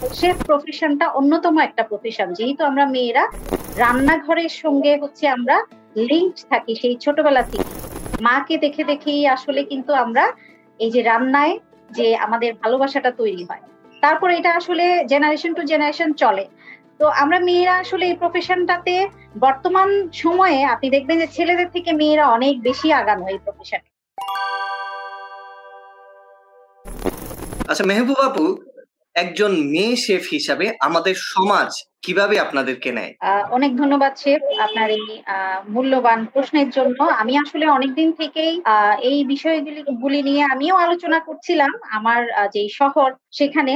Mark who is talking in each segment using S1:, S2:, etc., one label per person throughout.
S1: Chef প্রফেশনটা অন্যতম একটা profession যেহেতু আমরা মেয়েরা, রান্নাঘরের সঙ্গে হচ্ছে আমরা লিঙ্ক থাকি সেই ছোটবেলা থেকে। মাকে দেখে দেখেই আসলে কিন্তু আমরা এই যে রান্নায় যে আমাদের ভালোবাসাটা তৈরি হয়। তারপর এটা আসলে জেনারেশন টু জেনারেশন চলে। তো আমরা মেয়েরা আসলে এই প্রফেশনটাতে বর্তমান সময়ে আপনি দেখবেন যে ছেলেদের থেকে মেয়েরা অনেক বেশি আগানো এই প্রফেশনে
S2: আচ্ছা মেহবুব আপু একজন মেয়ে শেফ হিসাবে আমাদের সমাজ কীভাবে আপনাদেরকে নেয়?
S1: অনেক ধন্যবাদ, শেফ, আপনার এই মূল্যবান প্রশ্নের জন্য। আমি আসলে অনেকদিন থেকেই এই বিষয়গুলি, গুলি নিয়ে আমিও আলোচনা করছিলাম আমার যে শহর সেখানে।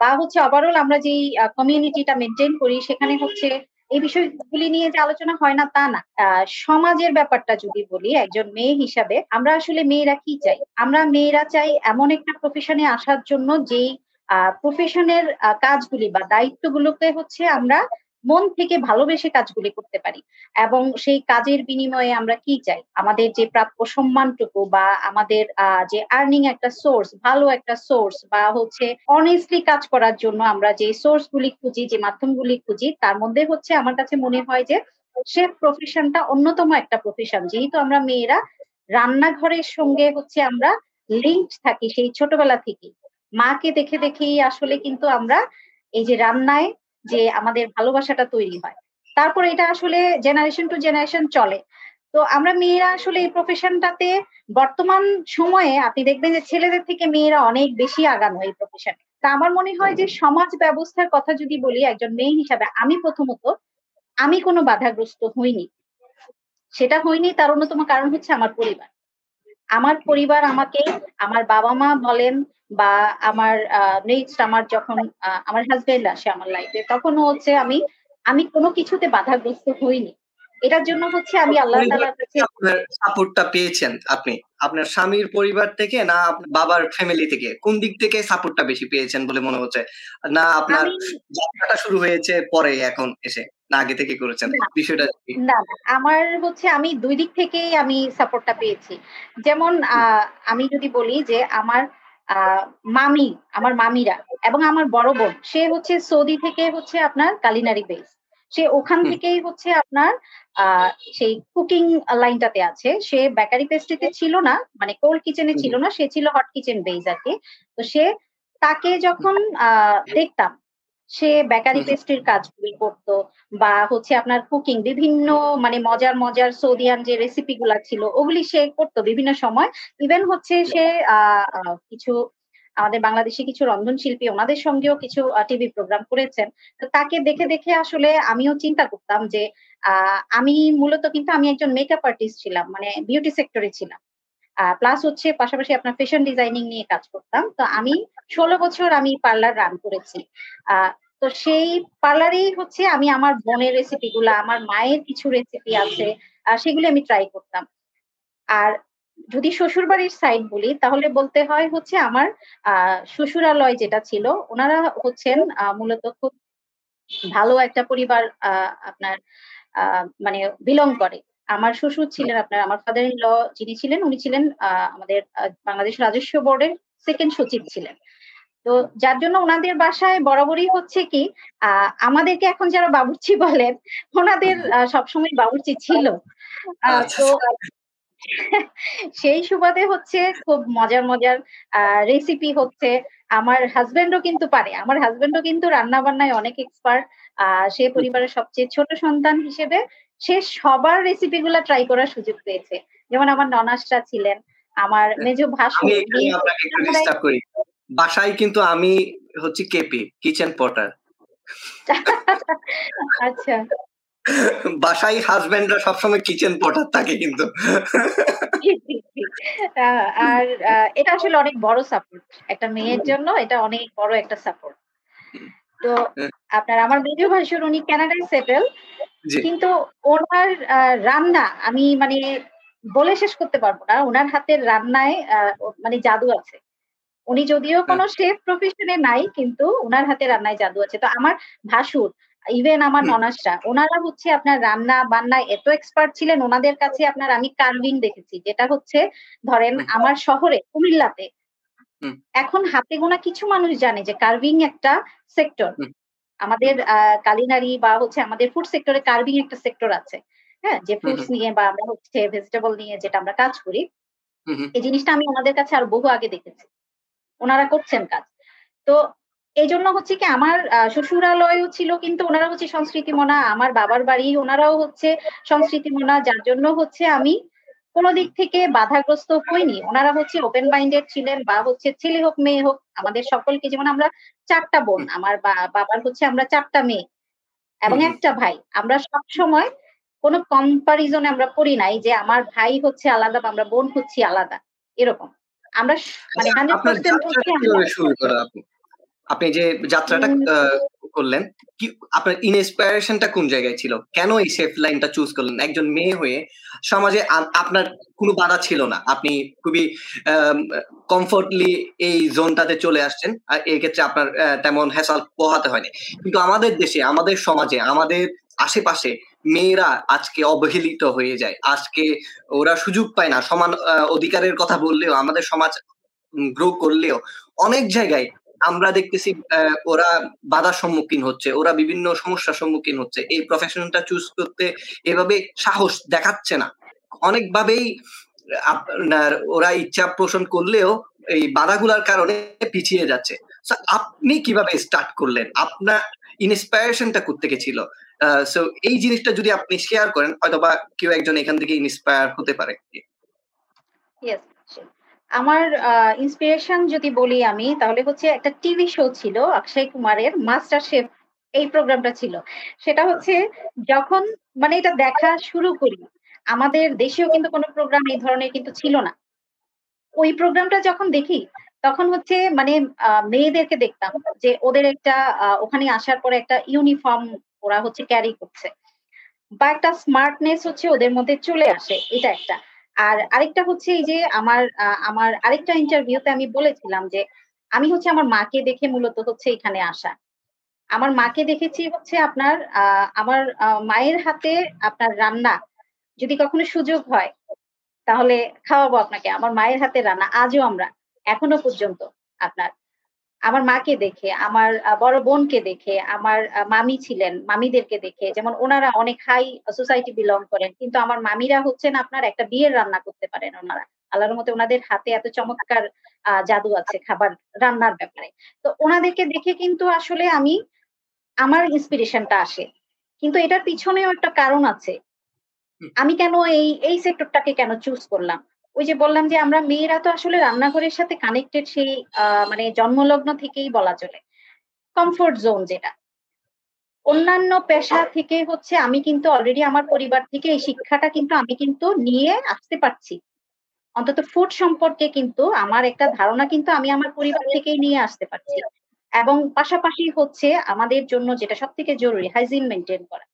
S1: বা হচ্ছে ওভারঅল আমরা যেই কমিউনিটিটা মেনটেন করি, সেখানে হচ্ছে এই বিষয়গুলি নিয়ে যে আলোচনা হয় না তা না। সমাজের ব্যাপারটা যদি বলি, একজন মেয়ে হিসাবে, আমরা আসলে মেয়েরা কি চাই? আমরা মেয়েরা চাই এমন একটা প্রফেশনে আসার জন্য যেই প্রফেশনের কাজগুলি বা দায়িত্বগুলোকে হচ্ছে আমরা মন থেকে ভালোবেসে কাজগুলি করতে পারি। এবং সেই কাজের বিনিময়ে আমরা কি চাই? আমাদের যে প্রাপ্য সম্মানটুকু বা আমাদের যে আর্নিং একটা সোর্স ভালো একটা সোর্স বা হচ্ছে অনেস্টলি কাজ করার জন্য আমরা যে সোর্স গুলি খুঁজি, যে মাধ্যমগুলি খুঁজি, তার মধ্যে হচ্ছে আমার কাছে মনে হয় যে শেফ প্রফেশনটা অন্যতম একটা প্রফেশন যেহেতু আমরা মেয়েরা, রান্নাঘরের সঙ্গে হচ্ছে আমরা লিঙ্ক থাকি সেই ছোটবেলা থেকে মাকে দেখে দেখেই আসলে কিন্তু আমরা এই যে রান্নায় যে আমাদের ভালোবাসাটা তৈরি হয়। তারপর এটা আসলে জেনারেশন টু জেনারেশন চলে। তো আমরা মেয়েরা আসলে এই প্রফেশনটাতে বর্তমান সময়ে আপনি দেখবেন যে ছেলেদের থেকে মেয়েরা অনেক বেশি আগানো এই প্রফেশনে তা আমার মনে হয় যে সমাজ ব্যবস্থার কথা যদি বলি একজন মেয়ে হিসাবে আমি প্রথমত আমি কোনো বাধাগ্রস্ত হইনি। সেটা হয়নি তার অন্যতম কারণ হচ্ছে আমার পরিবার। আমার পরিবার আমাকে আমার বাবা মা বলেন বা আমার নেক্সট আমার যখন আমার হাজবেন্ড আসে আমার লাইফে তখন হচ্ছে আমি আমি কোনো কিছুতে বাধাগ্রস্ত হইনি। এটার জন্য হচ্ছে আমি আল্লাহ তাআলার কাছে
S2: সাপোর্টটা পেয়েছেন আপনি? আপনার স্বামীর পরিবার থেকে না আপনার বাবার ফ্যামিলি থেকে? কোন দিক থেকে সাপোর্টটা বেশি পেয়েছেন বলে মনে হচ্ছে? না আপনার যাত্রাটা শুরু হয়েছে পরে এখন এসে? না আগে থেকে করেছেন? বিষয়টা
S1: না আমার হচ্ছে আমি দুই দিক থেকেই আমি সাপোর্টটা পেয়েছি। যেমন আমি যদি বলি যে আমার মামি আমার মামিরা এবং আমার বড় বোন। সে হচ্ছে সৌদি থেকে হচ্ছে আপনার কালিনারি বেস সে ওখান থেকেই হচ্ছে আপনার আহ সেই কুকিং লাইনটাতে আছে। সে বেকারি পেস্ট্রিতে ছিল না মানে কোল্ড কিচেনে ছিল না সে ছিল হট কিচেন বেস আর কি তো সে তাকে যখন আহ দেখতাম সে বেকারি পেস্ট্রির কাজগুলি করতো বা হচ্ছে আপনার কুকিং বিভিন্ন মানে মজার মজার সৌদিয়ান যে রেসিপি গুলা ছিল ওগুলি সে করতো বিভিন্ন সময়। ইভেন হচ্ছে সে আহ কিছু আমাদের বাংলাদেশে কিছু রন্ধনশিল্পী ওনাদের সঙ্গেও কিছু টিভি প্রোগ্রাম করেছেন। তো তাকে দেখে দেখে আসলে আমিও চিন্তা করতাম যে আহ আমি মূলত কিন্তু আমি একজন মেকআপ আর্টিস্ট ছিলাম মানে বিউটি সেক্টরে ছিলাম। প্লাস হচ্ছে পাশাপাশি আপনার ফ্যাশন ডিজাইনিং নিয়ে কাজ করতাম। তো আমি ষোলো বছর আমি পার্লার রান করেছি। তো সেই পার্লারেই হচ্ছে আমি আমার বোনের রেসিপি গুলা, আমার মায়ের কিছু রেসিপি আছে সেগুলি আমি ট্রাই করতাম। আর যদি শ্বশুর বাড়ির সাইড বলি, তাহলে বলতে হয় হচ্ছে আমার শ্বশুরালয় যেটা ছিল, ওনারা হচ্ছেন মূলত খুব ভালো একটা পরিবার আপনার মানে বিলং করে। আমার শ্বশুর ছিলেন আপনার আমার ফাদার ইন ল যিনি ছিলেন উনি ছিলেন আমাদের বাংলাদেশ রাজস্ব বোর্ডের সেকেন্ড সচিব ছিলেন। তো যার জন্য ওনাদের বাসায় বরাবরই হচ্ছে কি আমাদেরকে এখন যারা বাবুর্চি বলেন ওনাদের সবসময় বাবুর্চি ছিল।
S2: আচ্ছা,
S1: তো সেই সুবাদে হচ্ছে খুব মজার মজার রেসিপি হচ্ছে। আমার হাজবেন্ডও কিন্তু পারে আমার হাজবেন্ডও কিন্তু রান্না বান্নায় অনেক এক্সপার্ট আহ সে পরিবারের সবচেয়ে ছোট সন্তান হিসেবে সে সবার রেসিপি গুলা ট্রাই করার সুযোগ পেয়েছে। যেমন আমার ননাসটা ছিলেন আমার মেজ ভাসুর
S2: বাসায় কিন্তু আমি হচ্ছে কেপি কিচেন পটার
S1: আচ্ছা।
S2: বাসায় হাজবেন্ডরা সবসময় কিচেন পটার থাকে কিন্তু।
S1: আর এটা আসলে অনেক বড় সাপোর্ট একটা মেয়ের জন্য এটা অনেক বড় একটা সাপোর্ট তো আপনার আমার মেজো ভাসুর উনি কানাডায় সেটেল কিন্তু ওনার রান্না আমি মানে বলে শেষ করতে পারব না। ওনার হাতের রান্নায় মানে জাদু আছে। উনি যদিও কোনো শেফ প্রফেশনে নাই কিন্তু ওনার হাতে রান্নায় জাদু আছে। তো আমার ভাসুর ইভেন আমার ননাসরা ওনারা হচ্ছে আপনার রান্না বান্নায় এত এক্সপার্ট ছিলেন ওনাদের কাছে আপনার আমি কার্ভিং দেখেছি যেটা হচ্ছে ধরেন আমার শহরে কুমিল্লাতে এখন হাতে গোনা কিছু মানুষ জানে যে কার্ভিং একটা সেক্টর আমাদের কালিনারি বা হচ্ছে আমাদের ফুড সেক্টরে কার্ভিং একটা সেক্টর আছে। হ্যাঁ? যে ফ্রুটস নিয়ে বা আমরা হচ্ছে ভেজিটেবল নিয়ে যেটা আমরা কাজ করি। এই জিনিসটা আমি ওনাদের কাছে আর বহু আগে দেখেছি। ওনারা করছেন কাজ। তো এই জন্য হচ্ছে কি আমার শ্বশুরালয়ও ছিল কিন্তু ওনারা হচ্ছে সংস্কৃতি মনা আমার বাবার বাড়ি ওনারাও হচ্ছে সংস্কৃতি মনা যার জন্য হচ্ছে আমি কোনো দিক থেকে বাধাগ্রস্ত হইনি। ওনারা হচ্ছে ওপেন মাইন্ডেড ছিলেন বা হচ্ছে ছেলে হোক মেয়ে হোক আমাদের সকলকে যেমন আমরা চারটা বোন আমার বাবার হচ্ছে আমরা চারটা মেয়ে এবং একটা ভাই। আমরা সব সময় কোনো কম্পারিজনে আমরা করি নাই যে আমার ভাই হচ্ছে আলাদা বা আমরা বোন হচ্ছি আলাদা। এরকম। আমরা মানে হান্ড্রেড পার্সেন্ট
S2: আপনি? যে যাত্রাটা করলেন? কি, আপনার ইনস্পায়ারেশনটা কোন জায়গায় ছিল? কেন এই সেফ লাইনটা চুজ করলেন? একজন মেয়ে হয়ে সমাজে আপনার কোনো বাধা ছিল না? আপনি খুবই কমফোর্টলি এই জোনটাতে চলে আসছেন। আর এই ক্ষেত্রে আপনার তেমন হেসাল পোহাতে হয়নি। কিন্তু আমাদের দেশে, আমাদের সমাজে, আমাদের আশেপাশে মেয়েরা আজকে অবহেলিত হয়ে যায়। আজকে ওরা সুযোগ পায় না। সমান অধিকারের কথা বললেও, আমাদের সমাজ গ্রো করলেও অনেক জায়গায় আমরা দেখতেছি ওরা বাধার সম্মুখীন হচ্ছে, ওরা বিভিন্ন সমস্যার সম্মুখীন হচ্ছে। এই প্রফেশনটা চুজ করতে এভাবে সাহস দেখাচ্ছে না। অনেকভাবেই আপনার, ওরা ইচ্ছা পোষণ করলেও এই বাধাগুলার কারণে পিছিয়ে যাচ্ছে। আপনি কীভাবে স্টার্ট করলেন? আপনার ইন্সপায়ারেশনটা থেকে ছিল? সো এই জিনিসটা যদি আপনি শেয়ার করেন হয়তো বা কেউ একজন এখান থেকে ইন্সপায়ার হতে পারে।
S1: আমার ইন্সপিরেশন যদি বলি আমি, তাহলে হচ্ছে একটা টিভি শো ছিল অক্ষয় কুমারের মাস্টার শেফ এই প্রোগ্রামটা ছিল। সেটা হচ্ছে যখন মানে এটা দেখা শুরু করি, আমাদের দেশেও কিন্তু কোনো প্রোগ্রাম এই ধরনের কিন্তু ছিল না। ওই প্রোগ্রামটা যখন দেখি, তখন হচ্ছে মানে মেয়েদেরকে দেখতাম যে ওদের একটা ওখানে আসার পরে একটা ইউনিফর্ম ওরা হচ্ছে ক্যারি করছে। বা একটা স্মার্টনেস হচ্ছে ওদের মধ্যে চলে আসে, এটা একটা। আর আরেকটা হচ্ছে এই যে আমার আমার আরেকটা ইন্টারভিউতে আমি বলেছিলাম যে আমি হচ্ছে আমার মাকে দেখে মূলত হচ্ছে এখানে আসা। আমার মাকে দেখেছি হচ্ছে আপনার আমার মায়ের হাতে আপনার রান্না যদি কখনো সুযোগ হয়, তাহলে খাওয়াবো আপনাকে। আমার মায়ের হাতে রান্না, আজও আমরা, এখনও পর্যন্ত আপনার। আমার মাকে দেখে, আমার বড় বোনকে দেখে, আমার মামি ছিলেন, মামিদেরকে দেখে, যেমন ওনারা অনেক হাই সোসাইটি বিলং করেন, কিন্তু আমার মামিরা হচ্ছেন আপনার একটা বিয়ের রান্না করতে পারেন ওনারা। আল্লাহর মতে ওনাদের হাতে এত চমৎকার জাদু আছে খাবার রান্নার ব্যাপারে। তো ওনাদেরকে দেখে কিন্তু আসলে আমি, আমার ইন্সপিরেশনটা আসে। কিন্তু এটার পিছনেও একটা কারণ আছে। আমি কেন এই এই সেক্টরটাকে কেন চুজ করলাম? ওই যে বললাম যে আমরা মেয়েরা তো আসলে রান্নাঘরের সাথে কানেক্টেড সেই মানে জন্মলগ্ন থেকেই বলা চলে। কমফোর্ট জোন যেটা। অন্যান্য পেশা থেকে হচ্ছে আমি কিন্তু অলরেডি আমার পরিবার থেকে এই শিক্ষাটা কিন্তু আমি কিন্তু নিয়ে আসতে পারছি। অন্তত ফুড সম্পর্কে কিন্তু আমার একটা ধারণা কিন্তু আমি আমার পরিবার থেকেই নিয়ে আসতে পারছি। এবং পাশাপাশি হচ্ছে আমাদের জন্য যেটা সব থেকে জরুরি হাইজিন মেনটেন করা।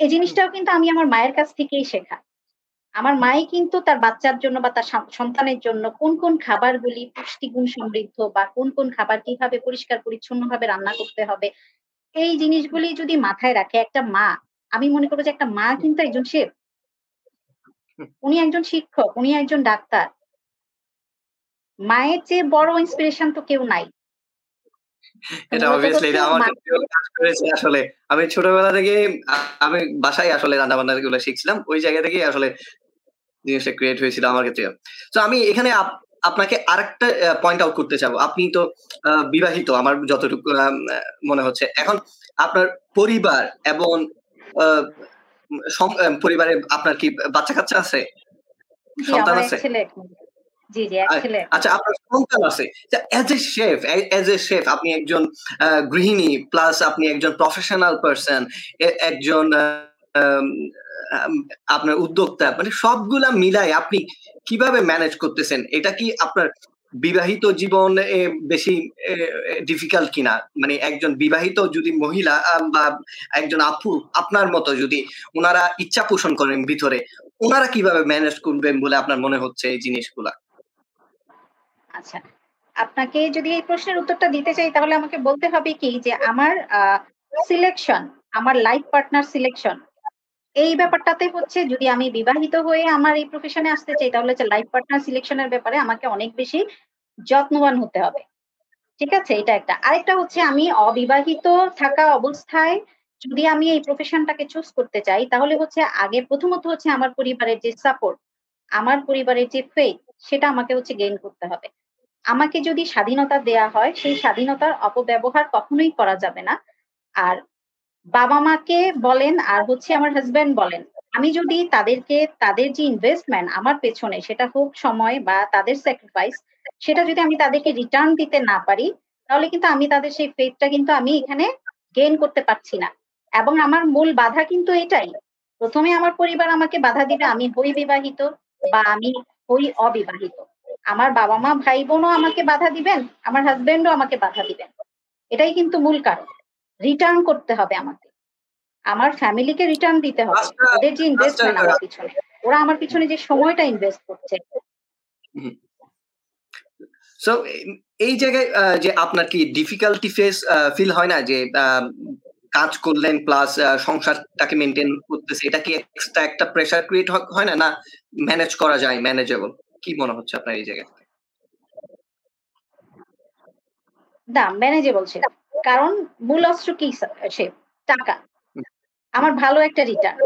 S1: এই জিনিসটাও কিন্তু আমি আমার মায়ের কাছ থেকেই শেখা। আমার মাই কিন্তু তার বাচ্চার জন্য বা তার সন্তানের জন্য কোন কোন খাবারগুলি পুষ্টিগুণ সমৃদ্ধ বা কোন কোন খাবার কীভাবে পরিষ্কার পরিচ্ছন্ন ভাবে রান্না করতে হবে এই জিনিসগুলি যদি মাথায় রাখে একটা মা আমি মনে করব যে একটা মা কিন্তু একজন শেফ। উনি একজন শিক্ষক উনি একজন ডাক্তার। মায়ের চেয়ে বড় ইন্সপিরেশন তো কেউ নাই।
S2: এটা অবভিয়াসলি এটা আমার কাজ করেছে আসলে। আমি ছোটবেলা থেকে আমি বাসায় আসলে রান্না বান্না গুলো শিখছিলাম। ওই জায়গা থেকেই আসলে জিনিসটা ক্রিয়েট হয়েছিল আমার ক্ষেত্রে। তো আমি এখানে আপনাকে আরেকটা পয়েন্ট আউট করতে চাবো। আপনি তো বিবাহিত আমার যতটুকু মনে হচ্ছে। এখন আপনার পরিবার এবং পরিবারে আপনার কি বাচ্চা কাচ্চা আছে
S1: সন্তান আছে?
S2: আচ্ছা আপনার সন্তান আছে। As a chef as a chef আপনি একজন গৃহিণী প্লাস আপনি একজন প্রফেশনাল পার্সন একজন আপনার উদ্যোক্তা মানে সবগুলা মিলাই আপনি কীভাবে ম্যানেজ করতেছেন? এটা কি আপনার বিবাহিত জীবন বেশি ডিফিকাল্ট কিনা? মানে একজন বিবাহিত যদি মহিলা বা একজন আপু, আপনার মতো যদি ওনারা ইচ্ছা পোষণ করেন ভিতরে ওনারা কীভাবে ম্যানেজ করবেন বলে আপনার মনে হচ্ছে এই জিনিসগুলা?
S1: আচ্ছা আপনাকে যদি এই প্রশ্নের উত্তরটা দিতে চাই, তাহলে আমাকে বলতে হবে কি যে আমার সিলেকশন আমার লাইফ পার্টনার সিলেকশন এই ব্যাপারটাতে হচ্ছে যদি আমি বিবাহিত হয়ে আমার এই প্রফেশনে আসতে চাই, তাহলে হচ্ছে লাইফ পার্টনার সিলেকশনের ব্যাপারে আমাকে অনেক বেশি যত্নবান হতে হবে। ঠিক আছে? এটা একটা। আরেকটা হচ্ছে আমি অবিবাহিত থাকা অবস্থায় যদি আমি এই প্রফেশনটাকে চুজ করতে চাই, তাহলে হচ্ছে আগে প্রথমত হচ্ছে আমার পরিবারের যে সাপোর্ট আমার পরিবারের যে ফেথ সেটা আমাকে হচ্ছে গেইন করতে হবে। আমাকে যদি স্বাধীনতা দেয়া হয়, সেই স্বাধীনতার অপব্যবহার কখনোই করা যাবে না। আর বাবা মাকে বলেন আর হচ্ছে আমার হাজবেন্ড বলেন, আমি যদি তাদেরকে, তাদের যে ইনভেস্টমেন্ট আমার পেছনে সেটা হোক সময় বা তাদের স্যাক্রিফাইস সেটা যদি আমি তাদেরকে রিটার্ন দিতে না পারি, তাহলে কিন্তু আমি তাদের সেই ফেথটা কিন্তু আমি এখানে গেইন করতে পারছি না। এবং আমার মূল বাধা কিন্তু এটাই, প্রথমে আমার পরিবার আমাকে বাধা দিবে, আমি হই বিবাহিত বা আমি হই অবিবাহিত। আমার বাবা মা ভাই বোনও আমাকে বাধা দিবেন, আমার হাজবেন্ডও আমাকে বাধা দিবেন। এটাই কিন্তু মূল কারণ। রিটার্ন করতে হবে আমাকে। আমার ফ্যামিলিকে রিটার্ন দিতে হবে। ওদের যে ইনভেস্টমেন্ট আমার পিছনে ওরা আমার পিছনে যে সময়টা ইনভেস্ট করছে।
S2: সো এই জায়গায় যে আপনার কি ডিফিকাল্টি ফেস ফিল হয় না যে কাজ করলেন প্লাস সংসারটাকে মেনটেন করতেছে এটা কি এক্সট্রা একটা প্রেসার ক্রিয়েট হয় না? না ম্যানেজ করা যায় ম্যানেজেবল কি মনে হচ্ছে আপনার এই জায়গায়?
S1: না ম্যানেজেবল ছিল কারণ মূল অস্ত্র কি সে টাকা। আমার ভালো একটা রিটার্ন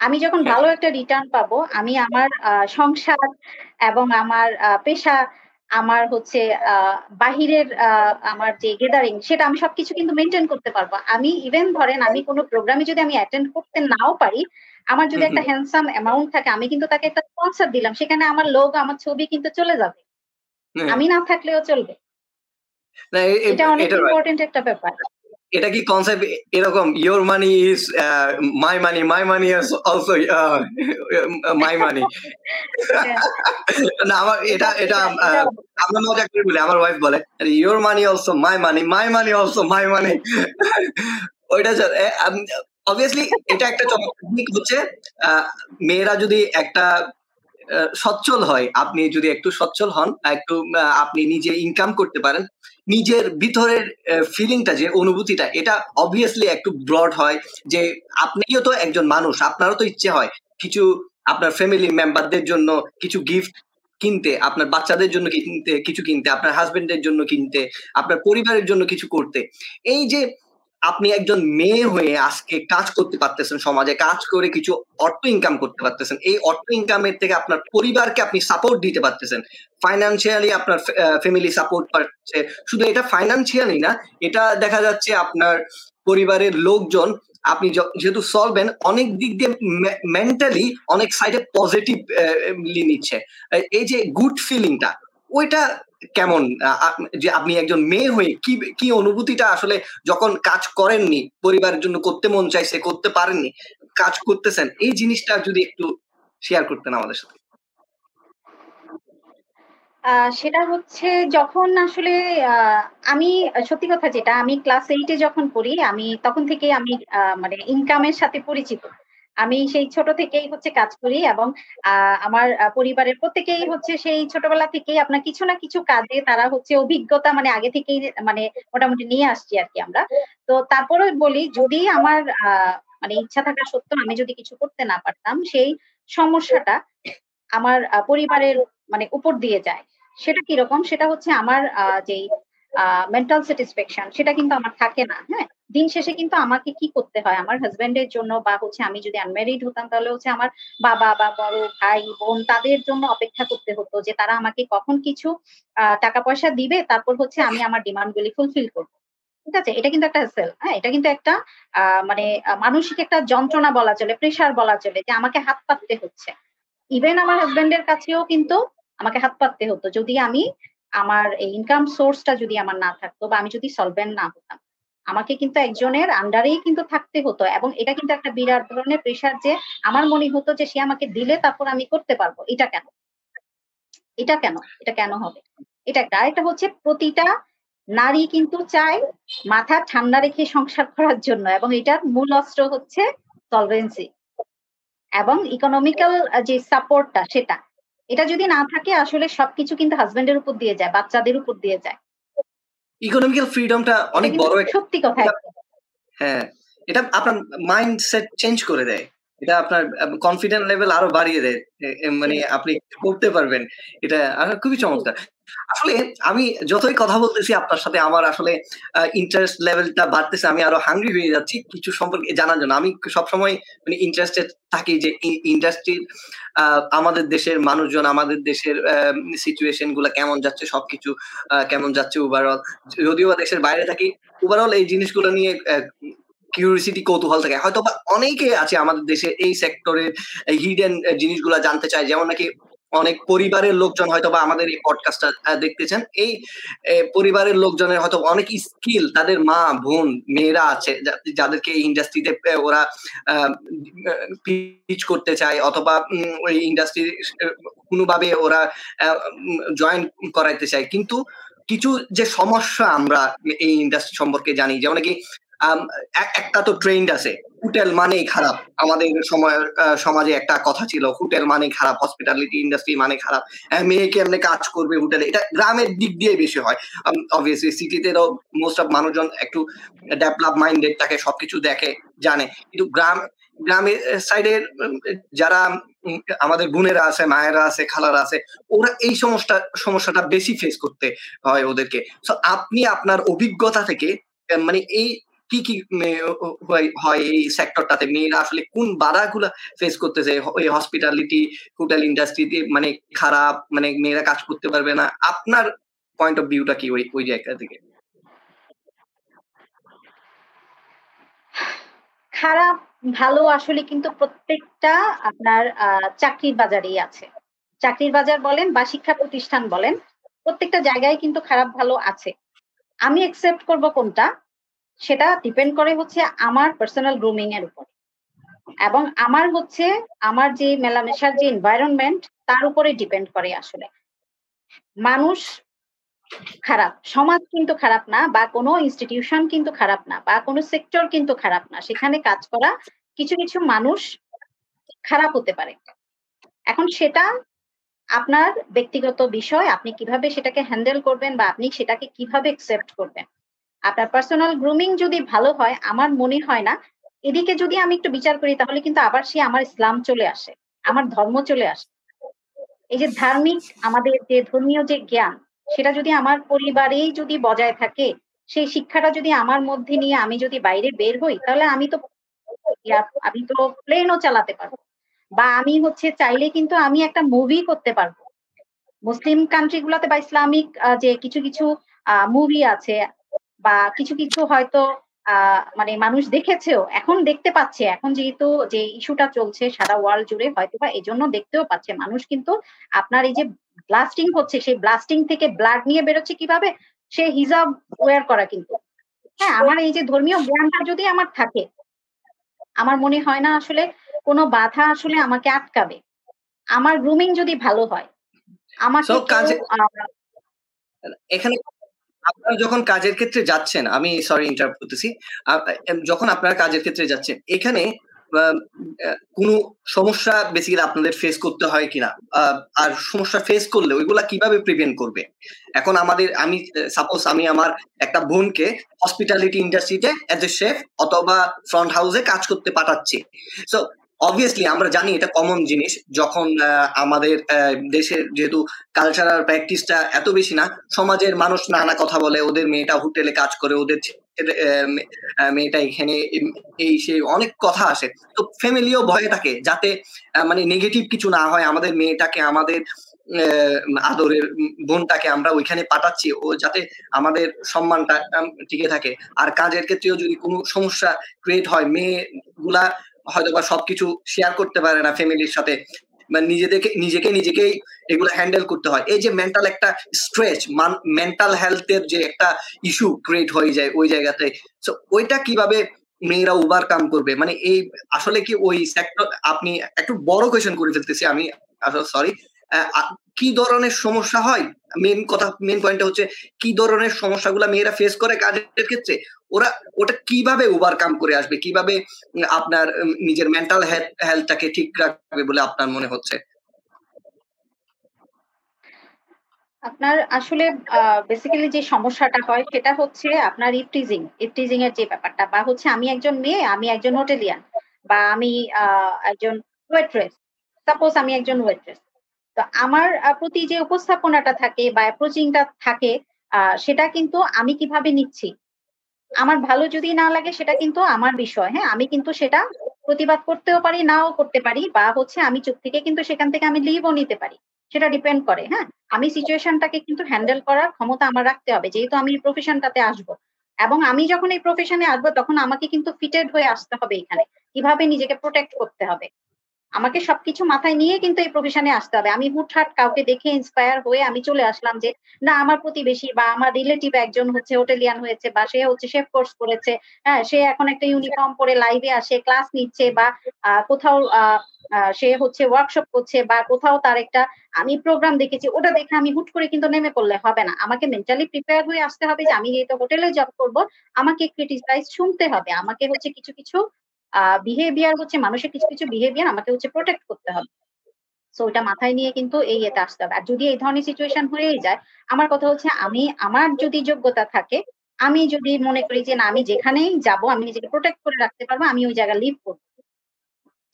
S1: আমি যখন ভালো একটা রিটার্ন পাবো আমি আমার সংসার এবং আমার পেশা আমার হচ্ছে বাহিরের আমার যে গেদারিং সেটা আমি সবকিছু কিন্তু মেনটেন করতে পারব। আমি ইভেন ধরেন আমি কোনো প্রোগ্রামে যদি আমি অ্যাটেন্ড করতে নাও পারি আমার যদি একটা হ্যান্ডসাম অ্যামাউন্ট থাকে আমি কিন্তু তাকে একটা স্পন্সর দিলাম সেখানে আমার লোক আমার ছবি কিন্তু চলে যাবে। আমি না থাকলেও চলবে। এটা অনেক ইম্পর্টেন্ট একটা ব্যাপার।
S2: এটা কি কনসেপ্ট এরকম your money is my money my money is also my money না আমার এটা এটা আমরা মজা করে বলি আমার ওয়াইফ বলে your money also my money my money also my money ওইটা অবভিয়াসলি এটা একটা চমৎকার হচ্ছে মেয়েরা যদি একটা সচ্ছল হয় আপনি যদি একটু সচ্ছল হন একটু আপনি নিজে ইনকাম করতে পারেন নিজের ভিতরের ফিলিংটা যে অনুভূতিটা, এটা অবভিয়াসলি একটু ব্রড হয় যে আপনিও তো একজন মানুষ, আপনারও তো ইচ্ছে হয় কিছু আপনার ফ্যামিলি মেম্বারদের জন্য কিছু গিফট কিনতে, আপনার বাচ্চাদের জন্য কিনতে, কিছু কিনতে, আপনার হাজবেন্ডের জন্য কিনতে, আপনার পরিবারের জন্য কিছু করতে। এই যে আপনি একজন মেয়ে হয়ে আজকে কাজ করতে পারতেছেন সমাজে, কাজ করে কিছু অর্থ ইনকাম করতে পারতেছেন। এই অর্থ ইনকামের থেকে আপনার পরিবারকে আপনি সাপোর্ট দিতে পারতেছেন। ফাইন্যান্সিয়ালি আপনার ফ্যামিলি সাপোর্ট পাচ্ছে। শুধু এটা ফাইন্যান্সিয়ালি না, এটা দেখা যাচ্ছে আপনার পরিবারের লোকজন, আপনি যেহেতু সলভেন অনেক দিক দিয়ে মেন্টালি অনেক সাইডে পজিটিভ নিচ্ছে। এই যে গুড ফিলিংটা ওইটা কেমন? যে আপনি একজন মেয়ে হয়ে কি কি অনুভূতিটা আসলে যখন কাজ করেননি, পরিবারের জন্য করতে মন চাইছে করতে পারেননি, কাজ করতেছেন, এই জিনিসটা যদি একটু শেয়ার করতেন আমাদের সাথে।
S1: সেটা হচ্ছে যখন আসলে আমি, সত্যি কথা যেটা, আমি ক্লাস এইটে যখন পড়ি, আমি তখন থেকে আমি মানে ইনকামের সাথে পরিচিত। আমি সেই ছোট থেকেই হচ্ছে কাজ করি এবং আমার পরিবারের প্রত্যেকেই হচ্ছে সেই ছোটবেলা থেকেই আপনার কিছু না কিছু কাজে তারা হচ্ছে অভিজ্ঞতা মানে আগে থেকেই মানে মোটামুটি নিয়ে আসছি আর কি আমরা। তো তারপরে বলি, যদি আমার মানে ইচ্ছা থাকা সত্ত্বেও আমি যদি কিছু করতে না পারতাম, সেই সমস্যাটা আমার পরিবারের মানে উপর দিয়ে যায়। সেটা কীরকম? সেটা হচ্ছে আমার যেই মেন্টাল স্যাটিসফ্যাকশন সেটা কিন্তু আমার থাকে না হ্যাঁ? দিন শেষে কিন্তু আমাকে কি করতে হয়? আমার হাজবেন্ডের জন্য বা হচ্ছে আমি যদি আনম্যারিড হতাম, তাহলে হচ্ছে আমার বাবা বা বড় ভাই, বোন তাদের জন্য অপেক্ষা করতে হতো যে তারা আমাকে কখন কিছু টাকা পয়সা দিবে, তারপর হচ্ছে আমি আমার ডিমান্ড গুলি ফুলফিল করব। ঠিক আছে? এটা কিন্তু একটা সেল হ্যাঁ? এটা কিন্তু একটা মানে মানসিক একটা যন্ত্রণা বলা চলে প্রেশার বলা চলে যে আমাকে হাত পাততে হচ্ছে। ইভেন আমার হাজবেন্ডের কাছেও কিন্তু আমাকে হাত পাততে হতো। যদি আমি আমার এই ইনকাম সোর্সটা যদি আমার না থাকতো বা আমি যদি সলভেন্ট না হতাম আমাকে কিন্তু একজনের আন্ডারেই কিন্তু থাকতে হতো এবং এটা কিন্তু একটা বিরাট ধরনের প্রেশার যে আমার মনে হতো যে সে আমাকে দিলে তারপর আমি করতে পারব। এটা কেন? এটা কেন? এটা কেন হবে? এটা একটা আরেকটা হচ্ছে প্রতিটা নারী কিন্তু চায় মাথা ঠান্ডা রেখে সংসার করার জন্য এবং এটার মূল অস্ত্র হচ্ছে সলভেন্সি এবং ইকোনমিক্যাল যে সাপোর্টটা সেটা। এটা যদি না থাকে আসলে সবকিছু কিন্তু হাজবেন্ডের উপর দিয়ে যায়, বাচ্চাদের উপর দিয়ে যায়।
S2: ইকোনমিক্যাল ফ্রিডমটা অনেক বড়
S1: সত্যি কথা
S2: হ্যাঁ এটা আপনার মাইন্ডসেট চেঞ্জ করে দেয়। এটা আপনার কনফিডেন্ট লেভেল আরও বাড়িয়ে দেয়। মানে আপনি করতে পারবেন। এটা খুবই চমৎকার। আসলে আমি যতই কথা বলতেছি আপনার সাথে আমার আসলে ইন্টারেস্ট লেভেলটা বাড়তেছে আমি আরও হাঙ্গি হয়ে যাচ্ছি কিছু সম্পর্কে জানার জন্য। আমি সবসময় মানে ইন্টারেস্টেড থাকি যে ইন্ডাস্ট্রির আমাদের দেশের মানুষজন আমাদের দেশের সিচুয়েশনগুলা কেমন যাচ্ছে সবকিছু কেমন যাচ্ছে ওভারঅল যদিও দেশের বাইরে থাকি ওভারঅল এই জিনিসগুলো নিয়ে কিউরিসিটি কৌতূহল থাকে। হয়তো বা অনেকে আছে আমাদের দেশে এই সেক্টরের হিডেন জিনিসগুলো জানতে চায়, যেমন নাকি অনেক পরিবারের লোকজন হয়তো বা আমাদের এই পডকাস্টটা দেখতেছেন। এই পরিবারের লোকজনের হয়তো অনেক স্কিল তাদের মা, বোন, মেয়েরা আছে যাদেরকে এই ইন্ডাস্ট্রিতে ওরা পিচ করতে চায়, অথবা ওই ইন্ডাস্ট্রি কোনোভাবে ওরা জয়েন করাইতে চায়। কিন্তু কিছু যে সমস্যা আমরা এই ইন্ডাস্ট্রি সম্পর্কে জানি, যেমন কি একটা তো ট্রেন্ড আছে। হোটেল মানেই খারাপ। আমাদের সময় সমাজে একটা কথা ছিল, হোটেল মানে খারাপ হসপিটালিটি ইন্ডাস্ট্রি মানে খারাপ। মেয়েকে এমনি কাজ করবে হোটেলে? এটা গ্রামের দিক দিয়ে বেশি হয়। অবভিয়াসলি সিটিতে তো মোস্ট অফ মানুষজন একটু ডেভেলপ মাইন্ডেড থাকে সবকিছু দেখে, জানে। কিন্তু গ্রাম, গ্রামের সাইডের যারা আমাদের বোনেরা আছে, মায়েরা আছে, খালারা আছে, ওরা এই সমস্যা, সমস্যাটা বেশি ফেস করতে হয় ওদেরকে। তো আপনি আপনার অভিজ্ঞতা থেকে মানে এই কি কি হয় এই সেক্টরটাতে মেয়েরা আসলে কোন বাধাগুলা ফেস করতেছে? এই হসপিটালিটি হোটেল ইন্ডাস্ট্রিতে মানে খারাপ মানে মেয়েরা কাজ করতে পারবে না? আপনার পয়েন্ট অফ ভিউটা কি ওই ওই জায়গা থেকে?
S1: খারাপ, ভালো আসলে কিন্তু প্রত্যেকটা আপনার চাকরির বাজারেই আছে। চাকরির বাজার বলেন বা শিক্ষা প্রতিষ্ঠান বলেন, প্রত্যেকটা জায়গায় কিন্তু খারাপ, ভালো আছে। আমি একসেপ্ট করব কোনটা? সেটা ডিপেন্ড করে হচ্ছে আমার পার্সোনাল গ্রুমিং এর উপর। এবং আমার হচ্ছে, আমার যে মেলামেশার যে এনভায়রনমেন্ট তার উপরে ডিপেন্ড করে আসলে। মানুষ খারাপ, সমাজ কিন্তু খারাপ না, বা কোনো ইনস্টিটিউশন কিন্তু খারাপ না, বা কোনো সেক্টর কিন্তু খারাপ না। সেখানে কাজ করা কিছু কিছু মানুষ খারাপ হতে পারে। এখন সেটা আপনার ব্যক্তিগত বিষয়, আপনি কীভাবে সেটাকে হ্যান্ডেল করবেন, বা আপনি সেটাকে কীভাবে একসেপ্ট করবেন। আপনার পার্সোনাল গ্রুমিং যদি ভালো হয়, আমার মনে হয় না, এদিকে যদি আমি একটু বিচার করি, তাহলে কিন্তু আবার সে আমার ইসলাম চলে আসে, আমার ধর্ম চলে আসে। এই যে ধার্মিক আমাদের যে ধর্মীয় যে জ্ঞান, সেটা যদি আমার পরিবারেই যদি বজায় থাকে, সেই শিক্ষাটা যদি আমার মধ্যে নিয়ে আমি যদি বাইরে বের হই, তাহলে আমি তো আমি তো প্লেনও চালাতে পারব। বা আমি হচ্ছে চাইলে কিন্তু আমি একটা মুভি করতে পারব। মুসলিম কান্ট্রি গুলাতে বা ইসলামিক যে কিছু কিছু মুভি আছে বা কিছু কিছু হয়তো মানে মানুষ দেখেছেও এখন দেখতে পাচ্ছে। এখন যেহেতু যে ইস্যুটা চলছে সারা ওয়ার্ল্ড জুড়ে হয়তো বা এই জন্য দেখতেও পাচ্ছে। মানুষ কিন্তু আপনার এই যে ব্লাস্টিং হচ্ছে সেই ব্লাস্টিং থেকে ব্লাড নিয়ে বেরোচ্ছে কীভাবে? সে হিজাব ওয়ার করা কিন্তু। হ্যাঁ আমার এই যে ধর্মীয় জ্ঞানটা যদি আমার থাকে আমার মনে হয় না আসলে কোনো বাধা আসলে আমাকে আটকাবে। আমার গ্রুমিং যদি ভালো হয় আমাকে
S2: এখানে আপনারা যখন কাজের ক্ষেত্রে যাচ্ছেন, আমি সরি ইন্টারাপ্ট করতেছি। যখন আপনারা কাজের ক্ষেত্রে যাচ্ছেন, এখানে কোনো সমস্যা বেসিক্যালি আপনাদের ফেস করতে হয় কিনা? আর সমস্যা ফেস করলে ওইগুলা কীভাবে প্রিভেন্ট করবে? এখন আমাদের, আমি সাপোজ আমি আমার একটা বোনকে হসপিটালিটি ইন্ডাস্ট্রিতে অ্যাজ এ শেফ অথবা ফ্রন্ট হাউসে কাজ করতে পাঠাচ্ছি। সো অবভিয়াসলি আমরা জানি এটা কমন জিনিস। যখন আমাদের দেশের যেহেতু কালচারাল প্র্যাকটিসটা এত বেশি না, সমাজের মানুষ নানা কথা বলে, ওদের মেয়েটা হোটেলে কাজ করে, ওদের মেয়েটা এখানে এই সে অনেক কথা আসে। তো ফ্যামিলিও ভয়ে থাকে যাতে মানে নেগেটিভ কিছু না হয়, আমাদের মেয়েটাকে, আমাদের আদরের বোনটাকে আমরা ওইখানে পাঠাচ্ছি, ও যাতে আমাদের সম্মানটা টিকে থাকে। আর কাজের ক্ষেত্রেও যদি কোনো সমস্যা ক্রিয়েট হয় মেয়ে গুলা হয়তো বা সবকিছু শেয়ার করতে পারে না ফ্যামিলির সাথে বা নিজেদেরকে, নিজেকে নিজেকেই এগুলো হ্যান্ডেল করতে হয়। এই যে মেন্টাল একটা স্ট্রেচ মেন্টাল হেলথের যে একটা ইস্যু ক্রিয়েট হয়ে যায় ওই জায়গাতে। সো ওইটা কীভাবে মেয়েরা ওভারকাম করবে? মানে এই, আসলে কি ওই সেক্টর আপনি একটু বড় কোয়েশন করে ফেলতেছি আমি আসলে সরি কি ধরনের সমস্যা হয়? মেন কথা মেন পয়েন্টটা হচ্ছে, কি ধরনের সমস্যাগুলো মেয়েরা ফেস করে কাজের ক্ষেত্রে? ওরা, ওটা কীভাবে ওভারকাম করে আসবে? কীভাবে আপনার নিজের মেন্টাল হেলথটাকে ঠিক রাখবে বলে আপনার মনে হচ্ছে?
S1: আপনার আসলে বেসিক্যালি যে সমস্যাটা হয়, সেটা হচ্ছে আপনার ইফটিজিং ইফটিজিং এর যে ব্যাপারটা, বা হচ্ছে আমি একজন মেয়ে, আমি একজন হোটেলিয়ান বা আমি একজন ওয়েট্রেস সাপোজ আমি একজন ওয়েট্রেস তো আমার প্রতি যে উপস্থাপনাটা থাকে বা অ্যাপ্রোচিংটা থাকে সেটা কিন্তু আমি কীভাবে নিচ্ছি? আমার ভালো যদি না লাগে, সেটা কিন্তু আমার বিষয় হ্যাঁ? আমি কিন্তু সেটা প্রতিবাদ করতেও পারি, নাও করতে পারি, বা হচ্ছে আমি চুপ থেকে কিন্তু সেখান থেকে আমি লিভও নিতে পারি। সেটা ডিপেন্ড করে হ্যাঁ? আমি সিচুয়েশনটাকে কিন্তু হ্যান্ডেল করার ক্ষমতা আমার রাখতে হবে, যেহেতু আমি এই প্রফেশনটাতে আসব। এবং আমি যখন এই প্রফেশনে আসব, তখন আমাকে কিন্তু ফিটেড হয়ে আসতে হবে এখানে। কীভাবে নিজেকে প্রোটেক্ট করতে হবে? আমাকে সবকিছু মাথায় নিয়ে কিন্তু এই প্রফেশনে আসতে হবে। আমি হুটহাট কাউকে দেখে ইন্সপায়ার হয়ে আমি চলে আসলাম যে, না, আমার প্রতিবেশী বা আমার রিলেটিভ একজন হচ্ছে হোটেলিয়ান হয়েছে বা সে হচ্ছে শেফ কোর্স করেছে। হ্যাঁ সে এখন একটা ইউনিফর্ম পরে লাইভে আসে ক্লাস নিচ্ছে বা কোথাও সে হচ্ছে ওয়ার্কশপ করছে বা কোথাও তার একটা আমি প্রোগ্রাম দেখেছি, ওটা দেখে আমি হুট করে কিন্তু নেমে পড়লে হবে না। আমাকে মেন্টালি প্রিপেয়ার হয়ে আসতে হবে যে আমি যেহেতু হোটেলে জব করব, আমাকে ক্রিটিসাইজ শুনতে হবে। আমাকে হচ্ছে কিছু কিছু বিহেভিয়ার হচ্ছে মানুষের কিছু কিছু বিহেভিয়ার আমাকে হচ্ছে প্রোটেক্ট করতে হবে। সো ওটা মাথায় নিয়ে কিন্তু এই এতে আসতে হবে। আর যদি এই ধরনের সিচুয়েশন হয়েই যায়, আমার কথা হচ্ছে আমি, আমার যদি যোগ্যতা থাকে, আমি যদি মনে করি যে না, আমি যেখানেই যাব, আমি নিজেকে প্রোটেক্ট করে রাখতে পারব, আমি ওই জায়গায় লিভ করব।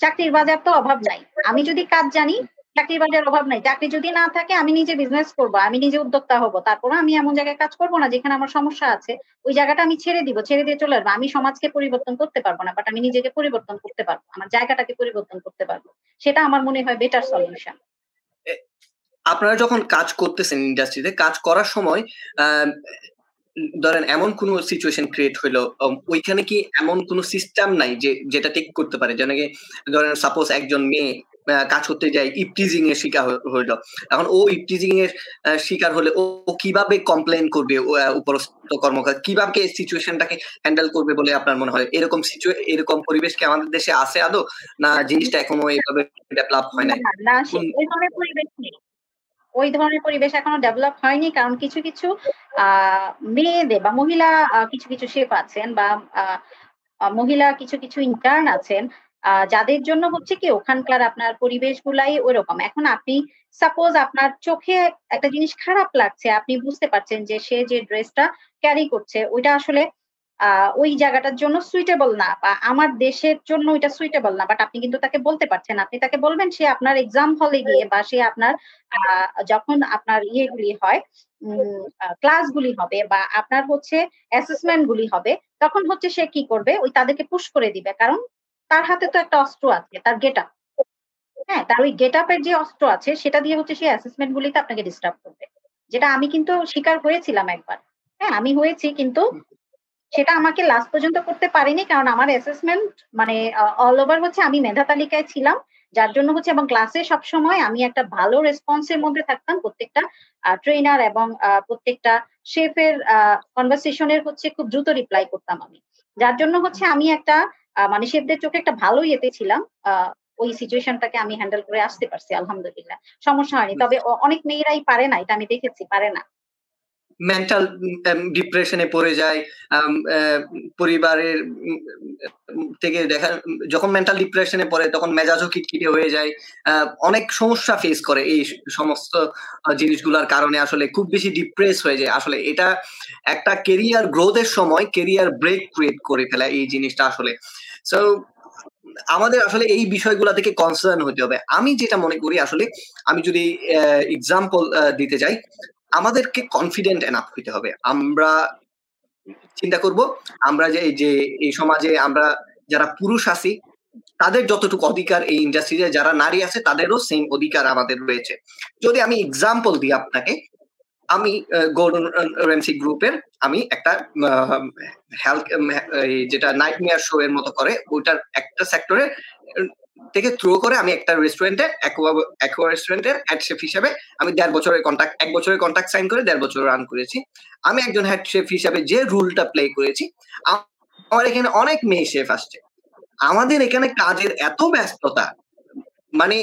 S1: চাকরির বাজার তো অভাব নাই। আমি যদি কাজ জানি চাকরির বাজার অভাব নাই। চাকরি যদি না থাকে, আমি নিজে বিজনেস করব, আমি নিজে উদ্যোক্তা হব। তারপর আমি এমন জায়গায় কাজ করব না, যেখানে আমার সমস্যা আছে, ওই জায়গাটা আমি ছেড়ে দিব, ছেড়ে দিয়ে চলে আসব। আমি সমাজকে পরিবর্তন করতে পারব না বাট আমি নিজেকে পরিবর্তন করতে পারব, আমার জায়গাটাকে পরিবর্তন করতে পারব। সেটা আমার মনে হয় বেটার সলিউশন
S2: আপনারা যখন কাজ করতেছেন ইন্ডাস্ট্রিতে কাজ করার সময় ধরেন এমন কোন সিচুয়েশন ক্রিয়েট হইল ওইখানে কি এমন কোন সিস্টেম নাই যে, যেটা টেক করতে পারে? যেন ধরেন সাপোজ একজন মেয়ে কাজ করতে যায় ইপটিজিং এর শিকার হইল। এখন ও ইপটিজিং এর শিকার হলে ও কীভাবে কমপ্লেন করবে উপরস্থ কর্মকার কীভাবে সিচুয়েশনটাকে হ্যান্ডেল করবে বলে আপনার মনে হয়? এরকম সিচুয়ে এরকম পরিবেশ কি আমাদের দেশে আছে আদৌ? না জিনিসটা এখনও এইভাবে ডেভেলপ হয় না
S1: ওই ধরনের পরিবেশ ওই ধরনের পরিবেশ এখনও ডেভেলপ হয়নি কারণ কিছু কিছু আহ মেয়েদের বা মহিলা কিছু কিছু শেফ আছেন বা মহিলা কিছু কিছু ইন্টার্ন আছেন যাদের জন্য হচ্ছে কি ওখানকার আপনার পরিবেশ গুলাই ওইরকম। এখন আপনি সাপোজ আপনার চোখে একটা জিনিস খারাপ লাগছে, আপনি বুঝতে পারছেন যে সে যে ড্রেসটা ক্যারি করছে, ওইটা আসলে ওই জায়গাটার জন্য সুইটেবল না বা আমার দেশের জন্য ওইটা সুইটেবল না। বাট আপনি কিন্তু তাকে বলতে পারছেন, আপনি তাকে বলবেন সে আপনার এক্সাম হলে গিয়ে বা সে আপনার যখন আপনার ইয়েগুলি হয় ক্লাসগুলি হবে বা আপনার হচ্ছে অ্যাসেসমেন্ট গুলি হবে, তখন হচ্ছে সে কি করবে? ওই তাদেরকে পুশ করে দিবে। কারণ তার হাতে তো একটা অস্ত্র আছে, তার গেট আপ হ্যাঁ তার ওই গেট আপের যে অস্ত্র আছে, সেটা দিয়ে হচ্ছে সেই অ্যাসেসমেন্ট গুলিতে আপনাকে ডিস্টার্ব করবে। যেটা আমি কিন্তু শিকার হয়েছিলাম একবার। হ্যাঁ আমি হয়েছি কিন্তু সেটা আমাকে লাস্ট পর্যন্ত করতে পারিনি কারণ আমার অ্যাসেসমেন্ট মানে অল ওভার হচ্ছে আমি মেধা তালিকায় ছিলাম, যার জন্য হচ্ছে এবং ক্লাসে সবসময় আমি একটা ভালো রেসপন্সের মধ্যে থাকতাম। প্রত্যেকটা ট্রেনার এবং প্রত্যেকটা শেফের কনভারসেশনের হচ্ছে খুব দ্রুত রিপ্লাই করতাম আমি। যার জন্য হচ্ছে আমি একটা মানে শেফদের চোখে একটা ভালো ইয়েতে ছিলাম। ওই সিচুয়েশনটাকে আমি হ্যান্ডেল করে আসতে পারছি আলহামদুলিল্লাহ। সমস্যা হয়নি। তবে অনেক মেয়েরাই পারে না এটা আমি দেখেছি পারে না।
S2: মেন্টাল ডিপ্রেশনে পড়ে যায় পরিবারের থেকে দেখা যখন মেন্টাল ডিপ্রেশনে পড়ে তখন মেজাজও খিটখিটে হয়ে যায়। অনেক সমস্যা ফেস করে এই সমস্ত জিনিসগুলোর কারণে আসলে খুব বেশি ডিপ্রেস হয়ে যায়। আসলে এটা একটা কেরিয়ার গ্রোথের সময় কেরিয়ার ব্রেক ক্রিয়েট করে ফেলা এই জিনিসটা আসলে। সো আমাদের আসলে এই বিষয়গুলো থেকে কনসার্ন হতে হবে। আমি যেটা মনে করি আসলে, আমি যদি এক্সাম্পল দিতে যাই আমাদেরকে কনফিডেন্ট এনাফ হইতে হবে। আমরা চিন্তা করব, আমরা যে যে, এই সমাজে আমরা যারা পুরুষ আছি, তাদের যতটুকু অধিকার এই ইন্ডাস্ট্রিতে যারা নারী আছে, তাদেরও সেম অধিকার আমাদের রয়েছে। যদি আমি এক্সাম্পল দিই আপনাকে আমি গোল্ডন রেমসি গ্রুপের আমি একটা হেলথ যেটা নাইট মেয়ার শো এর মতো করে, ওইটার একটা সেক্টরে থেকে থ্রো করে আমি একটা রেস্টুরেন্টে অ্যাকোয়া রেস্টুরেন্টের হেড শেফ হিসাবে আমি দেড় বছরের কন্ট্যাক্ট এক বছরের কন্ট্রাক্ট সাইন করে দেড় বছর রান করেছি। আমি একজন হেড শেফ হিসাবে যে রুলটা প্লে করেছি, আমার এখানে অনেক মেয়ে শেফ আসছে। আমাদের এখানে কাজের এত ব্যস্ততা মানে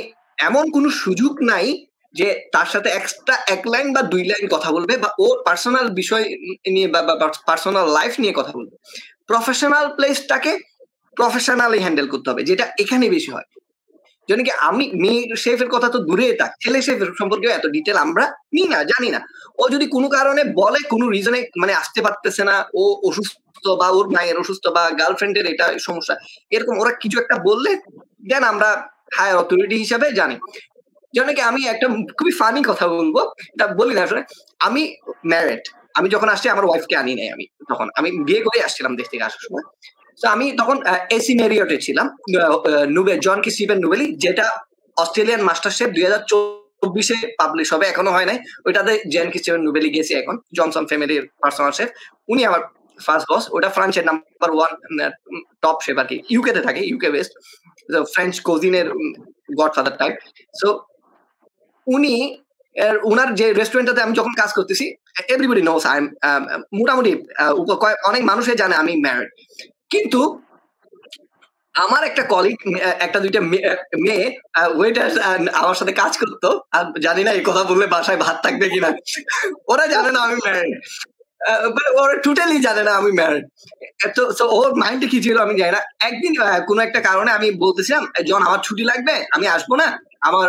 S2: এমন কোনো সুযোগ নাই যে তার সাথে এক্সট্রা এক লাইন বা দুই লাইন কথা বলবে বা ওর পার্সোনাল বিষয় নিয়ে বা পার্সোনাল লাইফ নিয়ে কথা বলবে। প্রফেশনাল প্লেসটাকে প্রফেশনালি হ্যান্ডেল করতে হবে, যেটা এখানে বেশি হয়। যেন কি, আমি মেয়ে শেফের কথা তো দূরে থাক, ছেলে শেফের সম্পর্কে এত ডিটেল আমরা নিই না, জানি না। ও যদি কোনো কারণে বলে, কোনো রিজনে মানে আসতে পারতেছে না, ও অসুস্থ বা ওর মায়ের অসুস্থ বা গার্লফ্রেন্ডের এটা সমস্যা, এরকম ওরা কিছু একটা বললে, দেন আমরা হায়ার অথরিটি হিসাবে জানি। যেমন কি আমি একটা খুবই ফানি কথা বলব? এটা বলি না আসলে। আমি ম্যারেড আমি যখন আসছি, আমার ওয়াইফকে আনি নাই আমি তখন। আমি বিয়ে করে আসছিলাম দেশ থেকে আসার সময়। তো আমি তখন এসি মেরিয়টে ছিলাম। নুবে জন কি স্টিভেন নুবেলি যেটা অস্ট্রেলিয়ান মাস্টার শেফ দুই হাজার চব্বিশে পাবলিশ হবে এখনও হয় নাই। ওইটাতে জেন কি স্টিভেন নুবেলি গেছে এখন জনসন ফ্যামিলির পার্সোনাল শেফ উনি আমার ফার্স্ট বস ওটা ফ্রান্সের নাম্বার ওয়ান টপ শেফ আর কি। ইউকে তে থাকে ইউকে বেস্ট ফ্রেঞ্চ কোজিনের গডফাদার টাইপ সো উনি উনার যে রেস্টুরেন্টটাতে আমি যখন কাজ করতেছি এভরিবডি নোস আই মোটামুটি অনেক মানুষে জানে আমি ম্যারিড কিন্তু আমার একটা কলিগ একটা দুইটা মেয়ে ওয়েটার আমার সাথে কাজ করতো জানি না এই কথা বললে বাসায় ভাত থাকবে কিনা। ওরা জানে না আমি ম্যারিড ওরা টোটালি জানে না আমি ম্যারিড তো ওর মাইন্ডে কি ছিল আমি জানি না। একদিন কোনো একটা কারণে আমি বলতেছিলাম জন, আমার ছুটি লাগবে, আমি আসব না। আমার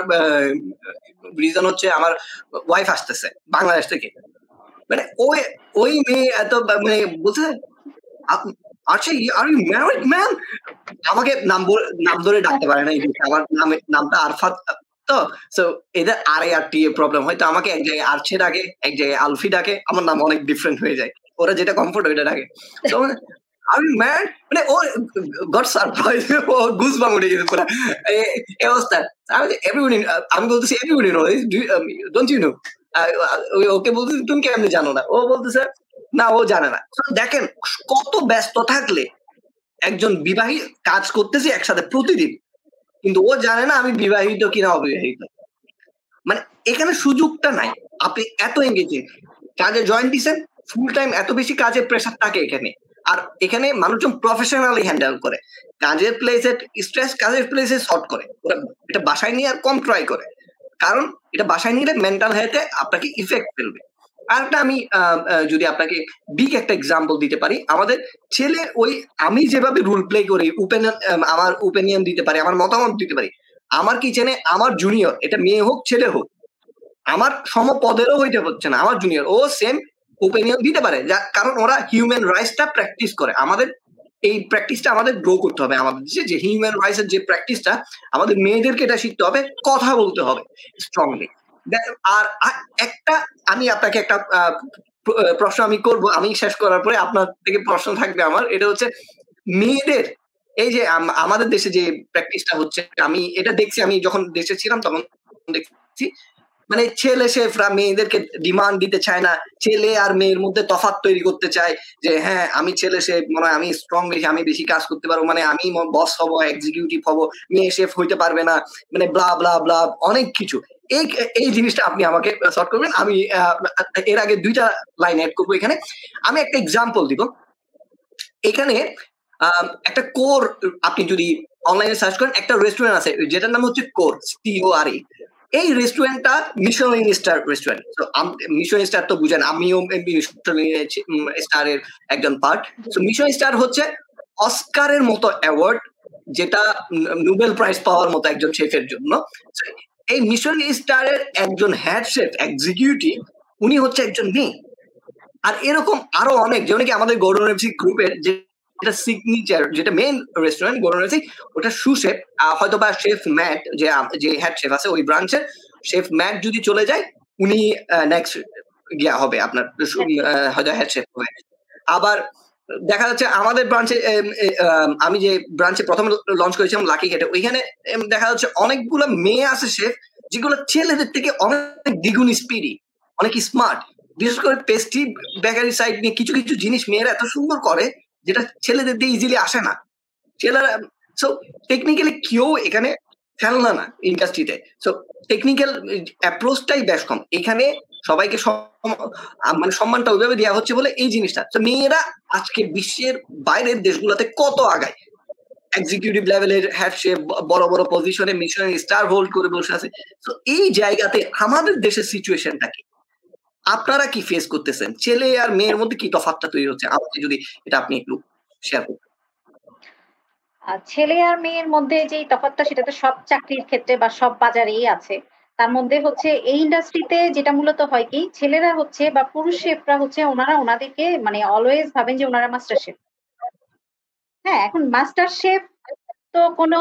S2: রিজন হচ্ছে আমার ওয়াইফ আসতেছে বাংলাদেশ থেকে। মানে ওই ওই মেয়ে এত মানে বলছে আচ্ছা আর ইউ ম্যারিড ম্যান আমাকে নাম নাম ধরে ডাকতে পারে না। আমার নাম, নামটা আরফাত তো? সো এদের আর টি প্রবলেম হয়তো আমাকে এক জায়গায় আরছে ডাকে, এক জায়গায় আলফি ডাকে, আমার নাম অনেক ডিফারেন্ট হয়ে যায়। ওরা যেটা কমফোর্ট ওইটা ডাকে। তো, আমি ম্যাড মানে ও গট সারপ্রাইজ ও গুজ বাম উঠে গেছে পুরো। এই অবস্থা। আমি এভরিবডি আমি বলতেছি everybody no don't you know okay বলতেছি, তুমি কেমনি জানো না? ও বলতেছে, না, ও জানে না। দেখেন, কত ব্যস্ত থাকলে একজন বিবাহী কাজ করতেছি একসাথে প্রতিদিন। কিন্তু ও জানে না আমি বিবাহিত কিনা অবিবাহিত। মানে এখানে সুযোগটা নাই। আপনি এত এঙ্গেজিং কাজে জয়েন দিচ্ছেন ফুল টাইম এত বেশি কাজের প্রেশার থাকে এখানে। আর এখানে মানুষজন প্রফেশনালি হ্যান্ডেল করে। কাজের প্লেসে স্ট্রেস কাজের প্লেসে শর্ট করে। ওরা এটা বাসায় নিয়ে আর কম ট্রাই করে। কারণ এটা বাসায় নিলে মেন্টাল হেলথে আপনাকে ইফেক্ট ফেলবে। আরেকটা আমি যদি আপনাকে বিগ একটা এক্সাম্পল দিতে পারি, আমাদের ছেলে ওই আমি যেভাবে রুল প্লে করি ওপেনিয়ন আমার ওপেনিয়ন দিতে পারি, আমার মতামত দিতে পারি, আমার কিচেনে আমার জুনিয়র এটা মেয়ে হোক, ছেলে হোক, আমার সমপদেরও হইতে হচ্ছে না, আমার জুনিয়র ও সেম ওপিনিয়ন দিতে পারে কারণ ওরা হিউম্যান রাইটসটা প্র্যাকটিস করে, আমাদের এই প্র্যাকটিসটা আমাদের গ্রো করতে হবে, আমাদের দেশে যে হিউম্যান রাইটসের যে প্র্যাকটিসটা আমাদের মেয়েদেরকে এটা শিখতে হবে, কথা বলতে হবে স্ট্রংলি আর একটা, আমি আপনাকে একটা প্রশ্ন আমি করব, আমি শেষ করার পরে আপনার থেকে প্রশ্ন থাকবে আমার। এটা হচ্ছে মেয়েদের, এই যে আমাদের দেশে যে প্র্যাকটিসটা হচ্ছে, আমি এটা দেখছি, আমি যখন দেশে ছিলাম তখন দেখছি মানে ছেলে শেফরা মেয়েদেরকে ডিমান্ড দিতে চায় না। ছেলে আর মেয়ের মধ্যে তফাত তৈরি করতে চায় যে হ্যাঁ আমি ছেলে শেফ, মনে হয় আমি স্ট্রং বেশি আমি বেশি কাজ করতে পারব মানে আমি বস হব এক্সিকিউটিভ হব, মেয়ে শেফ হইতে পারবে না। মানে ব্লা ব্লা ব্লা অনেক কিছু। এই এই জিনিসটা আপনি আমাকে সর্ট করবেন। আমি এর আগে দুইটা লাইন অ্যাড করব এখানে। আমি একটা এক্সাম্পল দিব। এখানে একটা কোর আপনি যদি অনলাইনে সার্চ করেন, একটা রেস্টুরেন্ট আছে, যেটার নাম হচ্ছে কোর সিও আর এই রেস্টুরেন্টটা মিশন স্টার রেস্টুরেন্ট তো মিশন স্টার তো বুঝেন, আমিও স্টারের একজন পার্ট তো মিশন স্টার হচ্ছে অস্কারের মতো অ্যাওয়ার্ড যেটা নোবেল প্রাইজ পাওয়ার মতো একজন শেফের জন্য। এই মিশন স্টারের একজন শেফ এক্সিকিউটিভ উনি হচ্ছে একজন মেয়ে। আর এরকম আরও অনেক, যেমন কি আমাদের গৌরব গ্রুপের যে যেটা সিগনেচার যেটা মেইন রেস্টুরেন্ট গোরনাসি ওটা সু শেফ হয়তো বা শেফ ম্যাট যে যে হেড শেফ আছে, ওই ব্রাঞ্চের শেফ ম্যাট যদি চলে যায়, উনি নেক্সট গিয়া হবে আপনার হয়তো হেড শেফ হবে। আবার দেখা যাচ্ছে আমাদের ব্রাঞ্চে আমি যে ব্রাঞ্চে প্রথম লঞ্চ করেছিলাম লাকি গেটে ওইখানে দেখা যাচ্ছে অনেকগুলো মেয়ে আছে শেফ যেগুলো ছেলেদের থেকে অনেক দ্বিগুণ স্পিডি অনেক স্মার্ট বিশেষ করে পেস্ট্রি বেকারি সাইড নিয়ে কিছু কিছু জিনিস মেয়েরা এত সুন্দর করে, যেটা ছেলেদের দিয়ে ইজিলি আসে না। ছেলেরা সো টেকনিক্যালি কেউ এখানে ফেলনা না ইন্ডাস্ট্রিতে সো টেকনিক্যাল অ্যাপ্রোচটাই বেশ কম। এখানে সবাইকে মানে সম্মানটা ওইভাবে দেওয়া হচ্ছে বলে এই জিনিসটা। তো মেয়েরা আজকে বিশ্বের বাইরের দেশগুলোতে কত আগায়? এক্সিকিউটিভ লেভেলের হ্যাড শেপ বড় বড় পজিশনে মিশন স্টার হোল্ড করে বসে আছে। তো এই জায়গাতে আমাদের দেশের সিচুয়েশনটা কি? আপনারা কি ফেস করতেছেন? ছেলে আর মেয়ের মধ্যে কি তফাৎটা তৈরি হচ্ছে? আমাকে যদি এটা আপনি একটু শেয়ার করতেন।
S1: ছেলে আর মেয়ের মধ্যে যে তফাৎটা, সেটা তো সব চাকরির ক্ষেত্রে বা সব বাজারেই আছে। তার মধ্যে হচ্ছে এই ইন্ডাস্ট্রিতে যেটা মূলত হয় কি, ছেলেরা হচ্ছে বা পুরুষ শেফরা হচ্ছে ওনারা ওনাদেরকে মানে অলওয়েজ ভাবেন যে ওনারা মাস্টার শেফ হ্যাঁ এখন মাস্টার শেফ তো কোনো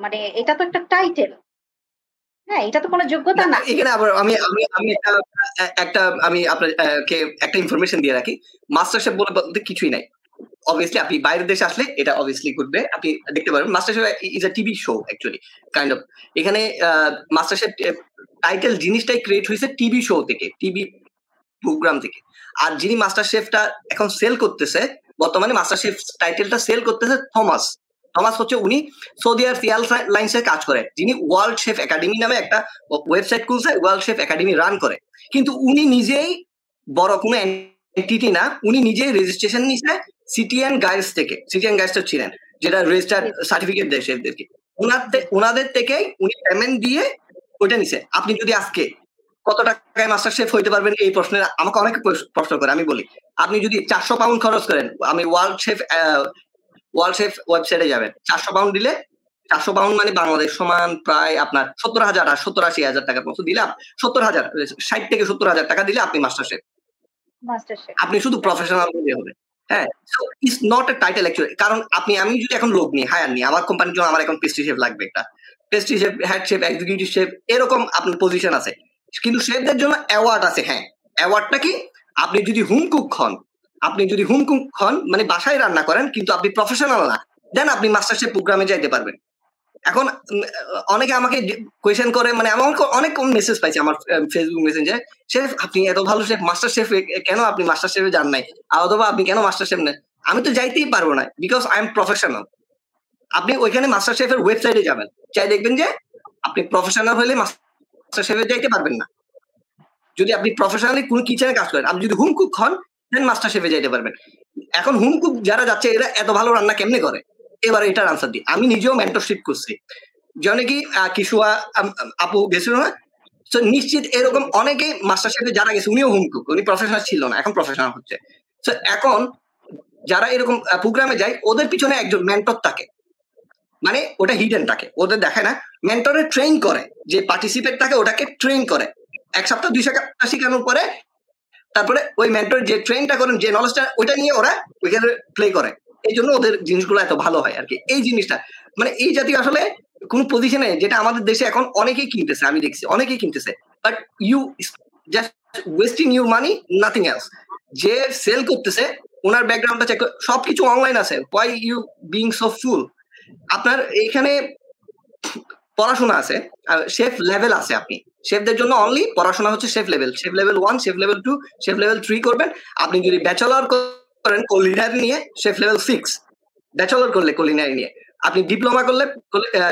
S1: মানে এটা তো একটা টাইটেল হ্যাঁ এটা তো কোনো যোগ্যতা না।
S2: এখানে আবার আমি আমি আমি একটা আমি আপনাকে একটা ইনফরমেশন দিয়ে রাখি। মাস্টার শেফ বলতে কিছুই নাই। অবভিয়াসলি আপনি বাইরের দেশে আসলে এটা অবভিয়াসলি ঘটবে। আপনি দেখতে পারবেন master chef is a TV show actually kind of এখানে মাস্টার শেফ টাইটেল জিনিসটাই ক্রিয়েট হয়েছে টিভি শো থেকে টিভি প্রোগ্রাম থেকে। আর যিনি মাস্টার শেফটা এখন সেল করতেছে, বর্তমানে মাস্টার শেফ টাইটেলটা সেল করতেছে থমাস থমাস হচ্ছে উনি সৌদি আরব ফিয়াল লাইন্সে কাজ করে। যিনি ওয়ার্ল্ড শেফ একাডেমি নামে একটা ওয়েবসাইট খুলছে ওয়ার্ল্ড শেফ একাডেমি রান করে। কিন্তু উনি নিজেই বড় কোনো এন্টিটি না, উনি নিজেই রেজিস্ট্রেশন নিছে সিটিএন গাইডস থেকে সিটিএন গাইডস ছিলেন যেটা রেজিস্টার সার্টিফিকেট দেয় শেফদেরকে ওনাদের ওনাদের থেকেই উনি পেমেন্ট দিয়ে ওইটা নিছে। আপনি যদি আজকে কত টাকায় মাস্টার শেফ হইতে পারবেন এই প্রশ্নের আমাকে অনেক প্রশ্ন করে আমি বলি আপনি যদি চারশো পাউন্ড খরচ করেন আমি ওয়ার্ল্ড শেফ ওয়ার্ল্ড শেফ ওয়েবসাইটে যাবেন চারশো পাউন্ড দিলে চারশো পাউন্ড মানে বাংলাদেশ সমান প্রায় আপনার সত্তর হাজার আর সত্তর আশি হাজার টাকার মতো দিলে সত্তর হাজার ষাট থেকে সত্তর হাজার টাকা দিলে আপনি মাস্টার শেফ আপনি শুধু প্রফেশনাল হলে হবে হ্যাঁ it's not a title actually কারণ আপনি, আমি যদি এখন লোক নিই, হায়ার নিই, আমার কোম্পানির জন্য আমার এখন পেস্ট্রি শেফ লাগবে একটা। Pastry chef head chef executive chef এরকম আপনার পজিশন আছে। কিন্তু শেফদের জন্য অ্যাওয়ার্ড আছে হ্যাঁ। অ্যাওয়ার্ডটা কি? আপনি যদি হুম কুক হন, আপনি যদি হুম কুক হন মানে বাসায় রান্না করেন, কিন্তু আপনি প্রফেশনাল না দেন আপনি মাস্টার শেফ প্রোগ্রামে যাইতে পারবেন। এখন অনেকে আমাকে কোয়েশন করে মানে আমার অনেক কম মেসেজ পাইছে আমার ফেসবুক মেসেঞ্জে শেফ, আপনি এত ভালো শেফ মাস্টার শেফ কেন আপনি মাস্টার শেফে যান নাই? অথবা আপনি কেন মাস্টার শেফ নেন? আমি তো যাইতেই পারব না বিকজ আই এম প্রফেশনাল আপনি ওইখানে মাস্টার শেফের ওয়েবসাইটে যাবেন, চাই দেখবেন যে আপনি প্রফেশনাল হলে মাস্টার শেফে যাইতে পারবেন না। যদি আপনি প্রফেশনালি কোনো কিচেনে কাজ করেন, আপনি যদি হুম কুক হন দেন মাস্টার শেফে যাইতে পারবেন। এখন হুম কুক যারা যাচ্ছে, এরা এত ভালো রান্না কেমনে করে? এবার এটার আনসার দিই। আমি নিজেও মেন্টরশিপ করছি। জনে কি কিশুয়া আপু গেছিল না? তো নিশ্চিত এরকম অনেকে মাস্টার শেফে যারা গেছে, উনিও হুম উনি প্রফেশনাল ছিল না, এখন প্রফেশনাল হচ্ছে। তো এখন যারা এরকম প্রোগ্রামে যায়, ওদের পিছনে একজন মেন্টর থাকে। মানে ওটা হিডেন থাকে। ওদের দেখে না মেন্টরে ট্রেন করে। যে পার্টিসিপেট থাকে, ওটাকে ট্রেন করে। এক সপ্তাহ, দুই সপ্তাহ শেখানোর পরে, তারপরে ওই মেন্টর যে ট্রেনটা করেন, যে নলেজটা ওইটা নিয়ে ওরা ওইখানে প্লে করে। এই জন্য ওদের জিনিসগুলো এত ভালো হয় আর কি এই জিনিসটা মানে এই জাতীয় আসলে কোন পজিশনে যেটা আমাদের দেশে এখন অনেকেই কিনতেছে, আমি দেখছি, অনেকেই কিনতেছে। But you just wasting you money nothing else যে সেল করতেছে, ওনার ব্যাকগ্রাউন্ডটা চেক সবকিছু অনলাইন আছে। Why you being so fool আপনার এইখানে পড়াশোনা আছে শেফ লেভেল আছে আপনি। শেফদের জন্য অনলি পড়াশোনা হচ্ছে chef level chef level one chef level two chef level three করবেন। আপনি যদি ব্যাচেলর করেন কুলিনারি নিয়ে শেফ লেভেল সিক্স ব্যাচেলর করলে কুলিনারি নিয়ে। আপনি ডিপ্লোমা করলে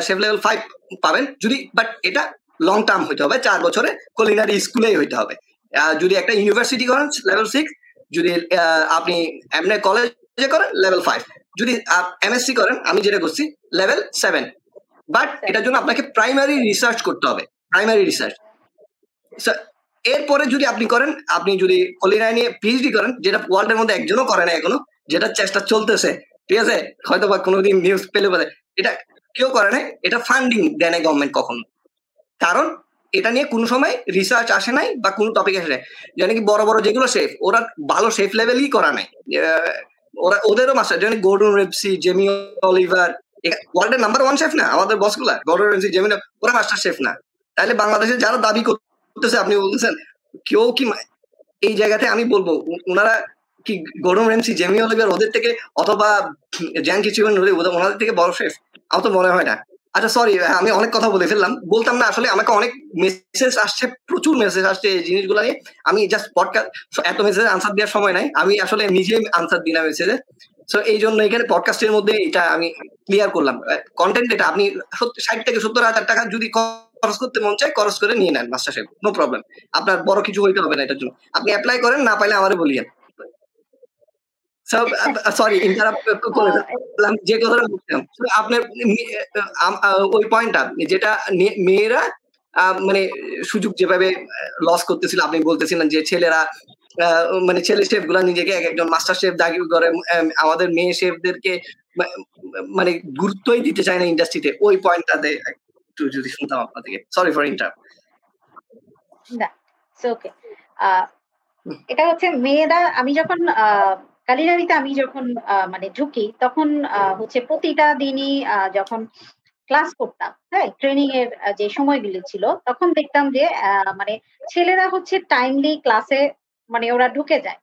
S2: শেফ লেভেল ফাইভ পাবেন। যদি বাট এটা লং টার্ম হইতে হবে, চার বছরে কুলিনারি স্কুলেই হইতে হবে। যদি একটা ইউনিভার্সিটি করেন লেভেল সিক্স যদি আপনি এমনি কলেজে করেন লেভেল ফাইভ যদি এমএসসি করেন, আমি যেটা করছি লেভেল সেভেন বাট এটার জন্য আপনাকে প্রাইমারি রিসার্চ করতে হবে প্রাইমারি রিসার্চ এরপরে যদি আপনি করেন, আপনি যদি কলিনায় নিয়ে পিএইচডি করেন, যেটা ওয়ার্ল্ডের মধ্যে একজনও করে না এখনও, যেটা চেষ্টা চলতেছে, ঠিক আছে? হয়তো বা কোনোদিন নিউজ পেলে বলে, এটা কেউ করে না এটা ফান্ডিং দেয় না গভর্নমেন্ট কখনো। কারণ এটা নিয়ে কোনো সময় রিসার্চ আসে নাই বা কোনো টপিক আসে নাই। যেন কি বড় বড় যেগুলো শেফ ওরা ভালো শেফ লেভেলই করা নাই। ওরা, ওদেরও মাস্টার যেন গোর্ডন রেপসি জেমি অলিভার ওয়ার্ল্ডের নাম্বার ওয়ান শেফ না, আমাদের বসগুলা গর্ডন রেপসি জেমি ওরা মাস্টার শেফ না। তাহলে বাংলাদেশে যারা দাবি আপনি বলতেছেন, কেউ কি এই জায়গাতে আমি বলব ওনারা কি গরম রেমসি, জেমি অলিভার ওদের থেকে অথবা জ্যান কিচিবেন ওনাদের থেকে বড় শেফ, আমার তো মনে হয় না। আচ্ছা সরি আমি অনেক কথা বলে ফেললাম, বলতাম না, আসলে আমাকে অনেক মেসেজ আসছে, প্রচুর মেসেজ আসছে এই জিনিসগুলো নিয়ে। আমি জাস্ট পডকাস্ট এত মেসেজ আনসার দেওয়ার সময় নাই, আমি আসলে নিজেই আনসার দিলাম মেসেজে সো এই জন্য এখানে পডকাস্টের মধ্যে এটা আমি ক্লিয়ার করলাম। কন্টেন্ট এটা আপনি ষাট থেকে সত্তর হাজার টাকা যদি খরচ করতে মন চায় খরচ করে নিয়ে নেন মাস্টার শেফ নো প্রবলেম আপনার বড় কিছু হইতে হবে না এটার জন্য। আপনি অ্যাপ্লাই করেন না পাইলে আমারে বলিয়েন। সরি ইন্টারাপ্ট করে যে কথাটা বলছিলাম। আপনার ওই পয়েন্টটা যেটা মেয়েরা মানে সুযোগ যেভাবে লস করতেছিল আপনি বলতেছিলেন যে ছেলেরা মানে ছেলে শেফগুলা নিজেকে এক একজন মাস্টার শেফ দাবি করে আমাদের মেয়ে শেফদেরকে মানে গুরুত্বই দিতে চায় না ইন্ডাস্ট্রিতে ওই পয়েন্টটাতে একটু যদি শুনতাম আপনাদেরকে। সরি ফর ইন্টার
S1: এটা হচ্ছে মেয়েরা, আমি যখন কালিনারিতে আমি যখন মানে ঢুকি, তখন হচ্ছে প্রতিটা দিনই যখন ক্লাস করতাম হ্যাঁ ট্রেনিং এর যে সময়গুলি ছিল, তখন দেখতাম যে মানে ছেলেরা হচ্ছে টাইমলি ক্লাসে মানে ওরা ঢুকে যায়।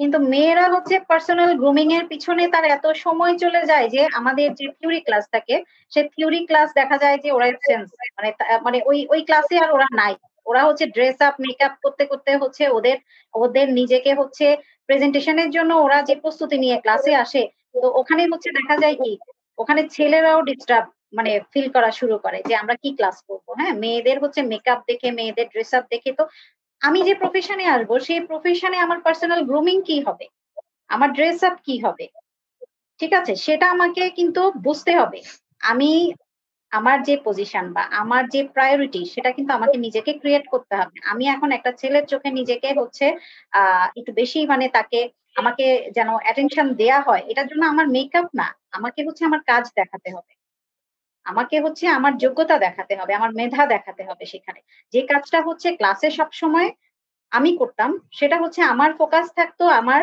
S1: কিন্তু মেয়েরা হচ্ছে পার্সোনাল গ্রুমিং এর পিছনে তার এত সময় চলে যায় যে আমাদের যে থিওরি ক্লাস থাকে, সে থিওরি ক্লাস দেখা যায় যে ওরা মানে মানে ওই ওই ক্লাসে আর ওরা নাই। ওরা হচ্ছে ড্রেস আপ মেকআপ করতে করতে হচ্ছে ওদের ওদের নিজেকে হচ্ছে প্রেজেন্টেশনের জন্য ওরা যে প্রস্তুতি নিয়ে ক্লাসে আসে, তো ওখানে হচ্ছে দেখা যায় কি, ওখানে ছেলেরাও ডিস্টার্ব মানে ফিল করা শুরু করে যে আমরা কি ক্লাস করব হ্যাঁ? মেয়েদের হচ্ছে মেকআপ দেখে, মেয়েদের ড্রেস আপ দেখে তো আমি যে প্রফেশনে আসব, সেই প্রফেশনে আমার পার্সোনাল গ্রুমিং কি হবে? আমার ড্রেস আপ কি হবে? ঠিক আছে? সেটা আমাকে কিন্তু বুঝতে হবে। আমি আমার যে পজিশন বা আমার যে প্রায়োরিটি সেটা কিন্তু আমাকে নিজেকে ক্রিয়েট করতে হবে। আমি এখন একটা ছেলের চোখে নিজেকে হচ্ছে একটু বেশি মানে তাকে, আমাকে যেন অ্যাটেনশন দেয়া হয়, এটার জন্য আমার মেকআপ না। আমাকে হচ্ছে আমার কাজ দেখাতে হবে। আমাকে হচ্ছে আমার যোগ্যতা দেখাতে হবে, আমার মেধা দেখাতে হবে সেখানে। যে কাজটা হচ্ছে ক্লাসে সব সময় আমি করতাম, সেটা হচ্ছে আমার ফোকাস থাকতো আমার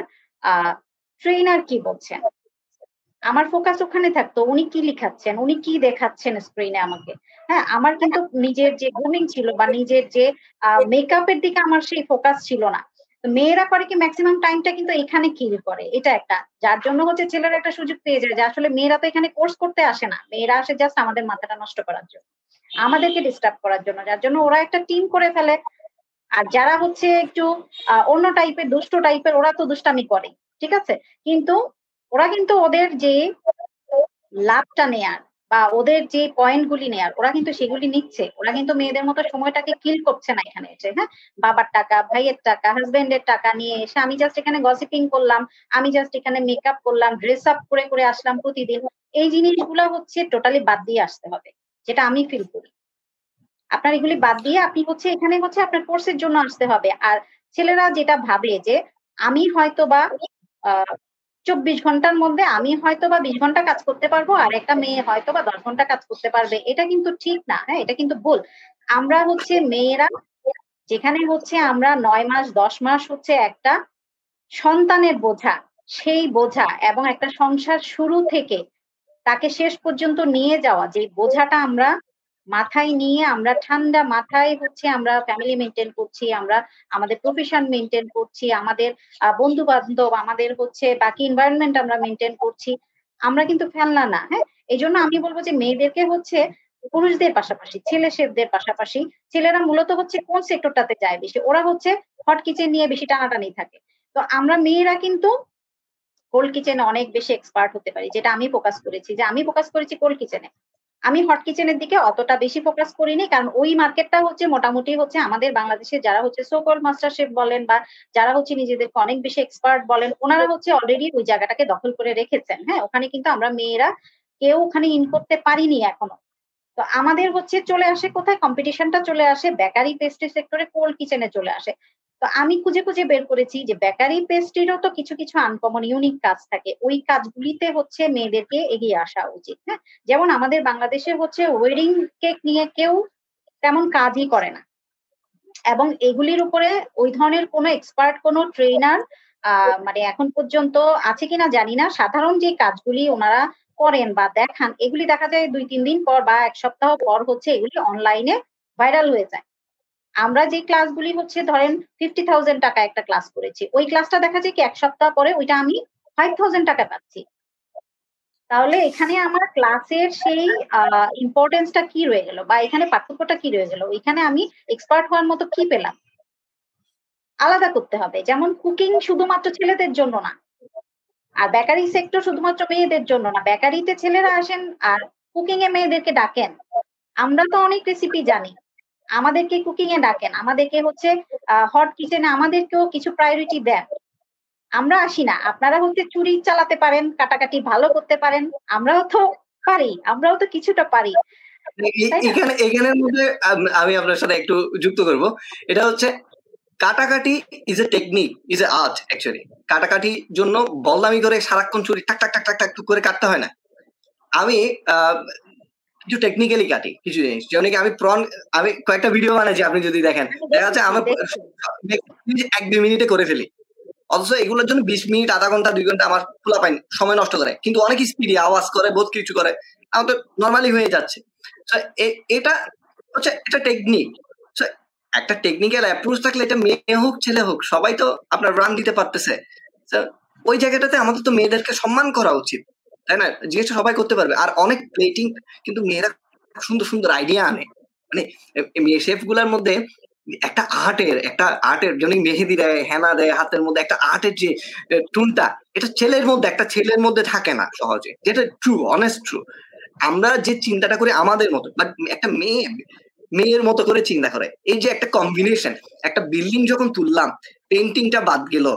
S1: ট্রেনার কি বলছেন? আমার ফোকাস ওখানে থাকতো, উনি কি লিখাচ্ছেন, উনি কি দেখাচ্ছেন স্ক্রিনে আমাকে। হ্যাঁ আমার কিন্তু নিজের যে গ্রুমিং ছিল বা নিজের যে মেকআপের দিকে আমার সেই ফোকাস ছিল না। মেয়েরা করে কি ম্যাক্সিমাম টাইমটা কিন্তু এখানে কিল করে? এটা একটা। যার জন্য হচ্ছে ছেলেরা একটা সুযোগ পেয়ে যায় যে আসলে মেয়েরা তো এখানে কোর্স করতে আসে না। মেয়েরা আসে জাস্ট আমাদের মাথাটা নষ্ট করার জন্য। আমাদেরকে ডিস্টার্ব করার জন্য। যার জন্য ওরা একটা টিম করে ফেলে। আর যারা হচ্ছে একটু অন্য টাইপের দুষ্ট টাইপের ওরা তো দুষ্টামি করে ঠিক আছে? কিন্তু ওরা কিন্তু ওদের যে লাভটা নেয়ার বা ওদের যে পয়েন্ট গুলি নেয়ার, ওরা কিন্তু সেগুলি নিচ্ছে। ওরা কিন্তু মেয়েদের মতো সময়টাকে কিল করছে না এখানে এসে হ্যাঁ? বাবার টাকা, ভাইয়ের টাকা হাজবেন্ডের টাকা নিয়ে এসে আমি জাস্ট এখানে গসিপিং করলাম, আমি জাস্ট এখানে মেকআপ করলাম ড্রেস আপ করে করে আসলাম প্রতিদিন। এই জিনিসগুলো হচ্ছে টোটালি বাদ দিয়ে আসতে হবে, যেটা আমি ফিল করি। আপনার এগুলি বাদ দিয়ে আপনি হচ্ছে এখানে হচ্ছে আপনার কোর্সের জন্য আসতে হবে। আর ছেলেরা যেটা ভাবে যে, আমি হয়তো বা চব্বিশ ঘণ্টার মধ্যে আমি হয়তো বা বিশ ঘণ্টা কাজ করতে পারব আর একটা মেয়ে হয়তো বা দশ ঘণ্টা কাজ করতে পারবে। এটা কিন্তু ঠিক না হ্যাঁ? এটা কিন্তু ভুল। আমরা হচ্ছে মেয়েরা, যেখানে হচ্ছে আমরা নয় মাস, দশ মাস হচ্ছে একটা সন্তানের বোঝা, সেই বোঝা এবং একটা সংসার শুরু থেকে তাকে শেষ পর্যন্ত নিয়ে যাওয়া যে বোঝাটা আমরা মাথায় নিয়ে আমরা ঠান্ডা মাথায় হচ্ছে আমরা ফ্যামিলি মেনটেন করছি, আমরা আমাদের প্রফেশন মেনটেন করছি, আমাদের বন্ধু বান্ধব আমাদের হচ্ছে বাকি এনভায়রনমেন্ট আমরা মেনটেন করছি। আমরা কিন্তু ফেলনা না হ্যাঁ? এই জন্য আমি বলব যে মেয়েদেরকে হচ্ছে পুরুষদের পাশাপাশি ছেলে শেফদের পাশাপাশি ছেলেরা মূলত হচ্ছে কোন সেক্টরটাতে যায় বেশি? ওরা হচ্ছে হট কিচেন নিয়ে বেশি টানাটানি থাকে। তো আমরা মেয়েরা কিন্তু কোল্ড কিচেনে অনেক বেশি এক্সপার্ট হতে পারি, যেটা আমি ফোকাস করেছি, যে আমি ফোকাস করেছি কোল্ড কিচেনে আমি হট কিচেনের দিকে অতটা বেশি ফোকাস করিনি, কারণ ওই মার্কেটটা হচ্ছে মোটামুটি হচ্ছে আমাদের বাংলাদেশে যারা হচ্ছে সোকল মাস্টার শেফ বলেন বা যারা হচ্ছে নিজেদেরকে অনেক বেশি এক্সপার্ট বলেন, ওনারা হচ্ছে অলরেডি ওই জায়গাটাকে দখল করে রেখেছেন। হ্যাঁ ওখানে কিন্তু আমরা মেয়েরা কেউ ওখানে ইন করতে পারিনি এখনও। তো আমাদের হচ্ছে চলে আসে কোথায়? কম্পিটিশনটা চলে আসে বেকারি পেস্ট্রি সেক্টরে কোল্ড কিচেনে চলে আসে। তো আমি খুঁজে খুঁজে বের করেছি যে বেকারি পেস্ট্রিরও তো কিছু কিছু আনকমন ইউনিক কাজ থাকে। ওই কাজগুলিতে হচ্ছে মেয়েদেরকে এগিয়ে আসা উচিত হ্যাঁ? যেমন আমাদের বাংলাদেশে হচ্ছে ওয়েডিং কেক নিয়ে কেউ তেমন কাজই করে না। এবং এগুলির উপরে ওই ধরনের কোনো এক্সপার্ট কোনো ট্রেনার মানে এখন পর্যন্ত আছে কিনা জানি না। সাধারণ যে কাজগুলি ওনারা করেন বা দেখান, এগুলি দেখা যায় দুই তিন দিন পর বা এক সপ্তাহ পর হচ্ছে এগুলি অনলাইনে ভাইরাল হয়ে যায়। আমরা যে ক্লাসগুলি হচ্ছে ধরেন ফিফটি থাউজেন্ড টাকা একটা ক্লাস করেছি, ওই ক্লাসটা দেখা যায় কি এক সপ্তাহ পরে ওইটা আমি ফাইভ থাউজেন্ড টাকা পাচ্ছি। তাহলে এখানে আমার ক্লাসের সেই ইম্পর্টেন্সটা কি রয়ে গেল বা এখানে পার্থক্যটা কি রয়ে গেল এখানে আমি এক্সপার্ট হওয়ার মতো কি পেলাম? আলাদা করতে হবে, যেমন কুকিং শুধুমাত্র ছেলেদের জন্য না, আর বেকারি সেক্টর শুধুমাত্র মেয়েদের জন্য না বেকারিতে ছেলেরা আসেন আর কুকিং এ মেয়েদেরকে ডাকেন। আমরা তো অনেক রেসিপি জানি আমাদেরকে কুকিং এ ডাকেন। আমাদেরকে হচ্ছে হট কিচেনে আমাদেরকেও কিছু প্রায়োরিটি দেন। আমরা আসি না। আপনারা হচ্ছে চুরি চালাতে পারেন কাটাকাটি ভালো করতে পারেন। আমরাও তো পারি আমরাও তো কিছুটা পারি।
S2: এখানে এখানের মধ্যে আমি আপনার সাথে একটু যুক্ত করব। এটা হচ্ছে কাটাকাটি is a technique is a art actually কাটাকাটির জন্য বলদামি করে সারাক্ষণ চুরি টাক টাক টাক টাক টাক করে কাটতে হয় না। আমি কিছু টেকনিক্যালি কাটি কিছু জিনিস। যেমন কি আমি প্রন আমি কয়েকটা ভিডিও বানাইছি আপনি যদি দেখেন। দেখা যাচ্ছে আমার এক দুই মিনিটে করে ফেলি। অথচ এগুলোর জন্য বিশ মিনিট আধা ঘণ্টা দুই ঘণ্টা আমার খোলা পাইনি সময় নষ্ট করে। কিন্তু অনেক স্পিডি আওয়াজ করে বহুত কিছু করে। আমার তো নর্মালি হয়ে যাচ্ছে। এটা হচ্ছে এটা টেকনিক একটা টেকনিক্যাল অ্যাপ্রোচ থাকলে এটা মেয়ে হোক ছেলে হোক সবাই তো আপনার রান দিতে পারতেছে। ওই জায়গাটাতে আমাদের তো মেয়েদেরকে সম্মান করা উচিত। তাই না? জিনিসটা সবাই করতে পারবে। আর অনেক প্লেটিং কিন্তু মেয়েরা সুন্দর সুন্দর আইডিয়া আনে। মানে শেফগুলার মধ্যে একটা আর্টের একটা আর্টের যেমন মেহেদি দেয়, হেনা দেয়, হাতের মধ্যে একটা আর্টের যে টুনটা, এটা ছেলের মধ্যে, একটা ছেলের মধ্যে থাকে না সহজে। যেটা ট্রু অনেস্ট ট্রু আমরা যে চিন্তাটা করি আমাদের মতো বাট একটা মেয়ে, মেয়ের মতো করে চিন্তা করে। এই যে একটা কম্বিনেশন একটা বিল্ডিং যখন তুললাম পেন্টিংটা বাদ গেল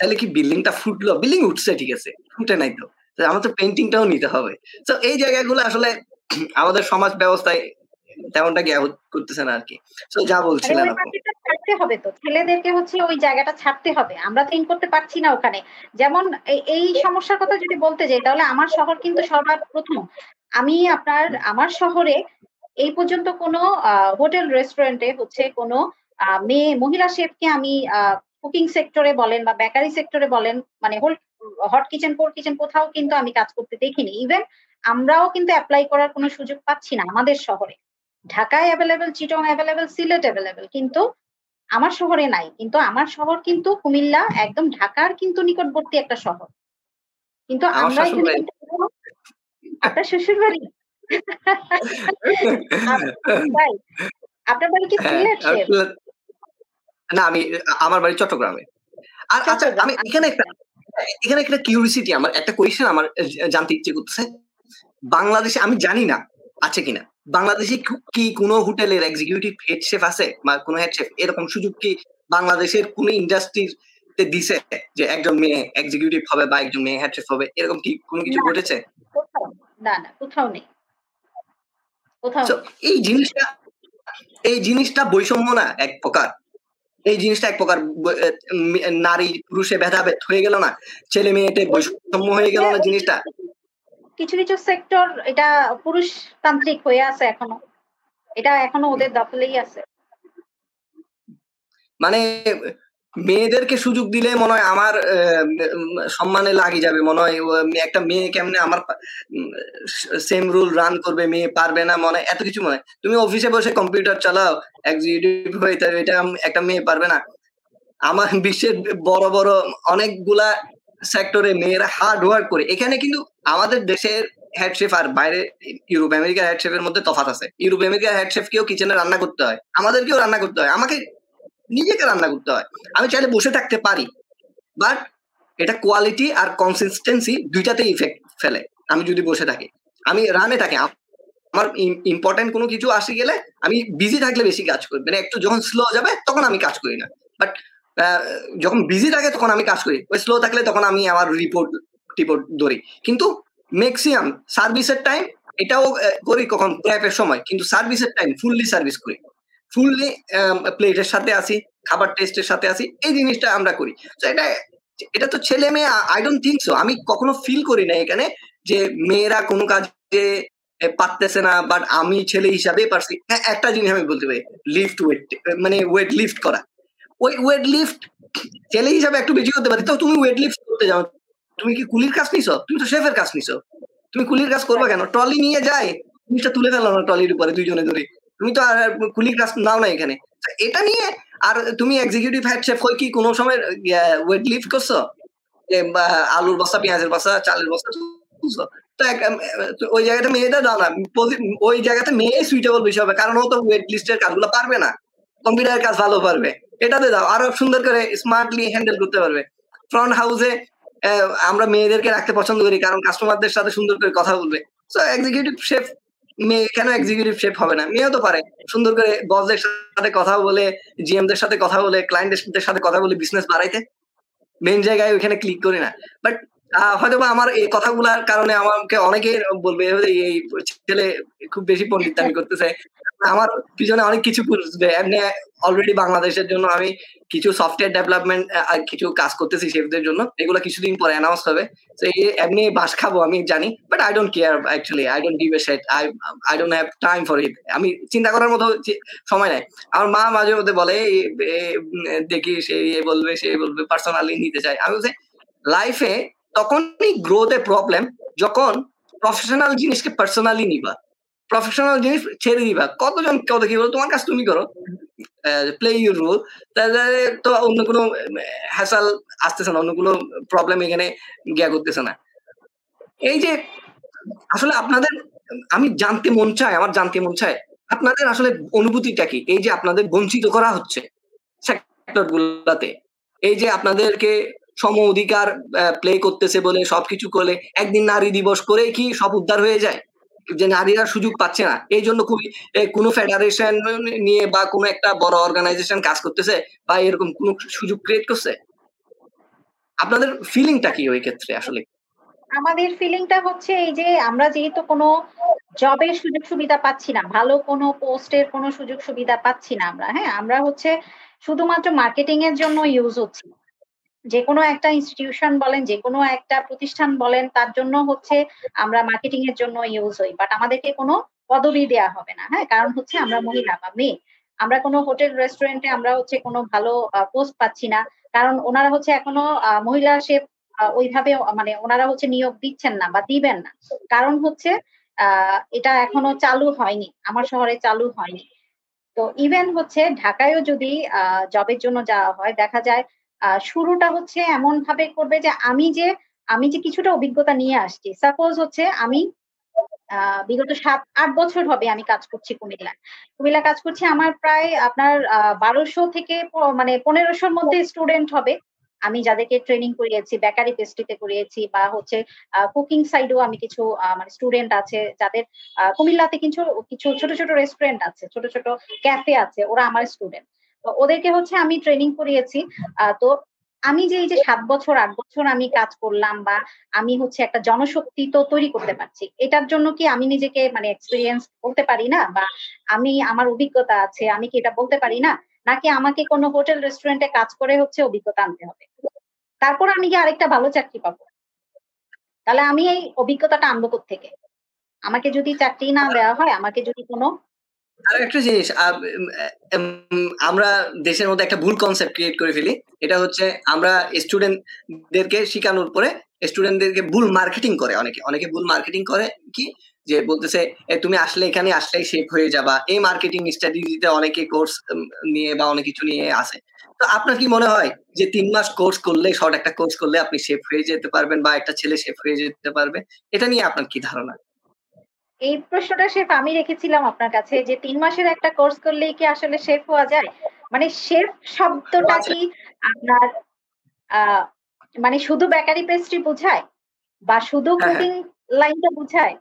S2: তাহলে কি বিল্ডিংটা ফুটলো? বিল্ডিং উঠছে ঠিক আছে। ফুটে নাই তো। আমার তো পেন্টিংটাও নিতে হবে। তো এই জায়গাগুলো আসলে আমাদের সমাজ ব্যবস্থায় তেমনটা গিয়ে করতেছে না আর কি তো যা বলছিলেন
S1: ছাড়তে হবে তো? ছেলেদেরকে হচ্ছে ওই জায়গাটা ছাড়তে হবে। আমরা তো ইন করতে পারছি না ওখানে। যেমন এই সমস্যার কথা যদি বলতে যাই তাহলে আমার শহর কিন্তু সবার প্রথম আমি আপনার আমার শহরে এই পর্যন্ত কোনো হোটেল রেস্টুরেন্টে হচ্ছে কোনো মেয়ে মহিলা শেফকে আমি কুকিং সেক্টরে বলেন বা বেকারি সেক্টরে বলেন মানে whole hot kitchen core kitchen কোথাও কিন্তু আমি কাজ করতে দেখিনি। ইভেন আমরাও কিন্তু অ্যাপ্লাই করার কোনো সুযোগ পাচ্ছি না আমাদের শহরে। ঢাকায় available Chittagong available Sylhet available কিন্তু আমার শহরে নাই। কিন্তু আমার শহর কিন্তু কুমিল্লা একদম ঢাকার কিন্তু নিকটবর্তী একটা শহর। কিন্তু আমরা আপনার শ্বশুর বাড়ি? আপনার বাড়ি কি হ্যাঁ, সিলেট?
S2: না আমি আমার বাড়ি চট্টগ্রামে। আর আচ্ছা আমি এখানে একটা এখানে একটা কিউরিসিটি আমার একটা কোয়েশ্চেন আমার জানতে ইচ্ছে করতেছে। বাংলাদেশে আমি জানি না আছে কিনা? বাংলাদেশে কি কোনো হোটেলের এক্সিকিউটিভ হেড শেফ আছে? বা কোনো হেড শেফ এরকম সুযোগ কি বাংলাদেশের কোন ইন্ডাস্ট্রির দিছে যে একজন মেয়ে এক্সিকিউটিভ হবে বা একজন মেয়ে হেড শেফ হবে? এরকম কি কোনো কিছু ঘটেছে?
S1: না না কোথাও নেই। কোথাও
S2: এই জিনিসটা এই জিনিসটা বৈষম্য না এক প্রকার। এই জিনিসটা এক প্রকার নারী পুরুষে ভেদাভেদ হয়ে গেল না? ছেলে মেয়েতে বৈষম্য হয়ে গেল না জিনিসটা?
S1: কিছু কিছু সেক্টর এটা পুরুষ তান্ত্রিক হয়ে আছে এখনও। এটা এখনও ওদের দখলেই আছে।
S2: মানে মেয়েদেরকে সুযোগ দিলে মনে হয় আমার সম্মানে লাগি যাবে। মনে হয় একটা মেয়ে কেমনে আমার সেম রুল রান করবে, মেয়ে পারবে না, মনে এত কিছু মনে তুমি অফিসে বসে কম্পিউটার চালাও এক্সিকিউটিভ হয়ে এটা একটা মেয়ে পারবে না। আমার বিশ্বের বড় বড় অনেকগুলা সেক্টরে মেয়েরা হার্ড ওয়ার্ক করে। এখানে কিন্তু আমাদের দেশের হেডশেফ আর বাইরে ইউরোপ আমেরিকার হেডশেফের মধ্যে তফাত আছে। ইউরোপ আমেরিকার হেডশেফ কেও কিচেনে রান্না করতে হয়। আমাদেরকেও রান্না করতে হয়। আমাকে নিজেকে রান্না করতে হয়। আমি চাইলে বসে থাকতে পারি বাট এটা কোয়ালিটি আর কনসিস্টেন্সি দুইটাতে ইফেক্ট ফেলে, আমি যদি বসে থাকি। আমি রানে থাকি আমার ইম্পর্টেন্ট কোনো কিছু আসে গেলে আমি বিজি থাকলে বেশি কাজ করি। মানে একটু যখন স্লো যাবে, তখন আমি কাজ করি না। বাট যখন বিজি থাকে, তখন আমি কাজ করি। ওই স্লো থাকলে তখন আমি আমার রিপোর্ট টিপোর্ট ধরি। কিন্তু ম্যাক্সিমাম সার্ভিসের টাইম এটাও করি কখন প্র্যাপের সময়। কিন্তু সার্ভিসের টাইম ফুললি সার্ভিস করি। ফুললি প্লেটের সাথে আসি খাবার টেস্টের সাথে আসি এই জিনিসটা আমরা করি। তো এটা এটা তো ছেলে মেয়ে আই ডোন্ট থিঙ্ক সো আমি কখনো ফিল করি না এখানে যে মেয়েরা কোনো কাজে পারতেছে না বাট আমি ছেলে হিসাবে পারছি। হ্যাঁ একটা জিনিস আমি বলতে পারি লিফট ওয়েট মানে ওয়েট লিফট করা। ওই ওয়েট লিফট ছেলে হিসাবে একটু বেশি করতে পারি, তো তুমি ওয়েট লিফট করতে যাও। তুমি কি কুলির কাজ নিছো? তুমি তো শেফের কাজ নিছো। তুমি কুলির কাজ করবা কেন? ট্রলি নিয়ে যায় জিনিসটা তুলে ফেলো না ট্রলির উপরে দুইজনে ধরে। তুমি তো আর কুলির কাজ নাও না এখানে। এটা নিয়ে আর তুমি এক্সিকিউটিভ হেড শেফ হয়ে কি কোনো সময় ওয়েট লিফট করছ? আলুর বস্তা, পেঁয়াজের বস্তা, চালের বস্তা তো ওই জায়গাটা মেয়েটা দাও না। ওই জায়গাতে মেয়ে সুইটেবল বেশি হবে, কারণ ও তো ওয়েট লিস্টের কাজগুলো পারবে না। কম্পিউটারের কাজ ভালো পারবে। এটাতে দাও, আরও সুন্দর করে স্মার্টলি হ্যান্ডেল করতে পারবে। ফ্রন্ট হাউসে আমরা মেয়েদেরকে রাখতে পছন্দ করি, কারণ কাস্টমারদের সাথে সুন্দর করে কথা বলবে। তো এক্সিকিউটিভ শেফ মেয়ে কেন এক্সিকিউটিভ শেফ হবে না? মেয়েও তো পারে। সুন্দর করে বসদের সাথে কথা বলে জিএমদের সাথে কথা বলে ক্লায়েন্টদের সাথে কথা বলে বিজনেস বাড়াইতে। মেন জায়গায় ওইখানে ক্লিক করি না। বাট হয়তো আমার এই কথাগুলার কারণে আমাকে অনেকে বলবে, এই ছেলে খুব বেশি পণ্ডিতামি করতেছে আমার পিছনে অনেক কিছু বুঝবে এমনি অলরেডি বাংলাদেশের জন্য আমি কিছু সফটওয়্যার ডেভেলপমেন্ট কিছু কাজ করতেছি শেফদের জন্য। এগুলো কিছুদিন পরে অ্যানাউন্স হবে। তো এমনি বাস খাব আমি জানি but I don't care actually I don't give a shit I I don't have time for it আমি চিন্তা করার মতো সময় নাই। আমার মা মাঝে মধ্যে বলে দেখি সে এ বলবে, সে বলবে পার্সোনালি নিতে চাই আমি বলছি লাইফে তখনই গ্রোথ প্রবলেম যখন প্রফেশনাল জিনিসকে পার্সোনালি নিবা। প্রফেশনাল জিনিস ছেড়ে দিবা। কতজন কত কি বলো, তোমার কাজ তুমি করো প্লে ইউর রোল তাহলে তো অন্য কোনো হ্যাসাল আসতেছে না, অন্য কোনো প্রবলেম এখানে গিয়া করতেছে না। এই যে, আসলে আপনাদের, আমি জানতে মন চাই আমার জানতে মন চায়, আপনাদের আসলে অনুভূতিটা কি? এই যে আপনাদের বঞ্চিত করা হচ্ছে সেক্টর গুলাতে, এই যে আপনাদেরকে সম অধিকার প্লে করতেছে বলে, সবকিছু করলে, একদিন নারী দিবস করে কি সব উদ্ধার হয়ে যায়? যে নারীরা সুযোগ পাচ্ছে না। এই জন্য খুবই কোনো ফেডারেশন নিয়ে বা কোনো একটা বড় অর্গানাইজেশন কাজ করতেছে বা এরকম কোনো সুযোগ ক্রিয়েট করছে? আপনাদের ফিলিংটা কি ওই ক্ষেত্রে আসলে?
S1: আমাদের ফিলিংটা হচ্ছে এই যে আমরা যেহেতু কোনো জবের সুযোগ সুবিধা পাচ্ছি না, ভালো কোনো পোস্টের কোনো সুযোগ সুবিধা পাচ্ছি না আমরা হ্যাঁ? আমরা হচ্ছে শুধুমাত্র মার্কেটিং এর জন্য ইউজ হচ্ছে। যে কোনো একটা ইনস্টিটিউশন বলেন যে কোনো একটা প্রতিষ্ঠান বলেন, তার জন্য হচ্ছে আমরা মার্কেটিং এর জন্য ইউজ হই। বাট আমাদেরকে কোনো পদবি দেয়া হবে না হ্যাঁ? কারণ হচ্ছে আমরা মহিলা বা মেয়ে। আমরা কোনো হোটেল রেস্টুরেন্টে আমরা হচ্ছে কোনো ভালো পোস্ট পাচ্ছি না। কারণ ওনারা হচ্ছে এখনও মহিলা শেফ ওইভাবে মানে ওনারা হচ্ছে নিয়োগ দিচ্ছেন না বা দিবেন না। কারণ হচ্ছে এটা এখনও চালু হয়নি। আমার শহরে চালু হয়নি। তো ইভেন হচ্ছে ঢাকায়ও যদি জবের জন্য যাওয়া হয়, দেখা যায় শুরুটা হচ্ছে এমন ভাবে করবে যে আমি যে আমি যে কিছুটা অভিজ্ঞতা নিয়ে আসছি। সাপোজ হচ্ছে আমি বিগত সাত, আট বছর হবে আমি কাজ করছি কুমিল্লা কুমিল্লা কাজ করছি আমার প্রায় আপনার বারোশো থেকে মানে পনেরোশোর মধ্যে স্টুডেন্ট হবে। আমি যাদেরকে ট্রেনিং করিয়েছি বেকারি পেস্ট্রিতে করিয়েছি বা হচ্ছে কুকিং সাইডেও আমি কিছু মানে স্টুডেন্ট আছে যাদের কুমিল্লাতে কিছু কিছু ছোট ছোট রেস্টুরেন্ট আছে, ছোট ছোট ক্যাফে আছে, ওরা আমার স্টুডেন্ট ওদেরকে হচ্ছে আমি ট্রেনিং করিয়েছি। তো আমি যে এই যে সাত বছর, আট বছর আমি কাজ করলাম বা আমি হচ্ছে একটা জনশক্তি তো তৈরি করতে পারছি, এটার জন্য কি আমি নিজেকে মানে এক্সপিরিয়েন্স বলতে পারি না? বা আমি, আমার অভিজ্ঞতা আছে, আমি কি এটা বলতে পারি না? নাকি আমাকে কোনো হোটেল রেস্টুরেন্টে কাজ করে হচ্ছে অভিজ্ঞতা আনতে হবে? তারপর আমি কি আরেকটা ভালো চাকরি পাবো। তাহলে আমি এই অভিজ্ঞতাটা আনব থেকে আমাকে যদি চাকরি না দেওয়া হয়, আমাকে যদি কোনো
S2: আর একটা জিনিস আমরা দেশের মধ্যে একটা ভুল কনসেপ্ট ক্রিয়েট করে ফেলি। এটা হচ্ছে আমরা স্টুডেন্টদেরকে শেখানোর পরে স্টুডেন্টদেরকে ভুল মার্কেটিং করে অনেকে। অনেকে ভুল মার্কেটিং করে কি? যে বলতেছে তুমি আসলে এখানে আসলেই শেপ হয়ে যাবা। এই মার্কেটিং স্ট্র্যাটেজিতে অনেকে কোর্স নিয়ে বা অনেক কিছু নিয়ে আসে। তো আপনার কি মনে হয় যে তিন মাস কোর্স করলে শর্ট একটা কোর্স করলে আপনি শেফ হয়ে যেতে পারবেন বা একটা ছেলে শেফ হয়ে যেতে পারবে? এটা নিয়ে আপনার কি ধারণা?
S1: এই প্রশ্নটা শেফ আমি রেখেছিলাম আপনার কাছে যে তিন মাসের একটা কোর্স করলেই কি আসলে শেফ হওয়া যায়? মানে শেফ শব্দটা আচ্ছা। কি আপনার মানে শুধু বেকারি পেস্ট্রি বোঝায়? বা শুধু কুকিং। লাইনটা বোঝায়?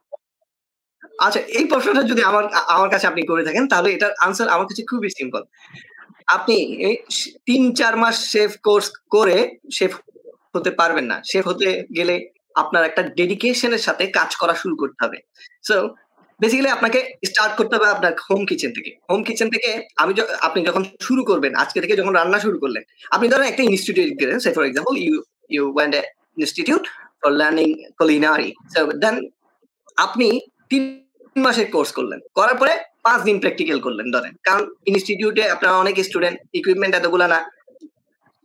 S2: আচ্ছা এই প্রশ্নটা যদি আমার আমার কাছে আপনি করে থাকেন তাহলে এটার আনসার আমার কাছে খুবই সিম্পল আপনি তিন চার মাস শেফ কোর্স করে শেফ হতে পারবেন না। শেফ হতে গেলে আপনার একটা ডেডিকেশনের সাথে কাজ করা শুরু করতে হবে। সো বেসিক্যালি আপনাকে স্টার্ট করতে হবে আপনার হোম কিচেন থেকে। হোম কিচেন থেকে আমি আপনি যখন শুরু করবেন, আজকে থেকে যখন রান্না শুরু করলেন, আপনি ধরেন একটা ইনস্টিটিউট গেলেন say for example you you went institute for learning culinary so then আপনি তিন মাসের কোর্স করলেন। করার পরে পাঁচ দিন প্র্যাকটিক্যাল করলেন ধরেন। কারণ ইনস্টিটিউটে আপনার অনেক স্টুডেন্ট ইকুইপমেন্ট এতগুলো না,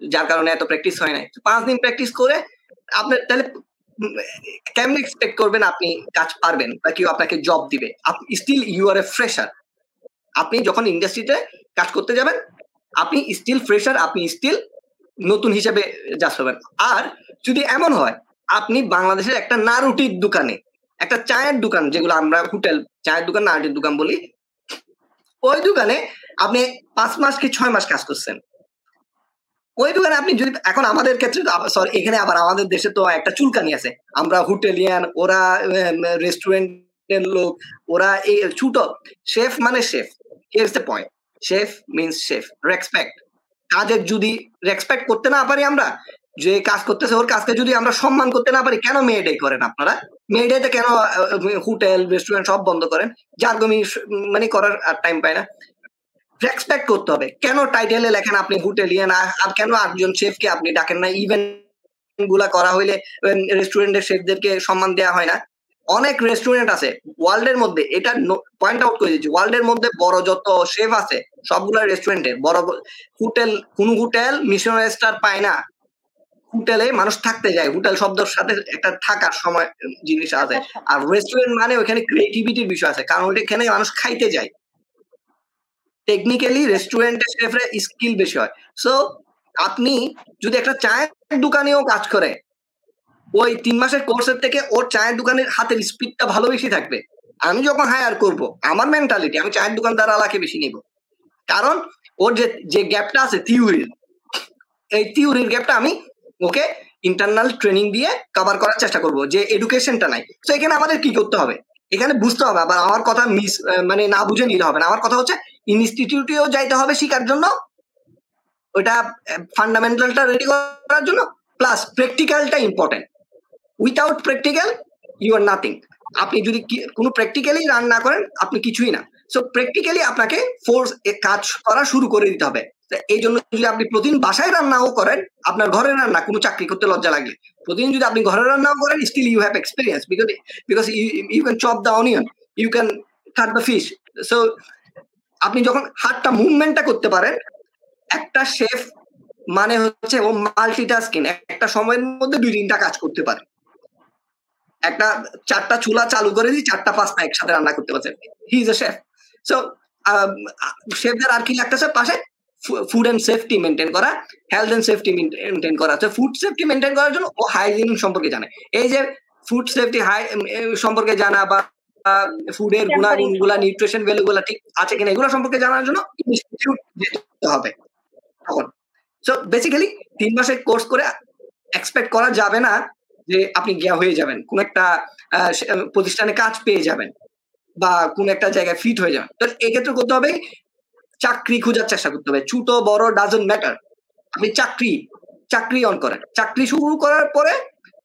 S2: যার কারণে এত প্র্যাকটিস হয় নাই। পাঁচ দিন প্র্যাকটিস করে আপনার, তাহলে কেমন এক্সপেক্ট করবেন আপনি কাজ পারবেন বা কেউ আপনাকে জব দিবে? Still you are a fresher আপনি যখন ইন্ডাস্ট্রিতে কাজ করতে যাবেন, আপনি স্টিল ফ্রেশার আপনি স্টিল নতুন হিসেবে যাস হবেন। আর যদি এমন হয়, আপনি বাংলাদেশের একটা নারুটির দোকানে, একটা চায়ের দোকান, যেগুলো আমরা হোটেল, চায়ের দোকান, নারুটির দোকান বলি, ওই দোকানে আপনি পাঁচ মাস কি ছয় মাস কাজ করছেন। ওই দোকানে আপনি যদি, এখন আমাদের ক্ষেত্রে সরি এখানে আবার আমাদের দেশে তো একটা চুলকানি আছে। আমরা হোটেলিয়ান, ওরা রেস্টুরেন্টের লোক, ওরা এই ছোট শেফ মানে chef here's the point chef means chef respect কাজের যদি রেসপেক্ট করতে না পারি আমরা, যে কাজ করতেছে ওর কাজকে যদি আমরা সম্মান করতে না পারি, কেন মেয়ে ডে করেন আপনারা? মেয়ে ডেতে কেন হোটেল রেস্টুরেন্ট সব বন্ধ করেন? যার মানে করার আর টাইম পায় না। রেসপেক্ট করতে হবে। কেন টাইটেলে লেখেন আপনি হোটেলিয়ান আর কেন আটজন শেফকে আপনি ডাকেন না? ইভেন্টগুলা করা হইলে রেস্টুরেন্টের শেফদেরকে সম্মান দেওয়া হয় না। অনেক রেস্টুরেন্ট আছে ওয়ার্ল্ড এর মধ্যে এটা পয়েন্ট আউট করে দিচ্ছি। ওয়ার্ল্ড এর মধ্যে বড় যত শেফ আছে সবগুলো রেস্টুরেন্টে বড় হোটেল কোন হোটেল মিশনারি স্টার পায় না। হোটেলে মানুষ থাকতে যায়। হোটেল শব্দের সাথে একটা থাকার সময় জিনিস আছে। আর রেস্টুরেন্ট মানে ওখানে ক্রিয়েটিভিটির বিষয় আছে। কারণ ওইখানে মানুষ খাইতে যায়। টেকনিক্যালি রেস্টুরেন্টের শেফের স্কিল বেশি হয়। সো আপনি যদি একটা চায়ের দোকানেও কাজ করে, ওই তিন মাসের কোর্সের থেকে ওর চায়ের দোকানের হাতের স্পিডটা ভালো বেশি থাকবে। আমি যখন হায়ার করব, আমার মেন্টালিটি আমি চায়ের দোকানদার আলাকে বেশি নিব। কারণ, ওর যে যে গ্যাপটা আছে থিওরির এই থিওরির গ্যাপটা আমি ওকে ইন্টারনাল ট্রেনিং দিয়ে কভার করার চেষ্টা করব যে এডুকেশনটা নাই। তো এখানে আমাদের কি করতে হবে? এখানে বুঝতে হবে, আবার আমার কথা মিস মানে না বুঝে নিতে হবে না। আমার কথা হচ্ছে ইনস্টিটিউটেও যাইতে হবে শিকার জন্য। ওইটা ফান্ডামেন্টালটা রেডি করার জন্য plus প্র্যাকটিক্যালটা important without practical you are nothing আপনি যদি কোনো প্র্যাকটিক্যালি রান না করেন, আপনি কিছুই না। সো প্র্যাকটিক্যালি আপনাকে ফোর্স কাজ করা শুরু করে দিতে হবে। এই জন্য যদি আপনি প্রতিদিন বাসায় রান্নাও করেন, আপনার ঘরের রান্না, কোনো চাকরি করতে লজ্জা লাগলে। প্রতিদিন যদি আপনি ঘরের রান্নাও করেন still you have experience because because you can chop the onion you can cut the fish so আপনি যখন হাতটা মুভমেন্টটা করতে পারেন, একটা শেফ মানে হচ্ছে ও মাল্টিটাস্কিং একটা সময়ের মধ্যে দুই তিনটা কাজ করতে পারে। একটা চারটা চুলা চালু করে দিই চারটা পাঁচটা একসাথে রান্না করতে পারছে he is a chef so শেফদের আর কি লাগতেছে? পাশে ফুড এন্ড সেফটি মেনটেন করা হেলথ এন্ড সেফটি মেনটেন করা। তো ফুড সেফটি মেনটেন করার জন্য ও হাইজিন সম্পর্কে জানে। এই যে ফুড সেফটি হাই সম্পর্কে জানা বা ফুডের গুণাগুণগুলা নিউট্রিশন ভ্যালু গুলা ঠিক আছে কিনা এগুলো সম্পর্কে জানার জন্য ইনস্টিটিউট যেতে হবে। তখন। সো বেসিক্যালি তিন মাসের কোর্স করে এক্সপেক্ট করা যাবে না যে আপনি গিয়া হয়ে যাবেন। কোন একটা প্রতিষ্ঠানে কাজ পেয়ে যাবেন বা কোন একটা জায়গায় ফিট হয়ে যাবেন। তো এক্ষেত্রে করতে হবে চাকরি খোঁজার চেষ্টা করতে হবে। ছোট বড় ডাজন্ট ম্যাটার আপনি চাকরি চাকরি অন করেন। চাকরি শুরু করার পরে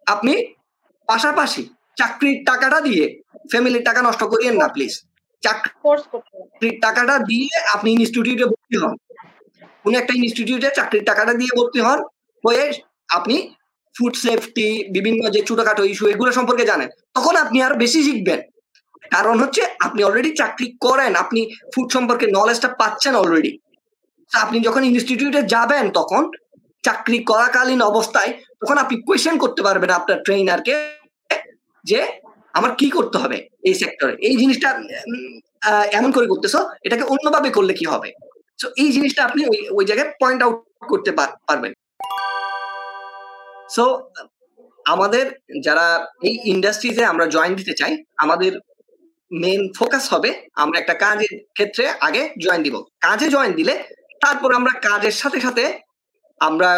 S2: আপনি পাশাপাশি চাকরির টাকাটা দিয়ে ফ্যামিলির টাকা নষ্ট করিয়েন না প্লিজ চাকরির টাকাটা দিয়ে আপনি ইনস্টিটিউটে ভর্তি হন। কোন একটা ইনস্টিটিউটে চাকরির টাকাটা দিয়ে ভর্তি হন হয়ে আপনি ফুড সেফটি বিভিন্ন যে ছোটখাটো ইস্যু এগুলো সম্পর্কে জানেন। তখন আপনি আরও বেশি শিখবেন। কারণ হচ্ছে আপনি অলরেডি চাকরি করেন আপনি ফুড সম্পর্কে নলেজটা পাচ্ছেন অলরেডি আপনি যখন ইনস্টিটিউটে যাবেন তখন চাকরি করাকালীন অবস্থায় তখন আপনি কোয়েশ্চেন করতে পারবেন আপনার ট্রেনারকে যে আমার কি করতে হবে এই সেক্টরে এই জিনিসটা এমন করে করতেছো, এটাকে অন্যভাবে করলে কি হবে? তো এই জিনিসটা আপনি ওই ওই জায়গায় পয়েন্ট আউট করতে পারবেন। সো আমাদের যারা এই ইন্ডাস্ট্রিতে আমরা জয়েন দিতে চাই, আমাদের মেন ফোকাস হবে আমরা একটা কাজের ক্ষেত্রে আগে জয়েন দিব। কাজে জয়েন দিলে তারপর আমরা কাজের সাথে সাথে আমরা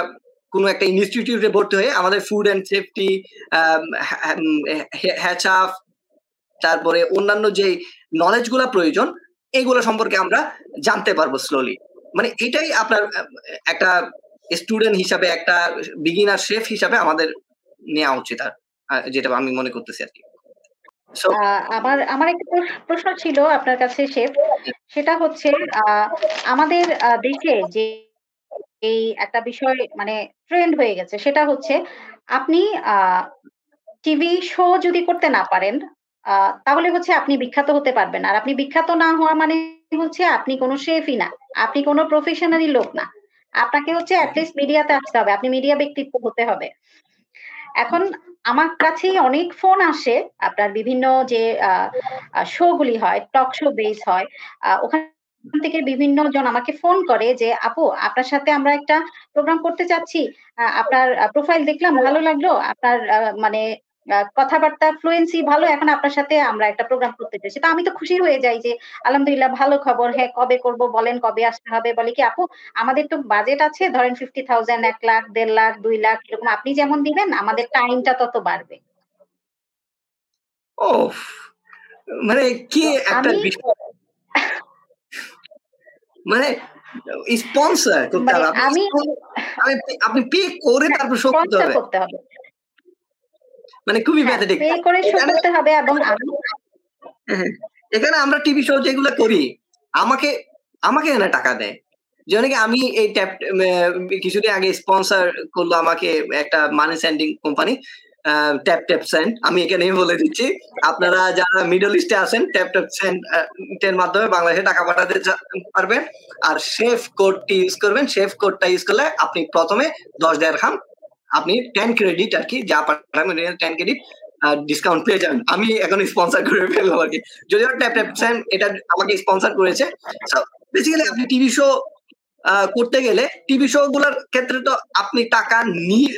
S2: কোনো একটা ইনস্টিটিউটে ভর্তি হয়ে আমাদের ফুড অ্যান্ড সেফটি হ্যাচাফ তারপরে অন্যান্য যে নলেজগুলা প্রয়োজন এগুলো সম্পর্কে আমরা জানতে পারব স্লোলি মানে এটাই আপনার একটা স্টুডেন্ট হিসাবে একটা বিগিনার শেফ হিসাবে আমাদের নেওয়া উচিত আর যেটা আমি মনে করতেছি আর কি
S1: আমার আমার একটা প্রশ্ন ছিল আপনার কাছে শেফ সেটা হচ্ছে আমাদের দেশে যে এই একটা বিষয় মানে ট্রেন্ড হয়ে গেছে। সেটা হচ্ছে আপনি টিভি শো যদি করতে না পারেন তাহলে হচ্ছে আপনি বিখ্যাত হতে পারবেন। আর আপনি বিখ্যাত না হওয়া মানে হচ্ছে আপনি কোনো শেফই না। আপনি কোনো প্রফেশনালি লোক না। আপনাকে হচ্ছে অ্যাটলিস্ট মিডিয়াতে আসতে হবে। আপনি মিডিয়া ব্যক্তিত্ব হতে হবে। এখন আমার কাছেই অনেক ফোন আসে, আপনার বিভিন্ন যে শো গুলি হয় টক শো বেস হয় ওখানে থেকে বিভিন্ন জন আমাকে ফোন করে যে আপু আপনার সাথে আমরা একটা প্রোগ্রাম করতে চাচ্ছি। আপনার প্রোফাইল দেখলাম ভালো লাগল। আপনার মানে কথাবার্তা ফ্লুয়েন্সি ভালো। এখন আপনার সাথে আমরা একটা প্রোগ্রাম করতে চাইছি তো আমি তো খুশি হয়ে যাই যে আলহামদুলিল্লাহ ভালো খবর। হ্যাঁ কবে করব বলেন কবে আসতে হবে? বলে কি আপু আমাদের তো বাজেট আছে ধরেন ফিফটি থাউজেন্ড এক লাখ দেড় লাখ দুই লাখ এরকম আপনি যেমন দিবেন আমাদের টাইমটা তত বাড়বে।
S2: ও মানে কি একটা মানে স্পন্সর করতে
S1: মানে
S2: হবে।
S1: আমি
S2: আপনি পে করে
S1: হ্যাঁ,
S2: তারপর শো করতে হবে। মানে খুবই প্যাথেটিক
S1: পে করে শো করতে হবে এবং আমি
S2: হ্যাঁ, এখানে আমরা টিভি শো যেগুলো করি আমাকে আমাকে এনে টাকা দেয়। যেমন আমি এই ট্যাপ কিছুদিন আগে স্পন্সর করল আমাকে একটা money sending company tap tap send আমি এখানে বলে দিচ্ছি, আপনারা যারা মিডল ইস্টে আছেন ট্যাপ ট্যাপ সেন্ড এর মাধ্যমে বাংলাদেশে টাকা পাঠাতে পারবেন। আর শেফ কোডটি ইউজ করবেন। শেফ কোডটা ইউজ করলে আপনি প্রথমে দশ দেড় খাম আপনি টেন ক্রেডিট আর কি, যা পাঠাবেন টেন ক্রেডিট ডিসকাউন্ট পেয়ে যাবেন। আমি এখন স্পন্সর করে ফেলব আর কি। যদিও ট্যাপ ট্যাপ সেন্ড এটা আমাকে স্পন্সর করেছে। বেসিক্যালি আপনি টিভি শো করতে গেলে টিভি শো গুলার ক্ষেত্রে তো আপনি টাকা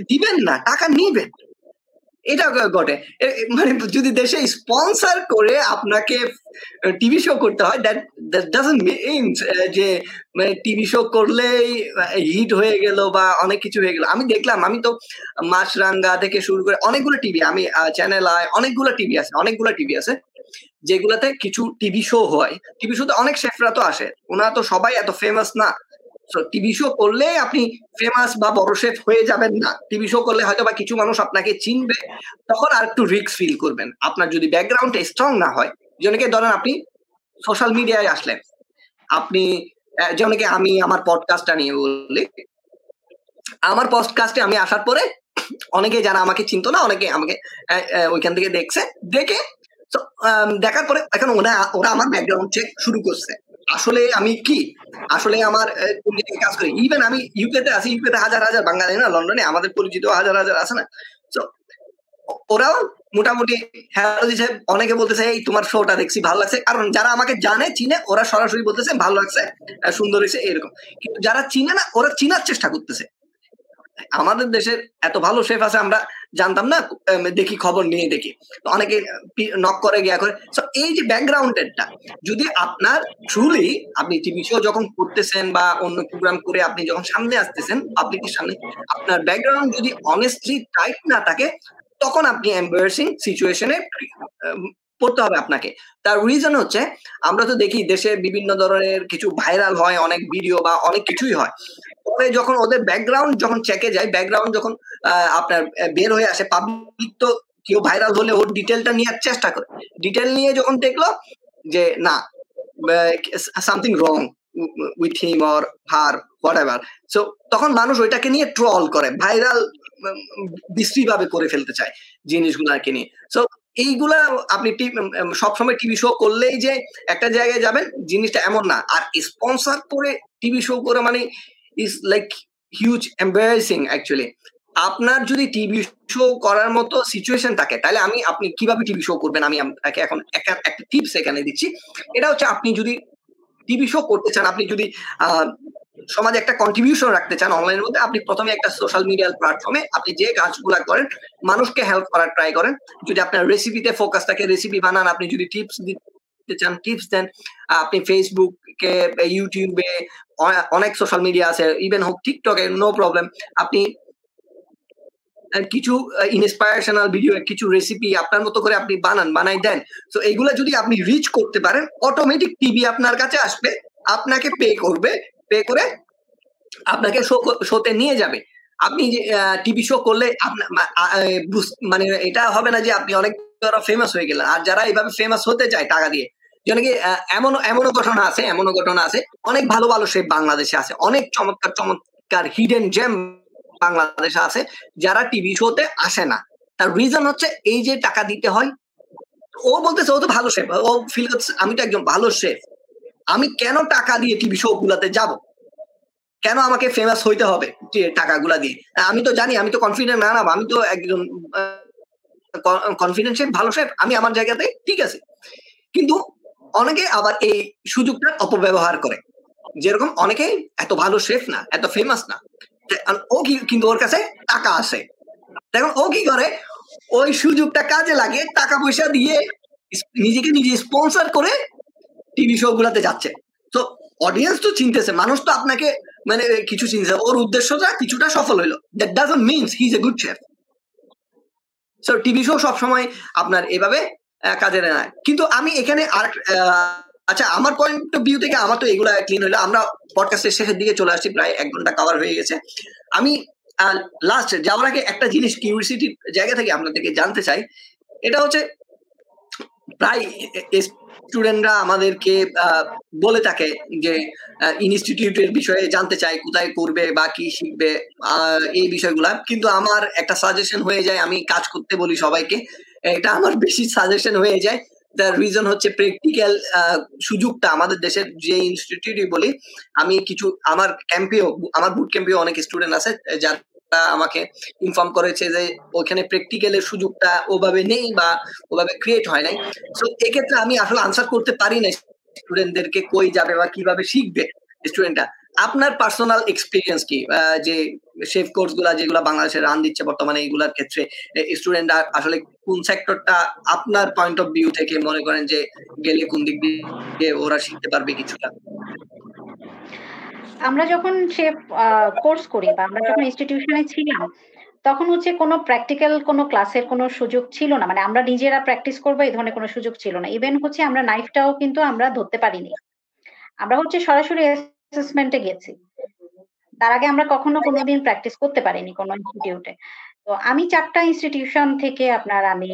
S2: দিবেন না, টাকা নিবেন। এটা ঘটে। মানে যদি দেশে স্পন্সার করে আপনাকে টিভি শো করতে হয় দ্যাট ডাজন্ট মিনস যে মানে টিভি শো করলেই হিট হয়ে গেল বা অনেক কিছু হয়ে গেল। আমি দেখলাম, আমি তো মাছরাঙ্গা থেকে শুরু করে অনেকগুলো টিভি আমি চ্যানেল আয় অনেকগুলো টিভি আছে, অনেকগুলো টিভি আছে, যেগুলাতে কিছু টিভি শো হয়। টিভি শোতে অনেক শেফরা তো আসে। ওনারা তো সবাই এত ফেমাস না। টিভি শো করলে আপনি ফেমাস বা বড় শেফ হয়ে যাবেন না। টিভি শো করলে হয়তো বা কিছু মানুষ আপনাকে চিনবে, তখন আর একটু রিক্স ফিল করবেন। আপনার যদি ব্যাকগ্রাউন্ড স্ট্রং না হয়, যেমনকি ধরেন আপনি সোশ্যাল মিডিয়ায় আসলেন, আপনি যেমনকি আমি আমার পডকাস্টটা নিয়ে বললি আমার পডকাস্টে আমি আসার পরে অনেকে যারা আমাকে চিনতো না, অনেকে আমাকে ওইখান থেকে দেখছে, দেখে দেখার পরে এখন ওরা ওরা আমার ব্যাকগ্রাউন্ড চেক শুরু করছে। আসলে আমি কি? আসলে আমার কাজ করি। ইভেন আমি ইউকেতে আছি ইউকেতে হাজার হাজার বাঙালি না লন্ডনে আমাদের পরিচিত হাজার হাজার আছে না। তো ওরাও মোটামুটি হ্যাঁ সাহেব অনেকে বলতেছে, এই তোমার শোটা দেখছি, ভালো লাগছে। কারণ যারা আমাকে জানে, চিনে, ওরা সরাসরি বলতেছে, ভালো লাগছে সুন্দর হয়েছে, এরকম। কিন্তু যারা চিনে না, ওরা চিনার চেষ্টা করতেছে। আমাদের দেশের এত ভালো শেফ আছে, আমরা জানতাম না দেখি খবর নিয়ে দেখি। অনেকে নক করে, গিয়া করে। এই যে ব্যাকগ্রাউন্ডেরটা যদি আপনার ট্রুলি আপনি টিভি শো যখন করতেছেন বা অন্য প্রোগ্রাম করে আপনি যখন সামনে আসতেছেন পাবলিকের সামনে, আপনার ব্যাকগ্রাউন্ড যদি অনেস্টলি টাইট না থাকে, তখন আপনি এম্বারেসিং সিচুয়েশনে পড়তে হবে আপনাকে। তার রিজন হচ্ছে, আমরা তো দেখি দেশে বিভিন্ন ধরনের কিছু ভাইরাল হয়, অনেক ভিডিও বা অনেক কিছুই হয়। পরে যখন ওদের ব্যাকগ্রাউন্ড যখন চেকে যায় ব্যাকগ্রাউন্ড যখন আপনার বের হয়ে আসে পাবলিক তো কেউ ভাইরাল হলে ওর ডিটেলটা নেওয়ার চেষ্টা করে। ডিটেল নিয়ে যখন দেখল যে, না something wrong with him or her what ever তখন মানুষ ওইটাকে নিয়ে ট্রল করে ভাইরাল বিশ্রী ভাবে করে ফেলতে চায় জিনিসগুলাকে নিয়ে। সো এইগুলা আপনি সবসময় টিভি শো করলেই যে একটা জায়গায় যাবেন, জিনিসটা এমন না। আর স্পন্সর করে টিভি শো করে মানে is like huge embarrassing actually আপনার যদি টিভি শো করার মতো সিচুয়েশন থাকে, তাহলে আমি, আপনি কীভাবে টিভি শো করবেন? আমি আপনাকে এখন একটা টিপস এখানে দিচ্ছি। এটা হচ্ছে আপনি যদি টিভি শো করতে চান, আপনি যদি সমাজে একটা কন্ট্রিবিউশন রাখতে চান অনলাইনের মধ্যে, আপনি প্রথমে একটা সোশ্যাল মিডিয়াল প্ল্যাটফর্মে আপনি যে কাজগুলো করেন, মানুষকে হেল্প করার ট্রাই করেন। যদি আপনার রেসিপিতে ফোকাস থাকে রেসিপি বানান, আপনি যদি টিপস দিতে চান টিপস দেন, আপনি ফেসবুকে ইউটিউবে অনেক সোশ্যাল মিডিয়া আছে ইভেন হোক টিকটকে নো প্রবলেম আপনি কিছু ইন্সপায়ারেশনাল ভিডিও কিছু রেসিপি আপনার মতো করে আপনি বানান, বানাই দেন। তো এগুলো যদি আপনি রিচ করতে পারেন অটোমেটিক টিভি আপনার কাছে আসবে, আপনাকে পে করবে পে করে আপনাকে শো শোতে নিয়ে যাবে। আপনি টিভি শো করলে মানে এটা হবে না যে আপনি অনেক ফেমাস হয়ে গেলেন। আর যারা এইভাবে ফেমাস হতে চায় টাকা দিয়ে যেন কি এমন এমনও ঘটনা আছে, এমনও ঘটনা আছে। অনেক ভালো ভালো শেফ বাংলাদেশে আছে। অনেক চমৎকার চমৎকার হিডেন জেম বাংলাদেশে আছে, যারা টিভি শোতে আসে না। তার রিজন হচ্ছে এই যে টাকা দিতে হয়, ও বলতেছে ও তো ভালো শেফ ও ফিল করছে আমি তো একজন ভালো শেফ আমি কেন টাকা দিয়ে টিভি শো গুলাতে যাব? কেন আমাকে ফেমাস হইতে হবে টাকাগুলা দিয়ে? আমি তো জানি, আমি তো কনফিডেন্ট না না, আমি তো একজন কনফিডেন্সিয়াল ভালো শেফ আমি আমার জায়গাতে ঠিক আছে। কিন্তু অনেকে আবার এই সুযোগটা অপব্যবহার করে। যেরকম অনেকে এত ভালো শেফ না, এত ফেমাস না ও কি, কিন্তু ওর কাছে টাকা আসে দেখুন ও কি করে? ওই সুযোগটা কাজে লাগে টাকা পয়সা দিয়ে নিজেকে নিজে স্পন্সর করে টিভি শো গুলাতে যাচ্ছে। তো অডিয়েন্স তো চিনতেছে, মানুষ তো আপনাকে মানে কিছু চিনছে ওর উদ্দেশ্যটা কিছুটা সফল হইল। That doesn't means he is a good chef so TV show সবসময় আপনার এভাবে কাজে নেয় কিন্তু আমি এখানে আর আচ্ছা আমার পয়েন্ট অফ ভিউ থেকে আমার তো এগুলা ক্লিন হইল। আমরা পডকাস্টের শেষের দিকে চলে আসছি, প্রায় এক ঘণ্টা কভার হয়ে গেছে। আমি লাস্ট যাওয়ার আগে একটা জিনিস কিউরিসিটির জায়গা থেকে আপনাদেরকে জানতে চাই। এটা হচ্ছে প্রায় স্টুডেন্টরা আমাদেরকে বলে থাকে যে ইনস্টিটিউটের বিষয়ে জানতে চায়, কোথায় করবে বা কি শিখবে এই বিষয়গুলা। কিন্তু আমার একটা সাজেশন হয়ে যায়, আমি কাজ করতে বলি সবাইকে। এটা আমার বেশি সাজেশন হয়ে যায়। তার রিজন হচ্ছে প্র্যাকটিক্যাল সুযোগটা আমাদের দেশের যে ইনস্টিটিউটই বলি, আমি কিছু, আমার ক্যাম্পেও আমার বুট ক্যাম্পেও অনেক স্টুডেন্ট আছে, যার আমাকে ইনফর্ম করেছে যে ওখানে প্র্যাকটিক্যালের সুযোগটা ওভাবে নেই বা ওভাবে ক্রিয়েট হয় নাই। তো এক্ষেত্রে আমি আসলে আনসার করতে পারি না স্টুডেন্টদেরকে কই যাবে বা কীভাবে শিখবে স্টুডেন্টরা আপনার পার্সোনাল এক্সপিরিয়েন্স কি? যে শেফ কোর্সগুলা যেগুলো বাংলাদেশে রান দিচ্ছে বর্তমানে এইগুলার ক্ষেত্রে স্টুডেন্টরা আসলে কোন সেক্টরটা আপনার পয়েন্ট অফ ভিউ থেকে মনে করেন যে গেলে কোন দিক দিয়ে ওরা শিখতে পারবে কিছুটা?
S1: আমরা যখন সে কোর্স করি বা আমরা যখন ইনস্টিটিউশনে ছিলাম, তখন হচ্ছে কোনো প্র্যাকটিক্যাল কোনো ক্লাসের কোনো সুযোগ ছিল না। মানে আমরা নিজেরা প্র্যাকটিস করব, এই ধরনের কোনো সুযোগ ছিল না। ইভেন হচ্ছে আমরা নাইফটাও কিন্তু আমরা ধরতে পারিনি। আমরা হচ্ছে সরাসরি অ্যাসেসমেন্টে গেছি। তার আগে আমরা কখনো কোনোদিন প্র্যাকটিস করতে পারিনি কোনো ইনস্টিটিউটে তো আমি চারটা ইনস্টিটিউশন থেকে আপনার আমি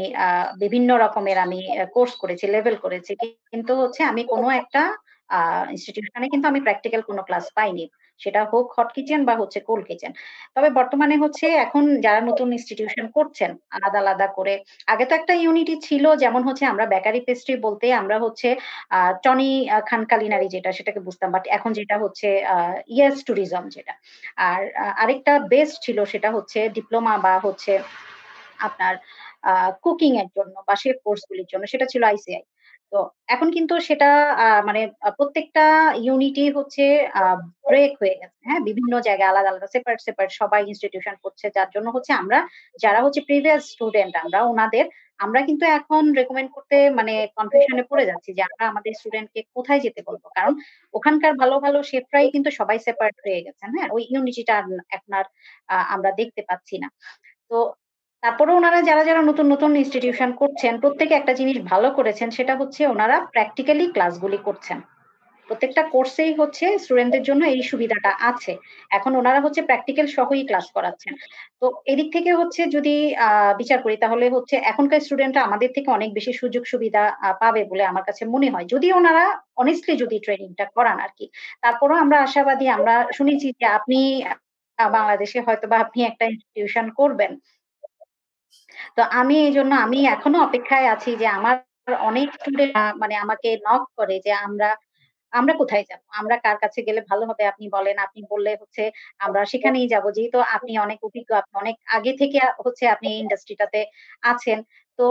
S1: বিভিন্ন রকমের আমি কোর্স করেছি লেভেল করেছি। কিন্তু হচ্ছে আমি কোনো একটা ইনস্টিটিউশনে কিন্তু আমি প্র্যাকটিক্যাল কোনো ক্লাস পাইনি। সেটা হোক হট কিচেন বা হচ্ছে কোল কিচেন তবে বর্তমানে হচ্ছে এখন যারা নতুন ইনস্টিটিউশন করছেন, আলাদা আলাদা করে, আগে তো একটা ইউনিটি ছিল, যেমন হচ্ছে আমরা বেকারি পেস্ট্রি বলতে আমরা হচ্ছে টনি খান কালিনারি যেটা, সেটাকে বুঝতাম। বাট এখন যেটা হচ্ছে ইয়াস ট্যুরিজম যেটা। আর আরেকটা বেস্ট ছিল সেটা হচ্ছে ডিপ্লোমা বা হচ্ছে আপনার কুকিং এর জন্য বা শেফ কোর্স গুলির জন্য, সেটা ছিল আইসিআই তো এখন কিন্তু সেটা মানে প্রত্যেকটা ইউনিটি হচ্ছে ব্রেক হয়ে গেছে হ্যাঁ? বিভিন্ন জায়গায় আলাদা আলাদা সেপারেট সেপারেট সবাই ইনস্টিটিউশন করছে। যার জন্য হচ্ছে আমরা, যারা হচ্ছে প্রিভিয়াস স্টুডেন্ট আমরা ওনাদের, আমরা কিন্তু এখন রেকমেন্ড করতে মানে কনফিউশনে পড়ে যাচ্ছি যে আমরা আমাদের স্টুডেন্টকে কোথায় যেতে বলব? কারণ ওখানকার ভালো ভালো শেফরাই কিন্তু সবাই সেপারেট হয়ে গেছেন হ্যাঁ? ওই ইউনিটিটা এখন আর আমরা দেখতে পাচ্ছি না। তো তারপরে ওনারা যারা যারা নতুন নতুন ইনস্টিটিউশন করছেন, প্রত্যেকে একটা জিনিস ভালো করেছেন, সেটা হচ্ছে ওনারা প্র্যাকটিক্যালি ক্লাসগুলি করছেন। প্রত্যেকটা কোর্সেই হচ্ছে স্টুডেন্টদের জন্য এই সুবিধাটা আছে। এখন ওনারা হচ্ছে প্র্যাকটিক্যাল সহই ক্লাস করাচ্ছেন। তো এদিক থেকে হচ্ছে যদি বিচার করি, তাহলে হচ্ছে এখনকার স্টুডেন্টরা আমাদের থেকে অনেক বেশি সুযোগ সুবিধা পাবে বলে আমার কাছে মনে হয়। যদি ওনারা অনেস্টলি যদি ট্রেনিংটা করান আর কি, তারপরও আমরা আশাবাদী, আমরা শুনেছি যে আপনি বাংলাদেশে হয়তো বা আপনি একটা ইনস্টিটিউশন করবেন। তো আমি এই জন্য আমি এখনও অপেক্ষায় আছি যে আমার অনেক মানে আমাকে নক করে যে আমরা আমরা কোথায় যাব? আমরা কার কাছে গেলে ভালো হবে আপনি বলেন, আপনি বললে হচ্ছে আমরা সেখানেই যাব। যেহেতু আপনি অনেক অভিজ্ঞ, আপনি অনেক আগে থেকে হচ্ছে আপনি এই ইন্ডাস্ট্রিটাতে আছেন, তো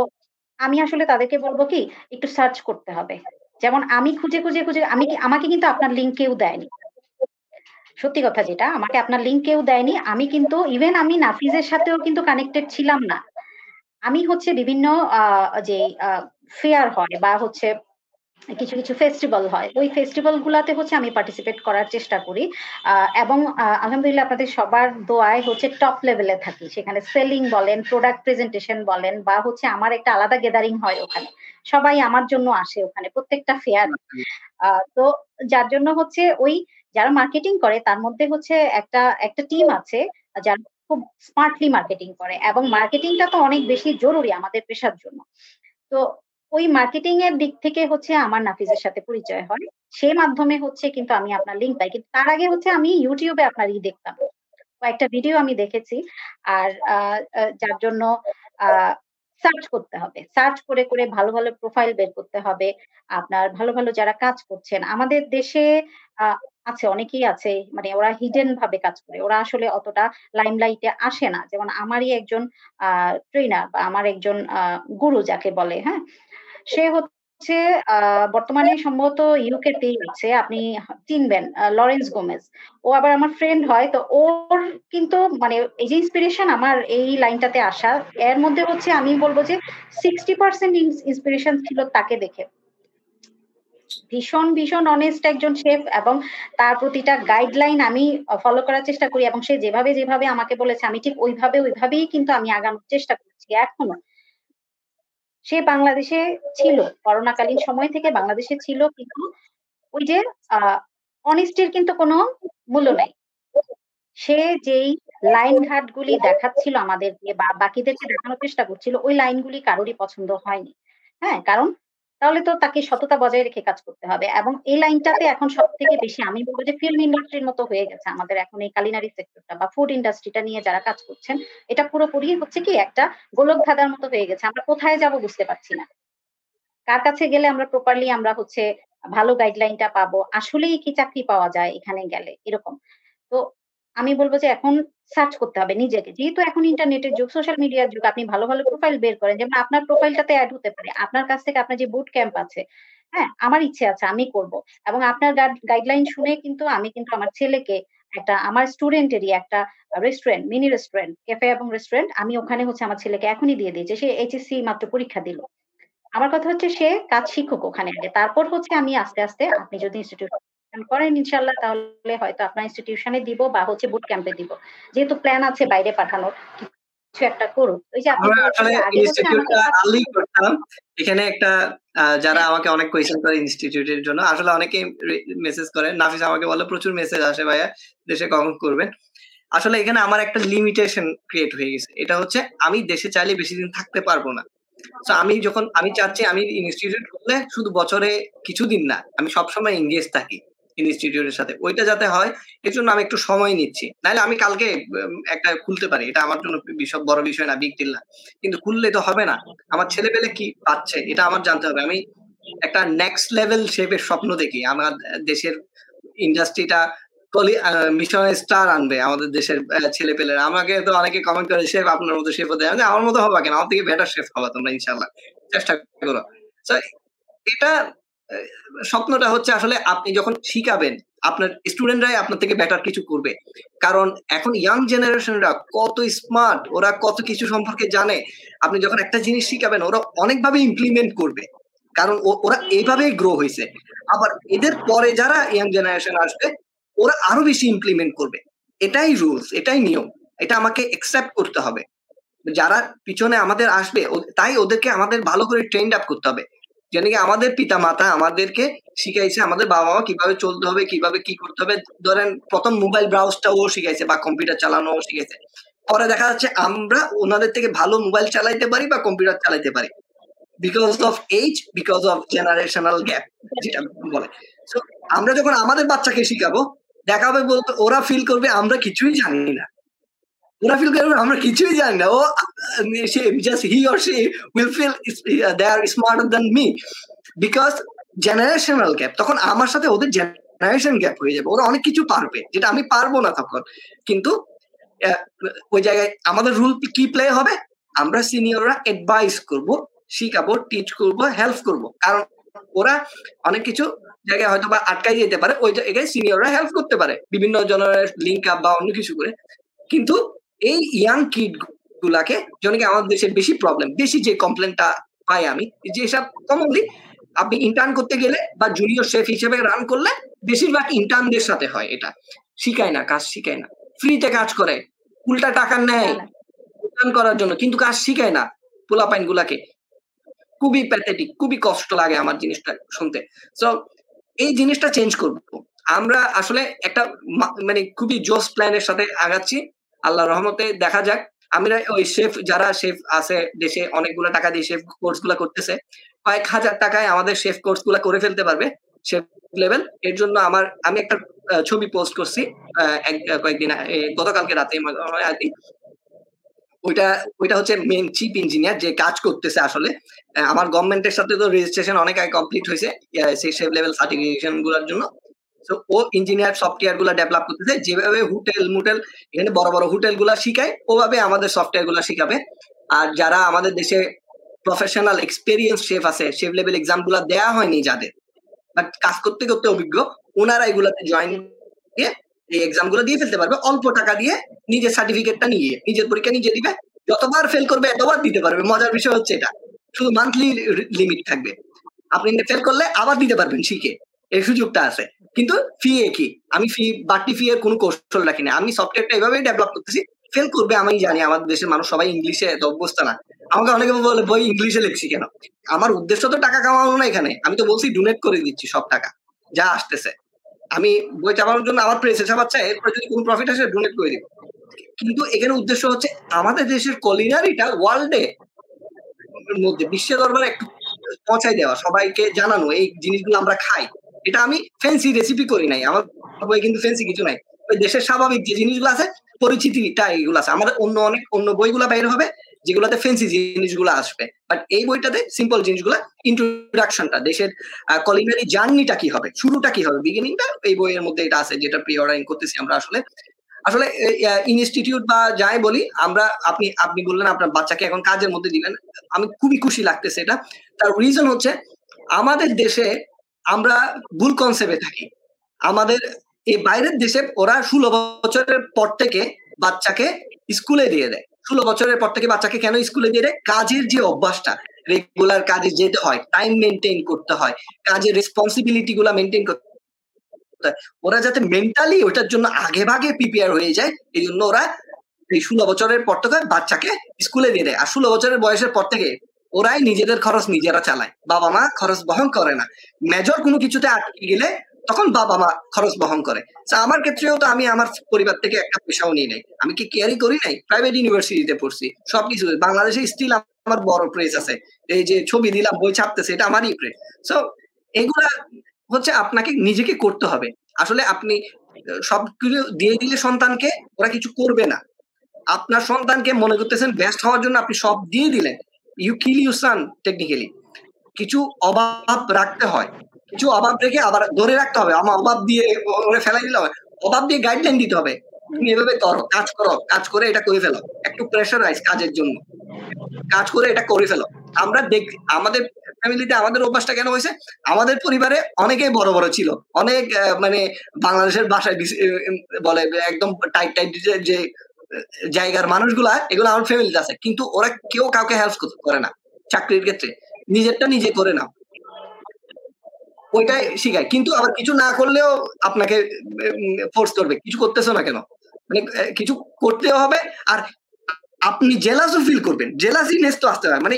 S1: আমি আসলে তাদেরকে বলব কি, একটু সার্চ করতে হবে। যেমন আমি খুঁজে খুঁজে খুঁজে আমি আমাকে কিন্তু আপনার লিঙ্ক কেউ দেয়নি। সত্যি কথা যেটা, আমাকে আপনার লিঙ্ক কেউ দেয়নি। আমি কিন্তু ইভেন আমি নাফিজের সাথেও কিন্তু কানেক্টেড ছিলাম না। আমি হচ্ছে বিভিন্ন যে ফেয়ার হয় বা হচ্ছে কিছু কিছু ফেস্টিভ্যাল হয়, ওই ফেস্টিভ্যাল গুলাতে হচ্ছে আমি পার্টিসিপেট করার চেষ্টা করি। এবং আলহামদুলিল্লাহ আপনাদের সবার দোয়ায় হচ্ছে টপ লেভেলে থাকি। সেখানে সেলিং বলেন প্রোডাক্ট প্রেজেন্টেশন বলেন বা হচ্ছে আমার একটা আলাদা গ্যাদারিং হয় ওখানে। সবাই আমার জন্য আসে ওখানে, প্রত্যেকটা ফেয়ার তো যার জন্য হচ্ছে ওই যারা মার্কেটিং করে তার মধ্যে হচ্ছে একটা একটা টিম আছে, যারা খুব স্মার্টলি মার্কেটিং করে এবং মার্কেটিংটা তো অনেক বেশি জরুরি আমাদের পেশার জন্য। তো ওই মার্কেটিং এর দিক থেকে হচ্ছে আমার নাফিজের সাথে পরিচয় হয়। সে মাধ্যমে হচ্ছে কিন্তু আমি আপনার লিঙ্ক পাই। কিন্তু তার আগে হচ্ছে আমি ইউটিউবে আপনার ই দেখতাম। কয়েকটা ভিডিও আমি দেখেছি। আর যার জন্য সার্চ করতে হবে। সার্চ করে করে ভালো ভালো প্রোফাইল বের করতে হবে। আপনার ভালো ভালো যারা কাজ করছেন, আমাদের দেশে আছে, অনেকেই আছে মানে ওরা হিডেন ভাবে কাজ করে। ওরা আসলে অতটা লাইমলাইটে আসে না। যেমন আমারই একজন ট্রেনার বা আমার একজন গুরু যাকে বলে হ্যাঁ? সে হচ্ছে বর্তমানে সম্ভবত ইউকে তেই আছে। আপনি চিনবেন লরেন্স গোমেজ ও আবার আমার ফ্রেন্ড হয়, তো ওর কিন্তু মানে এই যে ইন্সপিরেশন আমার এই লাইনটাতে আসা, এর মধ্যে হচ্ছে আমি বলব যে সিক্সটি পার্সেন্ট ইন্সপিরেশন ছিল তাকে দেখে। ভীষণ ভীষণ অনেস্ট একজন শেফ এবং তার প্রতিটা গাইডলাইন আমি ফলো করার চেষ্টা করি এবং সে যেভাবে যেভাবে আমাকে বলেছে, আমি ঠিক ওইভাবে, ওইভাবেই কিন্তু আমি আগানোর চেষ্টা করছি এখনও। সে বাংলাদেশে ছিল, করোনাকালীন সময় থেকে বাংলাদেশে ছিল, কিন্তু ওই যে আহ অনিষ্টির কিন্তু কোনো মূল্য নাই। সে যেই লাইন ঘাট গুলি দেখাচ্ছিল আমাদেরকে বা বাকিদেরকে দেখানোর চেষ্টা করছিল, ওই লাইনগুলি কারোরই পছন্দ হয়নি। হ্যাঁ কারণ তাহলে তো তাকে সততা বজায় রেখে কাজ করতে হবে। এবং এই লাইনটাতে এখন সব থেকে বেশি আমি বলব যে ফিল্ম ইন্ডাস্ট্রির মতো হয়ে গেছে। আমাদের এখন এই কালিনারি সেক্টরটা বা ফুড ইন্ডাস্ট্রিটা নিয়ে যারা কাজ করছেন, এটা পুরোপুরি হচ্ছে কি একটা গোলক ধাঁধার মতো হয়ে গেছে। আমরা কোথায় যাব বুঝতে পারছি না। কার কাছে গেলে আমরা প্রপারলি আমরা হচ্ছে ভালো গাইডলাইনটা পাবো? আসলেই কি চাকরি পাওয়া যায় এখানে গেলে? এরকম। তো আমি বলব যে এখন সার্চ করতে হবে নিজেকে। যেহেতু এখন ইন্টারনেটের যুগ সোশ্যাল মিডিয়ার যুগ, আপনি ভালো ভালো প্রোফাইল বের করেন, যেমন আপনার প্রোফাইলটাতে অ্যাড হতে পারে। আপনার কাছ থেকে আপনার যে বুট ক্যাম্প আছে হ্যাঁ আমার ইচ্ছে আছে, আমি করব। এবং আপনার গাইডলাইন শুনে কিন্তু আমি কিন্তু আমার ছেলেকে একটা, আমার স্টুডেন্টেরই একটা রেস্টুরেন্ট মিনি রেস্টুরেন্ট ক্যাফে এবং রেস্টুরেন্ট আমি ওখানে হচ্ছে আমার ছেলেকে এখনই দিয়ে দিয়েছে। সে এইচএসসি মাত্র পরীক্ষা দিল। আমার কথা হচ্ছে সে কাজ শিক্ষক ওখানে আগে তারপর হচ্ছে আমি আস্তে আস্তে আপনি যদি ইনস্টিটিউট করেন ইনশাল্লাহ তাহলে হয়তো আপনার ইনস্টিটিউশনে দিব বা হচ্ছে বুট ক্যাম্পে দিব। যেহেতু প্ল্যান আছে বাইরে পাঠানোর কিছু একটা করুক। ওই যে আপনি
S2: এখানে একটা যারা আমাকে অনেক কোয়েশ্চেন করে ইনস্টিটিউটের জন্য আসলে অনেকে মেসেজ করে। নাফিস আমাকে বলে প্রচুর মেসেজ আসে ভাইয়া দেশে কখন করবেন আসলে এখানে আমার একটা লিমিটেশন ক্রিয়েট হয়ে গেছে। এটা হচ্ছে আমি দেশে চাইলে বেশি দিন থাকতে পারব না। তো আমি যখন আমি চাচ্ছি আমি ইনস্টিটিউট করলে শুধু বছরে কিছুদিন না আমি সবসময় এঙ্গেজ থাকি। ইনস্টিটিউটের সাথে। ওইটা যাতে হয়, এর জন্য আমি একটু সময় নিচ্ছি। নাহলে আমি কালকে একটা খুলতে পারি। এটা আমার জন্য বিষয় বড় বিষয় না বিগ ডিল না। কিন্তু খুললে তো হবে না। আমার ছেলে পেলে কি পাচ্ছে, এটা আমার জানতে হবে। আমি একটা নেক্সট লেভেল শেপের স্বপ্ন দেখি। আমার দেশের ইন্ডাস্ট্রিটা মিশন স্টার আনবে আমাদের দেশের ছেলে পেলেরা আমাকে তো অনেকে কমেন্ট করে, শেফ, আপনার মতো শেফ হতে আমার মতো হবা কেন? আমার থেকে বেটার শেফ হবা তোমরা ইনশাল্লাহ চেষ্টা করো। এটা স্বপ্নটা হচ্ছে আসলে আপনি যখন শিখাবেন, আপনার স্টুডেন্টরাই আপনার থেকে বেটার কিছু করবে। কারণ এখন ইয়াং জেনারেশনরা কত স্মার্ট ওরা কত কিছু সম্পর্কে জানে। আপনি যখন একটা জিনিস শিখাবেন, ওরা অনেকভাবে ইমপ্লিমেন্ট করবে। কারণ ওরা এইভাবেই গ্রো হয়েছে। আবার এদের পরে যারা ইয়াং জেনারেশন আসবে, ওরা আরও বেশি ইমপ্লিমেন্ট করবে। এটাই রুলস এটাই নিয়ম। এটা আমাকে একসেপ্ট করতে হবে। যারা পিছনে আমাদের আসবে তাই ওদেরকে আমাদের ভালো করে ট্রেন্ড আপ করতে হবে। কি আমাদের পিতা মাতা আমাদেরকে শিখাইছে আমাদের বাবা মা কীভাবে চলতে হবে, কীভাবে কি করতে হবে। ধরেন প্রথম মোবাইল ব্রাউজটা ও শিখাইছে বা কম্পিউটার চালানো ও শিখাইছে। পরে দেখা যাচ্ছে আমরা ওনাদের থেকে ভালো মোবাইল চালাইতে পারি বা কম্পিউটার চালাইতে পারি। Because of age because of generational gap যেটা বলে। আমরা যখন আমাদের বাচ্চাকে শিখাবো, দেখাবে বলতে ওরা ফিল করবে, আমরা কিছুই জানি না। ওরা ফিল করবে আমরা কিছুই জানি না। ও সে just he or she will feel they are smarter than me because generational gap তখন আমার সাথে ওদের জেনারেশন গ্যাপ হয়ে যাবে। ওরা অনেক কিছু পারবে, যেটা আমি পারব না তখন। কিন্তু ওই জায়গায় আমাদের রুল কি প্লে হবে? আমরা সিনিয়ররা অ্যাডভাইস করব, শিখাবো টিচ করব হেল্প করব। কারণ ওরা অনেক কিছু জায়গায় হয়তো বা আটকাই যেতে পারে, ওই জায়গায় সিনিয়ররা হেল্প করতে পারে। বিভিন্ন জনের লিঙ্ক আপ বা অন্য কিছু করে। কিন্তু এই ইয়াং কিড গুলাকে জনকে আমাদের দেশের বেশি প্রবলেম বেশি যে কমপ্লেনটা পাই আমি যে সব কমনলি আপনি ইন্টার্ন করতে গেলে বা জুনিয়র শেফ হিসেবে রান করলে বেশিরভাগ ইন্টার্নদের সাথে হয় এটা। শিখায় না কাজ শিখায় না। ফ্রিতে কাজ করে উল্টা টাকা নেয় ইন্টার্ন করার জন্য কিন্তু কাজ শিখায় না পোলা পোলাপাইন গুলাকে। খুবই প্যাথেটিক খুবই কষ্ট লাগে আমার জিনিসটা শুনতে। সো এই জিনিসটা চেঞ্জ করব। আমরা আসলে একটা মানে খুবই জোস প্ল্যানের সাথে আগাচ্ছি। আল্লাহ রহমতে দেখা যাক। আমরা ওই শেফ যারা শেফ আছে দেশে অনেকগুলো টাকা দিয়ে শেফ কোর্সগুলা করতেছে, কয়েক হাজার টাকায় আমাদের শেফ কোর্সগুলা করে ফেলতে পারবে শেফ লেভেল এর জন্য আমার, আমি একটা ছবি পোস্ট করছি কয়েকদিন গতকালকে রাতে আর কি। ওইটা ওইটা হচ্ছে মেন চিফ ইঞ্জিনিয়ার যে কাজ করতেছে আসলে। আমার গভর্নমেন্টের সাথে তো রেজিস্ট্রেশন অনেক আগে কমপ্লিট হয়েছে সেই সেফ লেভেল সার্টিফিকেশনগুলোর জন্য। তো ও ইঞ্জিনিয়ার সফটওয়্যারগুলা ডেভেলপ করতেছে, যেভাবে হোটেল মুটেল এখানে বড় বড় হোটেলগুলা শিখায়, ওভাবে আমাদের সফটওয়্যারগুলা শিখাবে। আর যারা আমাদের দেশে প্রফেশনাল এক্সপেরিয়েন্স শেফ আছে শেফ লেভেল এক্সামগুলা দেওয়া হয়নি যাদের বাট কাজ করতে করতে অভিজ্ঞ, ওনারা এগুলাতে জয়েন দিয়ে এই এক্সামগুলো দিয়ে ফেলতে পারবে, অল্প টাকা দিয়ে নিজের সার্টিফিকেটটা নিয়ে, নিজের পরীক্ষা নিজে দিবে, যতবার ফেল করবে এতবার দিতে পারবে। মজার বিষয় হচ্ছে এটা, শুধু মান্থলি লিমিট থাকবে। আপনি ফেল করলে আবার দিতে পারবেন, শিখে। এই সুযোগটা আছে। কিন্তু ফি একই আমি ফি বাড়তি ফি এর কোনো কৌশল রাখি না আমি সফটওয়্যারটা এভাবেই ডেভেলপ করতেছি। ফেল করবে আমি জানি, আমাদের দেশের মানুষ সবাই ইংলিশে এত অভ্যস্ত না। আমাকে অনেকে বলে, বই ইংলিশে লিখছি কেন? আমার উদ্দেশ্য তো টাকা কামানো না এখানে। আমি তো বলছি ডোনেট করে দিচ্ছি সব টাকা, যা আসতেছে। আমি বই চাপানোর জন্য আমার প্রেসে চাপাচ্ছে এরপরে যদি কোনো প্রফিট আসে ডোনেট করে দিব। কিন্তু এখানে উদ্দেশ্য হচ্ছে, আমাদের দেশের কলিনারিটা ওয়ার্ল্ডে মধ্যে বিশ্ব দরবারে একটু পৌঁছাই দেওয়া, সবাইকে জানানো, এই জিনিসগুলো আমরা খাই। এটা আমি ফ্যান্সি রেসিপি করি নাই। আমার বই কিন্তু ফ্যান্সি কিছু নাই। ওই দেশের স্বাভাবিক যে জিনিসগুলো আছে পরিচিতিটা এইগুলো আছে। আমাদের অন্য অনেক, অন্য বইগুলো বাইর হবে, যেগুলোতে ফেন্সি জিনিসগুলো আসবে। বাট এই বইটাতে সিম্পল জিনিসগুলো ইন্ট্রোডাকশনটা দেশের কলিনারি জার্নিটা কি হবে, শুরুটা কি হবে? বিগিনিংটা এই বইয়ের মধ্যে এটা আছে, যেটা প্রি অর্ডারিং করতেছি আমরা আসলে। আসলে ইনস্টিটিউট বা যাই বলি, আমরা, আপনি আপনি বললেন আপনার বাচ্চাকে এখন কাজের মধ্যে দিলেন আমি খুবই খুশি লাগতেছে এটা। তার রিজন হচ্ছে, আমাদের দেশে আমরা ভুল কনসেপ্টে থাকি। আমাদের এই বাইরের দেশে ওরা ষোলো বছরের পর থেকে বাচ্চাকে স্কুলে দিয়ে দেয়। ষোলো বছরের পর থেকে বাচ্চাকে কেন স্কুলে দিয়ে দেয়? কাজের যে অভ্যাসটা রেগুলার কাজে যেতে হয় টাইম মেনটেন করতে হয়, কাজের রেসপন্সিবিলিটি গুলা মেনটেন করতে ওরা যাতে মেন্টালি ওটার জন্য আগে ভাগে প্রিপেয়ার হয়ে যায় এই জন্য ওরা এই ষোলো বছরের পর থেকে বাচ্চাকে স্কুলে দিয়ে দেয়। আর ষোলো বছরের বয়সের পর থেকে ওরাই নিজেদের খরচ নিজেরা চালায়। বাবা মা খরচ বহন করে না। মেজর কোনো কিছুতে আটকে গেলে তখন বাবা মা খরচ বহন করে। আমার ক্ষেত্রেও তো আমি আমার পরিবার থেকে একটা পয়সাও নিয়ে নেই। আমি কি কেয়ারই করি নাই? প্রাইভেট ইউনিভার্সিটিতে পড়ছি। সবকিছু বাংলাদেশে স্টিল আমার বড় প্রেস আছে। এই যে ছবি দিলাম, বই ছাপতেছে, এটা আমারই প্রেস সো এগুলা হচ্ছে আপনাকে নিজেকে করতে হবে। আসলে আপনি সবগুলো দিয়ে দিলে সন্তানকে ওরা কিছু করবে না। আপনার সন্তানকে মনে করতেছেন ব্যস্ত হওয়ার জন্য আপনি সব দিয়ে দিলেন। You kill you son technically কিছু অভাব রাখতে হয়। কিছু অভাব রেখে আবার ধরে রাখতে হবে। আমার অভাব দিয়ে ফেলাই দিলে হবে। অভাব দিয়ে গাইডলাইন দিতে হবে। তুমি এভাবে করো, কাজ করো, কাজ করে এটা করে ফেলো। একটু প্রেশারাইজ কাজের জন্য। কাজ করে এটা করে ফেলো। আমরা দেখ, আমাদের ফ্যামিলিতে আমাদের অভ্যাসটা কেন হয়েছে? আমাদের পরিবারে অনেকেই বড় বড় ছিল। অনেক মানে বাংলাদেশের ভাষায়, বলে একদম টাইট টাইট যে জায়গার মানুষগুলা, এগুলো আমার ফ্যামিলিতে আছে। কিন্তু ওরা কেউ কাউকে হেল্প করে না, চাকরির ক্ষেত্রে। নিজেরটা নিজে করে না ওইটাই শিখায়। কিন্তু আবার কিছু না করলেও আপনাকে ফোর্স করবে। কিছু করতেছো না কেন? মানে কিছু করতেও হবে আর আপনি জেলাসও ফিল করবেন। জেলাসিনেস তো আসতে হয় মানে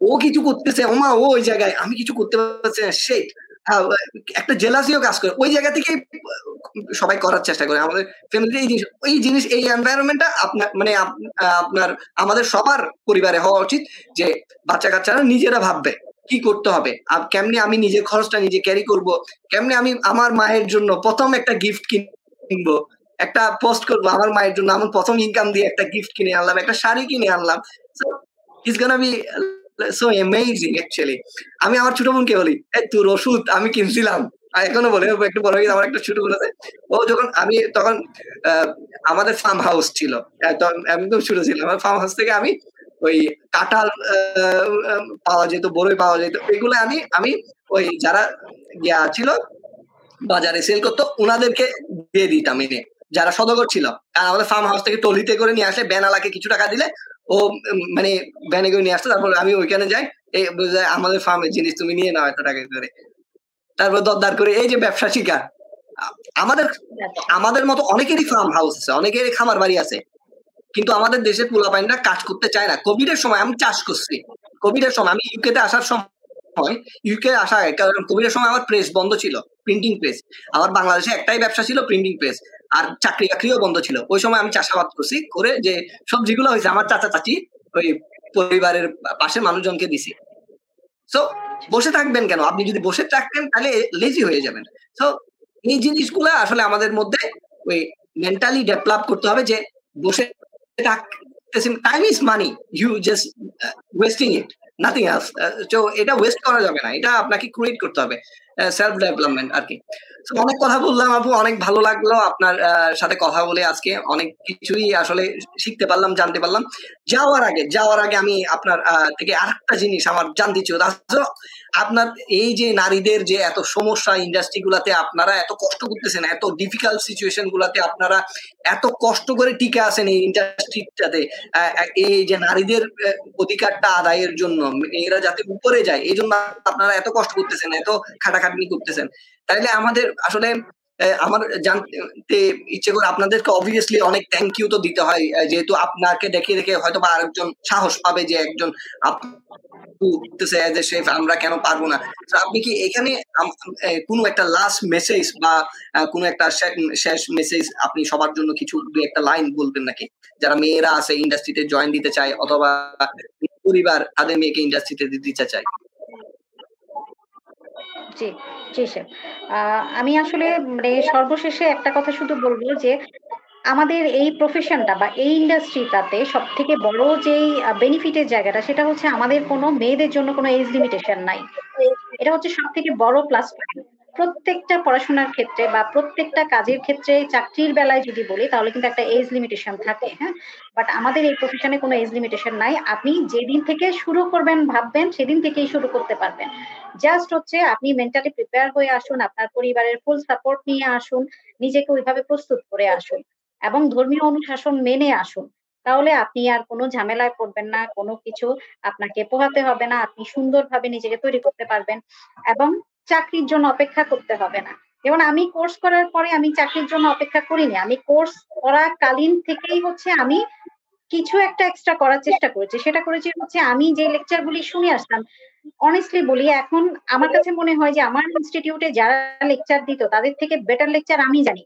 S2: ও কিছু করতেছে, ওমা, ও ওই জায়গায়, আমি কিছু করতে পারছি না সেই একটা জেলাসিও কাজ করে। ওই জায়গা থেকে সবাই করার চেষ্টা করে। আমাদের ফ্যামিলিতে এই জিনিস, ওই জিনিস, এই এনভায়রনমেন্টটা আপনার মানে আপনার, আমাদের সবার পরিবারে হওয়া উচিত যে বাচ্চা কাচ্চারা নিজেরা ভাববে কি করতে হবে। কেমনি আমি নিজের খরচটা নিজে ক্যারি করব? কেমনি আমি আমার মায়ের জন্য প্রথম একটা গিফট কিনবো? একটা পোস্ট করব, আমার মায়ের জন্য। আমার প্রথম ইনকাম দিয়ে একটা গিফট কিনে আনলাম, একটা শাড়ি কিনে আনলাম। It's gonna be so amazing actually আমি আমার ছোট বোনকে বলি তোর ওষুধ আমি কিনছিলাম। এখনও বলে একটু বড় হয়ে আমার একটা ছোট বোন আছে। ও যখন আমি তখন আমাদের ফার্ম হাউস ছিল। একদম ছোট ছিল আমার ফার্ম হাউস থেকে আমি ওই কাঁঠাল পাওয়া যেত, বড়ই পাওয়া যেত। এগুলো আমি আমি ওই যারা ইয়া ছিল, বাজারে সেল করতো ওনাদেরকে দিয়ে দিতাম এনে। যারা সদগর ছিল, কারণ আমাদের ফার্ম হাউস থেকে টলিতে করে নিয়ে আসলে বেনালাকে কিছু টাকা দিলে ও মানে ব্যানে করে নিয়ে আসতো, তারপর আমি ওইখানে যাই, এই আমাদের ফার্মের জিনিস তুমি নিয়ে নাও এত টাকা করে। তারপর দরদার করে, এই যে ব্যবসা শিকার। আমাদের আমাদের মতো অনেকেরই ফার্ম হাউস আছে, অনেকেরই খামার বাড়ি আছে, কিন্তু আমাদের দেশের পোলাপাইনরা কাজ করতে চায় না। কোভিড এর সময় আমি চাষ করছি। কোভিড এর সময়, আমি ইউকে তে আসার সময় ইউকে আসা, কারণ কোভিড এর সময় আমার প্রেস বন্ধ ছিল প্রিন্টিং প্রেস আমার বাংলাদেশে একটাই ব্যবসা ছিল প্রিন্টিং প্রেস আর চাকরি বাকরিও বন্ধ ছিল। ওই সময় আমি চাষাবাদ করছি, করে যে সবজিগুলো হয়েছে, আমার চাচা চাচি ওই পরিবারের পাশের মানুষজনকে দিছি। সো বসে থাকবেন কেন? আপনি যদি বসে থাকতেন, তাহলে লেজি হয়ে যাবেন। সো এই জিনিসগুলো আসলে আমাদের মধ্যে ওই মেন্টালি ডেভেলপ করতে হবে যে বসে থাকতেছেন time is money you just wasting it nothing else তো এটা ওয়েস্ট করা যাবে না, এটা আপনাকে ক্রিয়েট করতে হবে সেলফ ডেভেলপমেন্ট আর কি। অনেক কথা বললাম আপু, অনেক ভালো লাগল আপনার সাথে কথা বলে আজকে। অনেক কিছুই আসলে শিখতে পারলাম, জানতে পারলাম। যাওয়ার আগে যাওয়ার আগে আমি আপনার থেকে আরেকটা জিনিস আমার জানতে চাই আপনার এই যে নারীদের যে এত সমস্যা ইন্ডাস্ট্রি গুলাতে আপনারা এত কষ্ট করতেছেন, এত ডিফিকাল্ট সিচুয়েশন গুলাতে আপনারা এত কষ্ট করে টিকে আছেন এই ইন্ডাস্ট্রিটাতে এই যে নারীদের অধিকারটা আদায়ের জন্য, এরা যাতে উপরে যায় এই জন্য আপনারা এত কষ্ট করতেছেন, এত খাটাখাটনি করতেছেন। তাইলে আমাদের আসলে আমার জানতে ইচ্ছে করে আপনাদেরকে অবভিয়াসলি অনেক থ্যাংক ইউ তো দিতে হয়। যেহেতু আপনাকে দেখে দেখে হয়তো বা আরেকজন সাহস পাবে যে একজন আমরা কেন পারব না। আপনি কি এখানে কোনো একটা লাস্ট মেসেজ বা কোনো একটা শেষ মেসেজ আপনি সবার জন্য কিছু দু একটা লাইন বলবেন নাকি? যারা মেয়েরা আছে ইন্ডাস্ট্রিতে জয়েন দিতে চায় অথবা পরিবার তাদের মেয়েকে ইন্ডাস্ট্রিতে দিতে চায়।
S1: জি, জি স্যার। আমি আসলে মানে সর্বশেষে একটা কথা শুধু বলব যে আমাদের এই প্রফেশনটা বা এই ইন্ডাস্ট্রিটাতে সবথেকে বড় যেই বেনিফিটের জায়গাটা সেটা হচ্ছে আমাদের কোনো মেয়েদের জন্য কোনো এজ লিমিটেশন নাই। এটা হচ্ছে সব থেকে বড় প্লাস পয়েন্ট। প্রত্যেকটা পড়াশোনার ক্ষেত্রে বা প্রত্যেকটা কাজের ক্ষেত্রে চাকরির বেলায় যদি বলি, তাহলে কিন্তু একটা এজ লিমিটেশন থাকে হ্যাঁ? বাট আমাদের এই প্রফেশনে কোনো এজ লিমিটেশন নাই। আপনি যেদিন থেকে শুরু করবেন, ভাববেন, সেদিন থেকেই শুরু করতে পারবেন। জাস্ট হচ্ছে আপনি মেন্টালি প্রিপেয়ার হয়ে আসুন, আপনার পরিবারের ফুল সাপোর্ট নিয়ে আসুন, নিজেকে ওইভাবে প্রস্তুত করে আসুন এবং ধর্মীয় অনুশাসন মেনে আসুন। তাহলে আপনি আর কোনো ঝামেলায় পড়বেন না, কোনো কিছু আপনাকে পোহাতে হবে না, আপনি সুন্দরভাবে নিজেকে তৈরি করতে পারবেন এবং চাকরির জন্য অপেক্ষা করতে হবে না। যেমন আমি কোর্স করার পরে আমি চাকরির জন্য অপেক্ষা করিনি। আমি কোর্স করাকালীন থেকেই হচ্ছে আমি কিছু একটা এক্সট্রা করার চেষ্টা করেছি। সেটা করেছি হচ্ছে আমি যে লেকচার গুলি শুনে আসতাম অনেস্টলি বলি, এখন আমার কাছে মনে হয় যে আমার ইনস্টিটিউটে যারা লেকচার দিত, তাদের থেকে বেটার লেকচার আমি জানি।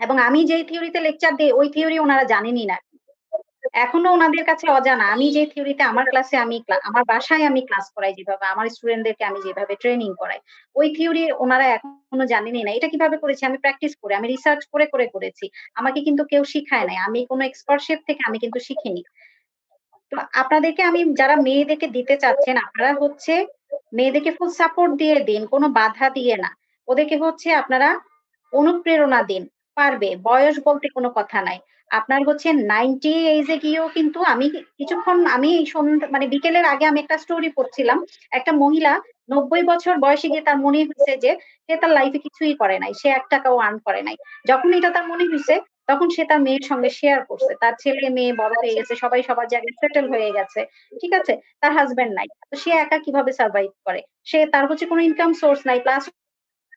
S1: এবং আমি যেই থিওরিতে লেকচার দিই, ওই থিওরি ওনারা জানেনই না। এখনও ওনাদের কাছে অজানা। আমি যে থিওরিতে আমার ক্লাসে আমি আমার বাসায় আমি ক্লাস করাই যেভাবে, আমার স্টুডেন্টদেরকে আমি যেভাবে ট্রেনিং করাই। ওই থিওরি ওনারা এখনও জানেনই না। এটা কীভাবে করেছি? আমি প্র্যাকটিস করে, আমি রিসার্চ করে করে করেছি। আমাকে কিন্তু কেউ শিখায় নাই। আমি কোনো এক্সপার্টশিপ থেকে আমি কিন্তু শিখিনি। তো আপনাদেরকে আমি, যারা মেয়েদেরকে দিতে চাচ্ছেন, আপনারা হচ্ছে মেয়েদেরকে ফুল সাপোর্ট দিয়ে দিন, কোনো বাধা দিয়ে না। ওদেরকে হচ্ছে আপনারা অনুপ্রেরণা দিন। পারবে। বয়স বলতে কোনো কথা নাই। আপনার হচ্ছে নাইনটি এজে গিয়েও কিন্তু আমি কিছুক্ষণ আমি মানে বিকেলের আগে আমি একটা স্টোরি পড়ছিলাম। একটা মহিলা নব্বই বছর বয়সে গিয়ে তার মনে হয়েছে যে সে তার লাইফে কিছুই করে নাই, সে এক টাকাও আর্ন করে নাই। যখন এটা তার মনে হয়েছে, তখন সে তার মেয়ের সঙ্গে শেয়ার করছে। তার ছেলে, মেয়ে, বড় হয়ে গেছে, সবাই সবার জায়গায় সেটেল হয়ে গেছে, ঠিক আছে? তার হাজবেন্ড নাই। তো সে একা কীভাবে সার্ভাইভ করে? সে তার হচ্ছে কোনো ইনকাম সোর্স নাই প্লাস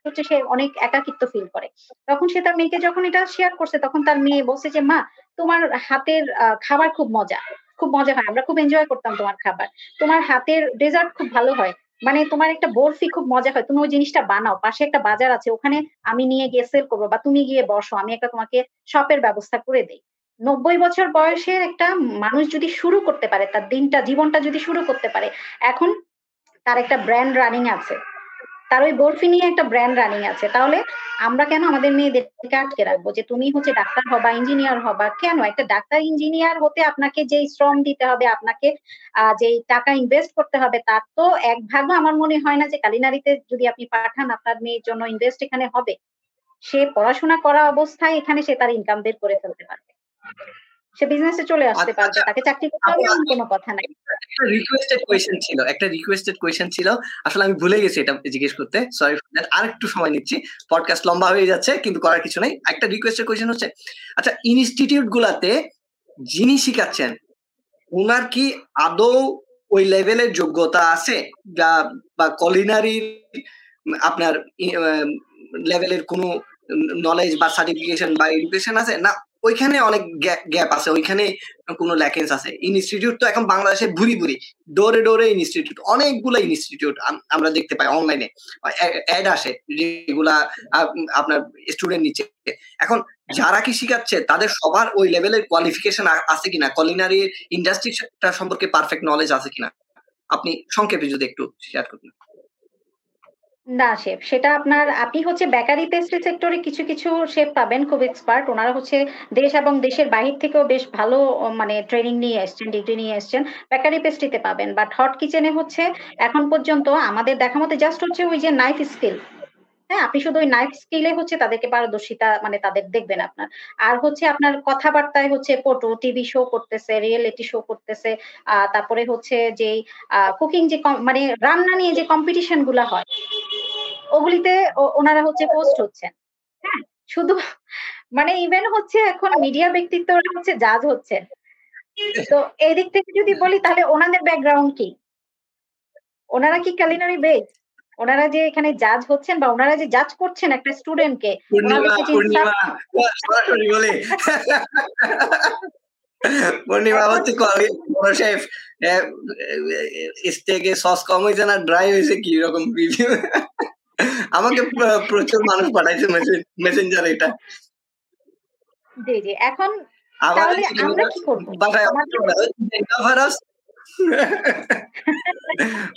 S1: হচ্ছে সে অনেক একাকিত্ব ফিল করে। তখন সে তার মেয়েকে যখন এটা শেয়ার করছে, তখন তার মেয়ে বলছে যে, মা, তোমার হাতের খাবার খুব মজা। খুব মজা হয় আমরা খুব এনজয় করতাম তোমার খাবার। তোমার হাতের ডেজার্ট খুব ভালো হয়। মানে তোমার একটা বরফি খুব মজা হয়। তুমি ওই জিনিসটা বানাও। পাশে একটা বাজার আছে। ওখানে আমি নিয়ে গিয়ে সেল করব বা তুমি গিয়ে বসো। আমি একটা তোমাকে শপের ব্যবস্থা করে দেই। নব্বই বছর বয়সের একটা মানুষ যদি শুরু করতে পারে, তার দিনটা, জীবনটা যদি শুরু করতে পারে, এখন তার একটা ব্র্যান্ড রানিং আছে। তার ওই বরফি নিয়ে একটা ব্র্যান্ড রানিং আছে। তাহলে আমরা কেন আমাদের মেয়েদেরকে আটকে রাখব যে তুমি হচ্ছে ডাক্তার হবা ইঞ্জিনিয়ার হবা? কেন? একটা ডাক্তার ইঞ্জিনিয়ার হতে আপনাকে যেই শ্রম দিতে হবে, আপনাকে যেই টাকা ইনভেস্ট করতে হবে, তার তো এক ভাগও আমার মনে হয় না যে কালিনারিতে যদি আপনি পাঠান আপনার মেয়ের জন্য ইনভেস্ট এখানে হবে। সে পড়াশোনা করা অবস্থায় এখানে সে তার ইনকাম বের করে ফেলতে পারবে। সে বিজনেসে চলে আসতে আচ্ছা, পারবে আচ্ছা। তাকে চাকরি করতে হবে এমন কোনো কথা নাই।
S2: একটা রিকোয়েস্টেড কোয়েশ্চেন ছিল একটা রিকোয়েস্টেড কোয়েশ্চেন ছিল। আসলে আমি ভুলে গেছি এটা জিজ্ঞেস করতে সরি আর একটু সময় নিচ্ছি পডকাস্ট লম্বা হয়ে যাচ্ছে কিন্তু করার কিছু নাই। একটা রিকোয়েস্টেড কোয়েশ্চেন হচ্ছে আচ্ছা ইনস্টিটিউট গুলাতে যিনি শিখাচ্ছেন ওনার কি আদৌ ওই লেভেলের যোগ্যতা আছে? বা কলিনারির আপনার লেভেলের কোনো নলেজ বা সার্টিফিকেশন বা এডুকেশন আছে? না ওইখানে অনেক গ্যাপ আছে, ওইখানে কোনো ল্যাকেন্স আছে। ইনস্টিটিউট তো এখন বাংলাদেশে ভুরি ভুরি, ডোরে ডোরে ইনস্টিটিউট অনেকগুলো ইনস্টিটিউট আমরা দেখতে পাই অনলাইনে অ্যাড আসে, যেগুলা আপনার স্টুডেন্ট নিচ্ছে। এখন যারা কি শিখাচ্ছে, তাদের সবার ওই লেভেলের কোয়ালিফিকেশন আছে কিনা? কলিনারি ইন্ডাস্ট্রিটা সম্পর্কে পারফেক্ট নলেজ আছে কিনা? আপনি সংক্ষেপে যদি একটু শেয়ার করবেন
S1: না, শেফ। সেটা আপনার, আপনি হচ্ছে বেকারি পেস্ট্রি সেক্টরে কিছু কিছু শেফ পাবেন, খুব এক্সপার্ট ওনারা হচ্ছে দেশ এবং দেশের বাহির থেকেও বেশ ভালো মানে ট্রেনিং নিয়ে এসছেন ডিগ্রি নিয়ে এসছেন। বেকারি পেস্ট্রিতে পাবেন। বাট হট কিচেনে হচ্ছে এখন পর্যন্ত আমাদের দেখা মতে জাস্ট হচ্ছে ওই যে নাইফ স্কিল হ্যাঁ আপনি শুধু ওই নাইফ স্কিলে হচ্ছে তাদেরকে পারদর্শিতা মানে তাদের দেখবেন আপনার। আর হচ্ছে আপনার কথাবার্তায় হচ্ছে পটু টিভি শো করতেছে রিয়েলিটি শো করতেছে তারপরে হচ্ছে যে কুকিং যে মানে রান্না নিয়ে যে কম্পিটিশনগুলা হয়, ওগুলিতে ওনারা হচ্ছে পোস্ট হচ্ছেন। হ্যাঁ শুধু মানে ইভেন হচ্ছে এখন মিডিয়া ব্যক্তিত্ব হচ্ছে জাজ হচ্ছে তো এই দিক থেকে যদি বলি তাহলে ওনাদের ব্যাকগ্রাউন্ড কি? ওনারা কি ক্যালিনারি বেজ ওনারা যে এখানে জাজ হচ্ছেন বা ওনারা যে জাজ করছেন একটা স্টুডেন্টকে
S2: পূর্ণিমা হচ্ছে বড় শেফ। স্টেকে সস কম হয়েছে না ড্রাই হয়েছে কি রকম রিভিউ আমাকে প্রচুর মানুষ পাঠাইছে মেসেঞ্জার এটা।
S1: জি জি এখন তাহলে আমরা কি করব?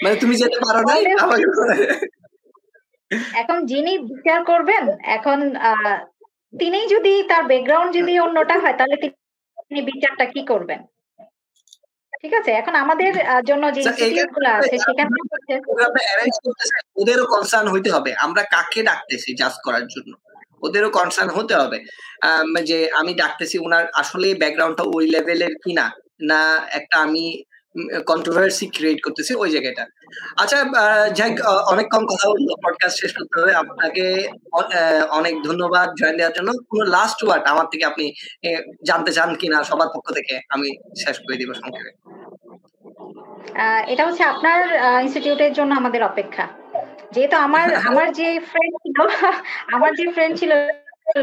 S2: মানে তুমি যেতে পারো না আমাকে
S1: এখন যিনি বিচার করবেন এখন তিনি যদি তার ব্যাকগ্রাউন্ড যদি অন্যটা হয় তাহলে তিনি বিচারটা কি করবেন? ঠিক আছে? এখন আমাদের জন্য যে ইনস্টিটিউটগুলো আছে সেখানে
S2: ওদেরও কনসার্ন হইতে হবে। আমরা কাকে ডাকতেছি জাজ করার জন্য? ওদেরও কনসার্ন হতে হবে। যে আমি ডাকতেছি ওনার আসলে ব্যাকগ্রাউন্ডটা ওই লেভেলের কিনা? না একটা আমি কন্ট্রোভার্সি ক্রিয়েট করতেছি ওই জায়গাটা। আচ্ছা যাই অনেক কম কথা বলল পডকাস্ট শেষ করতে হবে। আপনাকে অনেক ধন্যবাদ জয়েন দেওয়ার জন্য। কোনো লাস্ট ওয়ার্ড আমার থেকে আপনি জানতে চান কিনা সবার পক্ষ থেকে আমি শেষ করে দিব সংক্ষেপে।
S1: এটা হচ্ছে আপনার ইনস্টিটিউটের জন্য আমাদের অপেক্ষা। যেহেতু আমার আমার যে ফ্রেন্ড ছিল আমার যে ফ্রেন্ড ছিল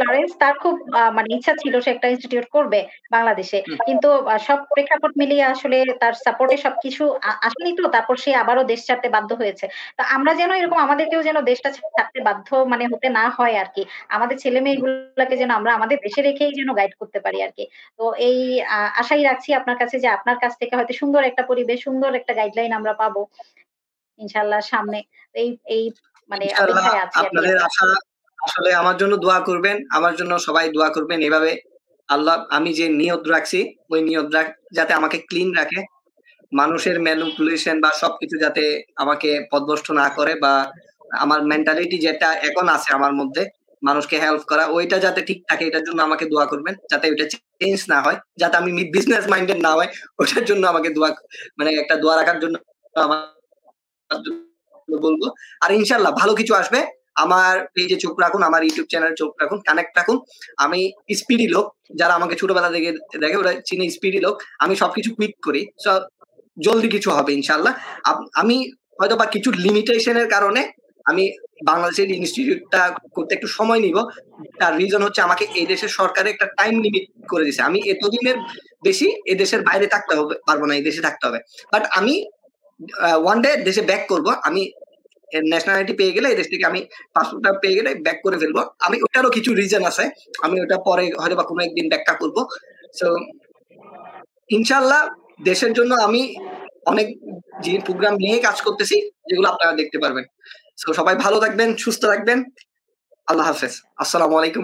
S1: লরেন্স তার খুব মানে ইচ্ছা ছিল সে একটা ইনস্টিটিউট করবে বাংলাদেশে। কিন্তু সব প্রেক্ষাপট মিলিয়ে আসলে তার সাপোর্টে সবকিছু আসেনি তো তারপর সে আবারও দেশ ছাড়তে বাধ্য হয়েছে। তো আমরা যেন এরকম আমাদেরকেও যেন দেশটা ছাড়তে বাধ্য মানে হতে না হয় আর কি আমাদের ছেলে মেয়েগুলোকে যেন আমরা আমাদের দেশে রেখেই যেন গাইড করতে পারি আর কি তো এই আশাই রাখছি আপনার কাছে যে আপনার কাছ থেকে হয়তো সুন্দর একটা পরিবেশ সুন্দর একটা গাইডলাইন আমরা পাবো। ইনশাল্লাহ সামনে এই এই মানে
S2: আপনাদের আশা আসলে আমার জন্য দোয়া করবেন, আমার জন্য সবাই দোয়া করবেন এভাবে। আল্লাহ, আমি যে নিয়ত রাখছি, ওই নিয়ত রাখ, যাতে আমাকে ক্লিন রাখে। মানুষের ম্যানুপুলেশন বা সবকিছু যাতে আমাকে পদভস্ত না করে বা আমার মেন্টালিটি যেটা এখন আছে আমার মধ্যে, মানুষকে হেল্প করা, ওইটা যাতে ঠিক থাকে, এটার জন্য আমাকে দোয়া করবেন, যাতে ওইটা চেঞ্জ না হয়, যাতে আমি বিজনেস মাইন্ডেড না হয় ওটার জন্য আমাকে দোয়া মানে একটা দোয়া রাখার জন্য আমার বলব। আর ইনশাল্লাহ ভালো কিছু আসবে। আমার পেজে চোখ রাখুন, আমার ইউটিউব চ্যানেলে চোখ রাখুন কানেক্ট রাখুন। আমি স্পিডি লোক, যারা আমাকে ছোটবেলা থেকে দেখে, ওরা চিনি স্পিডি লোক। আমি সবকিছু কুইক করি জলদি কিছু হবে ইনশাল্লাহ আমি হয়তো বা কিছু লিমিটেশনের কারণে আমি বাংলাদেশের ইনস্টিটিউটটা করতে একটু সময় নিব। তার রিজন হচ্ছে আমাকে এই দেশের সরকারের একটা টাইম লিমিট করে দিছে আমি এতদিনের বেশি এ দেশের বাইরে থাকতে হবে, পারব না, এই দেশে থাকতে হবে। বাট আমি ওয়ান ডে দেশে ব্যাক করব। আমি ন্যাশনালিটি পেয়ে গেলে এই দেশ থেকে আমি পাসপোর্টটা পেয়ে গেলে ব্যাক করে ফেলব। আমি ওটারও কিছু রিজন আছে। আমি ওটা পরে হয়তো বা কোনো একদিন ব্যাখ্যা করব। সো ইনশাল্লাহ দেশের জন্য আমি অনেক যে প্রোগ্রাম নিয়ে কাজ করতেছি, যেগুলো আপনারা দেখতে পারবেন। সো সবাই ভালো থাকবেন, সুস্থ থাকবেন। আল্লাহ হাফেজ। আসসালামু আলাইকুম